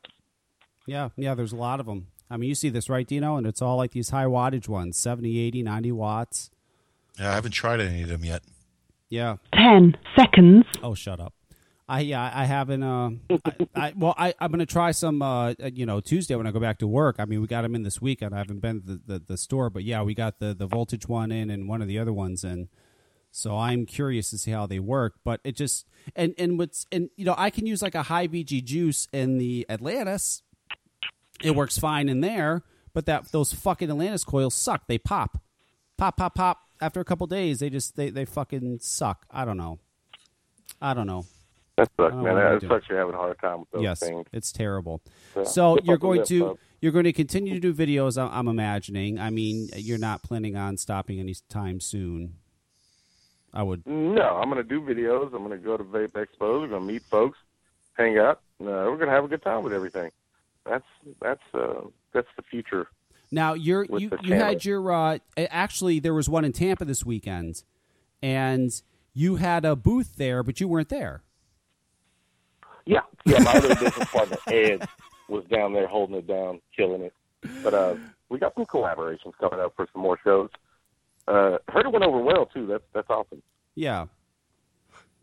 Yeah, yeah. There's a lot of them. I mean, you see this right, Dino, and it's all like these high wattage ones, 70, 80, 90 watts. Yeah, I haven't tried any of them yet. Yeah. 10 seconds. Oh, shut up. I yeah, I haven't. Uh, I, I well, I I'm gonna try some. Uh, you know, Tuesday when I go back to work. I mean, we got them in this weekend. I haven't been to the, the the store, but yeah, we got the the voltage one in and one of the other ones in. So I'm curious to see how they work. But it just and and what's and you know I can use like a high VG juice in the Atlantis. It works fine in there, but that those fucking Atlantis coils suck. They pop, pop, pop, pop. After a couple days, they just they they fucking suck. I don't know. I don't know. That sucks, man. That sucks. You're having a hard time with those yes, things. it's terrible. Yeah. So you're going to you're going to continue to do videos. I'm imagining. I mean, you're not planning on stopping anytime soon. I would. No, I'm gonna do videos. I'm gonna go to vape expos. We're gonna meet folks, hang out. Uh, we're gonna have a good time with everything. That's that's uh, that's the future. Now you're you you had your uh, actually there was one in Tampa this weekend, and you had a booth there, but you weren't there. Yeah, yeah. My other business partner Ed was down there holding it down, killing it. But uh, we got some collaborations coming up for some more shows. Uh, heard it went over well too. That's that's awesome. Yeah.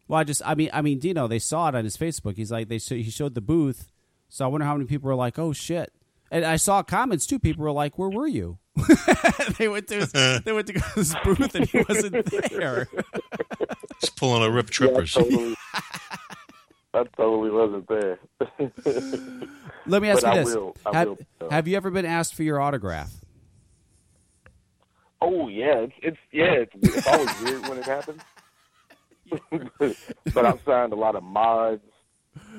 Well, I just, I mean, I mean, Dino, they saw it on his Facebook. He's like, they sh- he showed the booth, so I wonder how many people were like, "Oh shit!" And I saw comments too. People were like, "Where were you?" they went to his, they went to go to his booth and he wasn't there. He's pulling a rip Yeah, I trippers. totally, I totally wasn't there. Let me ask But you I this: will- I have, will, have you ever been asked for your autograph? Oh yeah, it's, it's yeah, it's, it's always weird when it happens. but I've signed a lot of mods,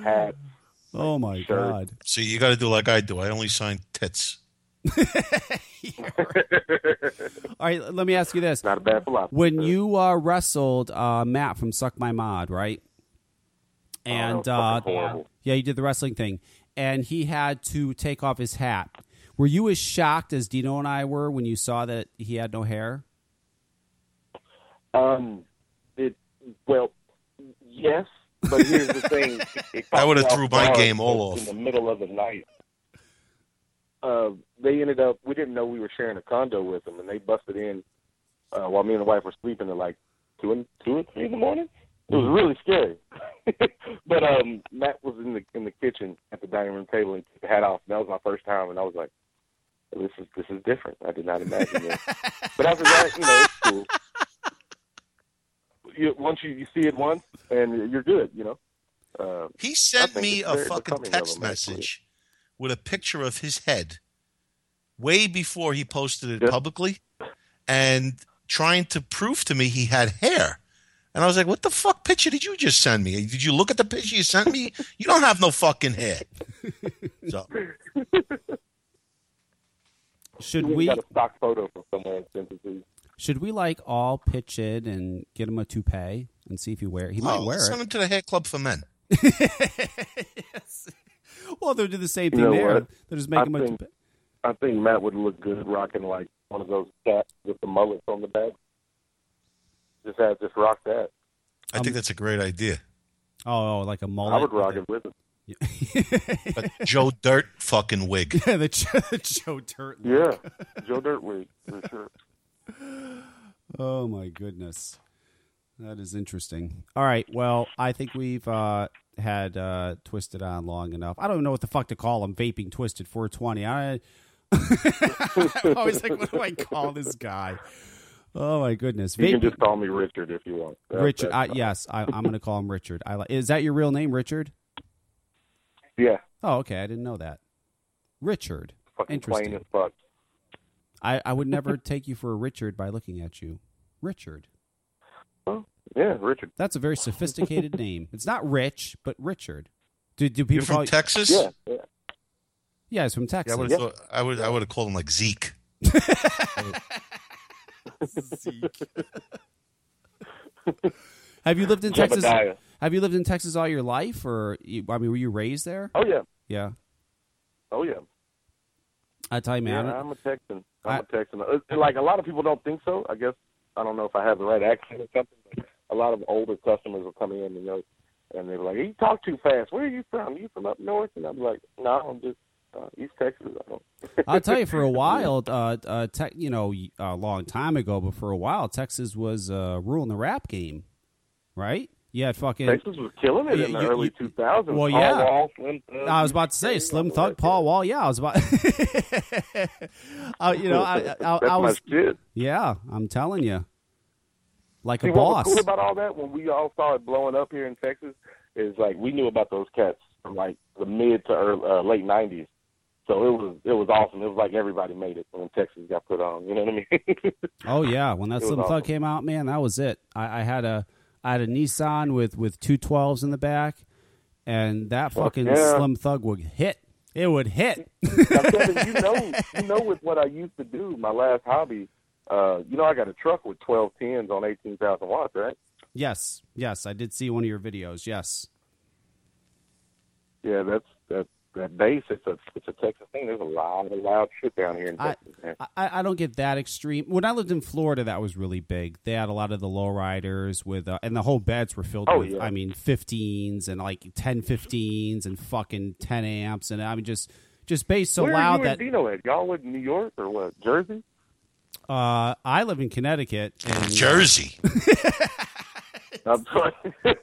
hats. Oh my god! So you got to do like I do. I only sign tits. All right, let me ask you this: Not a bad philosophy. When you uh, wrestled uh, Matt from Suck My Mod, right? And was uh, yeah, you did the wrestling thing, and he had to take off his hat. Were you as shocked as Dino and I were when you saw that he had no hair? Um, it well, yes, but here's the thing: I would've threw my game all off in the middle of the night. Uh, they ended up. We didn't know we were sharing a condo with them, and they busted in uh, while me and the wife were sleeping at like two and two or three in the morning. It was really scary. but um, Matt was in the in the kitchen at the dining room table and took the hat off. And that was my first time, and I was like, "This is this is different. I did not imagine this." but after that, you know, it's cool. You, once you, you see it once, and you're good. You know. Uh, He sent me a fucking text message with a picture of his head way before he posted it publicly and trying to prove to me he had hair. And I was like, what the fuck picture did you just send me? Did you look at the picture you sent me? You don't have no fucking hair. So, Should we got a stock photo from somewhere in Cincinnati. should we like all pitch in and get him a toupee and see if he wear? It? He might oh, wear send it. him to the hair club for men. yes. Well, they'll do the same You thing know there. what? They'll just make I him a think- toupee. I think Matt would look good rocking like one of those caps with the mullets on the back. Just have just rock that. I think that's a great idea. Oh, oh, like a mullet. I would rock it with it. A Joe Dirt fucking wig. Yeah, the Joe, the Joe Dirt. Yeah, look. Joe Dirtwig for sure. Oh my goodness, that is interesting. All right, well, I think we've uh, had uh, twisted on long enough. I don't know what the fuck to call him. Vaping twisted 420. I. I'm always like, what do I call this guy? Oh my goodness, You can just call me Richard if you want. That- Richard. I, yes, I, I'm going to call him Richard. I, is that your real name, Richard? Yeah. Oh, okay. I didn't know that. Richard. Fucking Interesting. plain as fuck. I, I would never take you for a Richard by looking at you. Richard. Yeah, Richard. That's a very sophisticated name. It's not Rich, but Richard. Do, do people You're from call you- Texas? Yeah, yeah. Yeah, he's from Yeah, Texas. I would have thought I would I would have called him like Zeke. Have you lived in Texas? Jebediah. Have you lived in Texas all your life, or you, I mean, were you raised there? Oh yeah. Yeah, Oh yeah. I tell you, man. yeah, I'm a Texan. I- I'm a Texan. Uh, Like a lot of people don't think so. I guess I don't know if I have the right accent or something. But a lot of older customers will come in and you know, and they're like, "You talk too fast. Where are you from? You from up north?" And I'm like, "No, I'm just uh, East Texas." I don't. I'll tell you, for a while, uh, uh, te- you know, a long time ago, but for a while, Texas was uh, ruling the rap game, right? You had fucking Texas was killing it in You- the you- early you- 2000s. Well, Paul yeah. Wall, Slim Thug, I was about to say Slim Thug, Paul Wall. Yeah, I was about. uh, you know, I, I, I, That's I my was. Yeah, I'm telling you, like See, a what was boss. cool about all that when we all saw it blowing up here in Texas is like we knew about those cats from like the mid to early, uh, late '90s. So it was it was awesome. It was like everybody made it when Texas got put on. You know what I mean? Oh yeah, when that Slim Thug awesome. came out, man, that was it. I, I had a I had a Nissan with with two twelves in the back, and that fucking yeah. Slim Thug would hit. It would hit. now, Kevin, you know, you know, with what I used to do, my last hobby. Uh, you know, I got a truck with 12 tens on 18,000 watts, right? yes, yes, I did see one of your videos. Yes. Yeah, that's that that bass. It's a it's a Texas thing. There's a lot of loud shit down here in I, Texas. man. I I don't get that extreme. When I lived in Florida, that was really big. They had a lot of the lowriders with, uh, and the whole beds were filled Oh, with. yeah. I mean, 15s and like 10 15s and fucking 10 amps, and I mean just just bass so Where loud are you that and Dino at? Y'all live in New York or what? Jersey? uh, I live in Connecticut. And, Jersey. I'm sorry.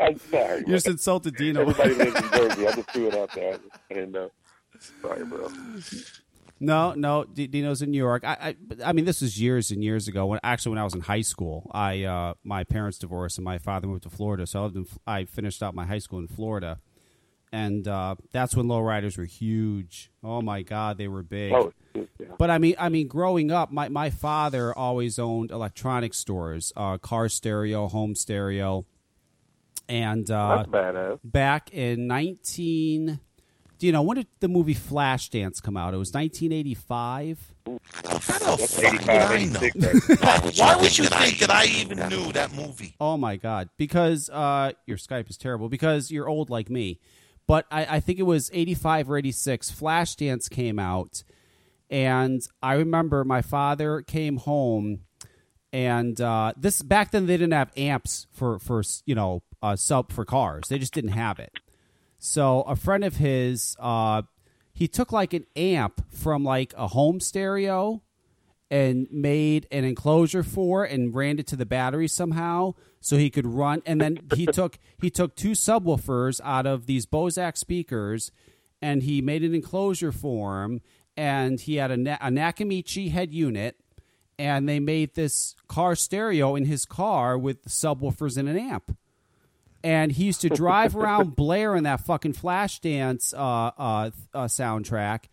I'm sorry. You just insulted Dino. Everybody lives in Jersey. I just threw it out there. I didn't. Sorry, bro. No, no, D- Dino's in New York. I, I, I mean, this was years and years ago. When actually, when I was in high school, I uh, my parents divorced and my father moved to Florida, so I lived in, I finished out my high school in Florida, and uh, that's when lowriders were huge. Oh my God, they were big. Oh, yeah. But I mean, I mean, growing up, my, my father always owned electronic stores, uh, car stereo, home stereo, and uh, That's back in nineteen. Do you know when did the movie Flashdance come out? It was nineteen eighty five. How the fuck would I know? Why would you think that I even knew that movie? Oh my god! Because uh, your Skype is terrible. Because you're old like me. But I, I think it was eighty five or eighty six. Flashdance came out, and I remember my father came home, and uh, this back then they didn't have amps for for you know uh, sub for cars. They just didn't have it. So a friend of his, uh, he took like an amp from like a home stereo and made an enclosure for and ran it to the battery somehow so he could run. And then he took he took two subwoofers out of these Bozak speakers and he made an enclosure for him and he had a, a Nakamichi head unit and they made this car stereo in his car with subwoofers and an amp. And he used to drive around blaring that fucking Flashdance uh, uh, uh, soundtrack,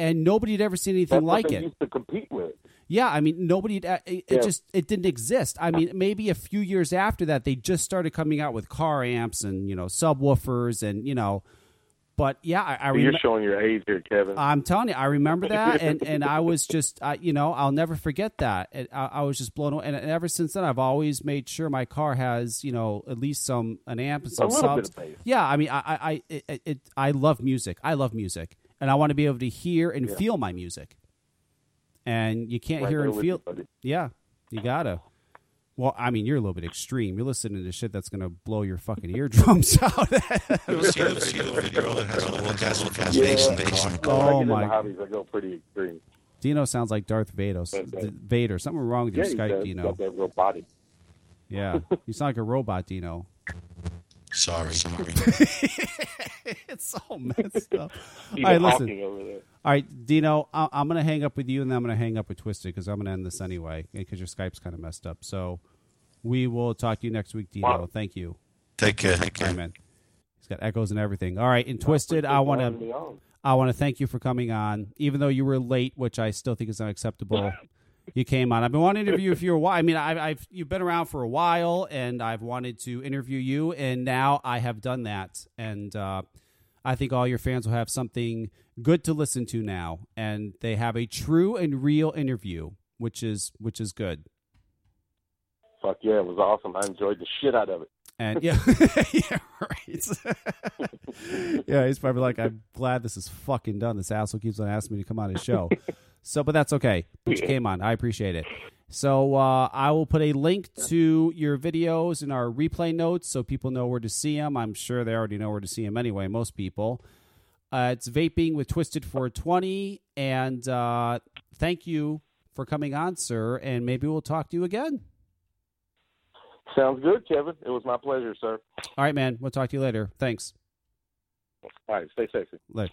and nobody had ever seen anything That's like it. used to compete with. Yeah, I mean, nobody. Uh, it, it Yeah. just it didn't exist. I mean, maybe a few years after that, they just started coming out with car amps and you know subwoofers and you know. But yeah, I, I You're showing your age here, Kevin. I'm telling you, I remember that, and and I was just, I, you know, I'll never forget that. And I, I was just blown away, and, ever since then, I've always made sure my car has, you know, at least some an amp and some A little bit subs. Yeah, I mean, I, I, I, it, it, I love music. I love music, and I want to be able to hear and Yeah. feel my music. And you can't Right hear and with you, feel. yeah, you gotta. Well, I mean, you're a little bit extreme. You're listening to shit that's gonna blow your fucking eardrums out. see the, see the video that has all gas, gas, Yeah. bass, and bass. When I Oh my! hobbies, I go pretty extreme. Dino sounds like Darth Vader. Uh, Vader. Something wrong with Yeah, your he Skype, does. Dino. Got that real body. Yeah, you sound like a robot, Dino. Sorry, sorry. it's all messed up. All right, listen. talking over there. All right, Dino, I- I'm going to hang up with you, and then I'm going to hang up with Twisted because I'm going to end this anyway because your Skype's kind of messed up. So we will talk to you next week, Dino. Wow. Thank you. Take care. Take care. right, man. He's got echoes and everything. All right, and Twisted, I want to. I want to thank you for coming on, even though you were late, which I still think is unacceptable. You came on. I've been wanting to interview you for a while. I mean, I've, I've you've been around for a while, and I've wanted to interview you, and now I have done that, and uh, I think all your fans will have something good to listen to now, and they have a true and real interview, which is which is good. Fuck yeah, it was awesome. I enjoyed the shit out of it. And yeah, yeah, right. yeah, he's probably like, I'm glad this is fucking done. This asshole keeps on asking me to come on his show. So, but that's okay. But you came on. I appreciate it. So uh, I will put a link to your videos in our replay notes so people know where to see them. I'm sure they already know where to see them anyway. Most people. Uh, it's vaping with Twisted 420, and uh, thank you for coming on, sir. And maybe we'll talk to you again. Sounds good, Kevin. It was my pleasure, sir. All right, man. We'll talk to you later. Thanks. All right, stay sexy. Later.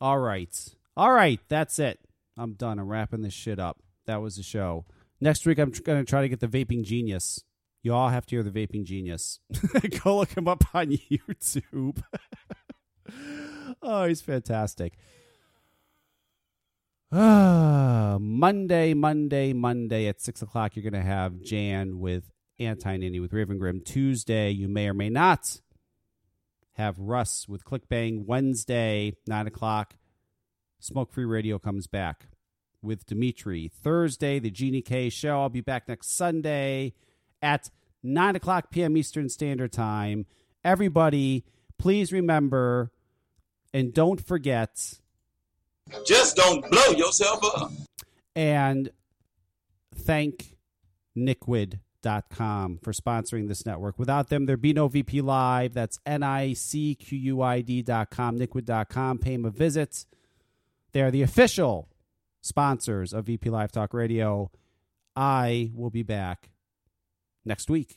All right. All right. That's it. I'm done. I'm wrapping this shit up. That was the show. Next week, I'm tr- going to try to get the Vaping Genius. You all have to hear the Vaping Genius. Go look him up on YouTube. oh, he's fantastic. Ah, Monday, Monday, Monday at 6 o'clock, you're going to have Jan with Anti Ninny with Raven Grim. Tuesday, you may or may not have Russ with Clickbang. Wednesday, 9 o'clock, Smoke Free Radio comes back with Dimitri. Thursday, the Jeannie K show. I'll be back next Sunday at 9 o'clock p.m. Eastern Standard Time. Everybody, please remember and don't forget Just don't blow yourself up. and thank Nicquid.com for sponsoring this network. Without them, there'd be no VP Live. That's N I C Q U I D.com, Nicquid.com. Pay them a visit. They are the official sponsors of VP Live Talk Radio. I will be back next week.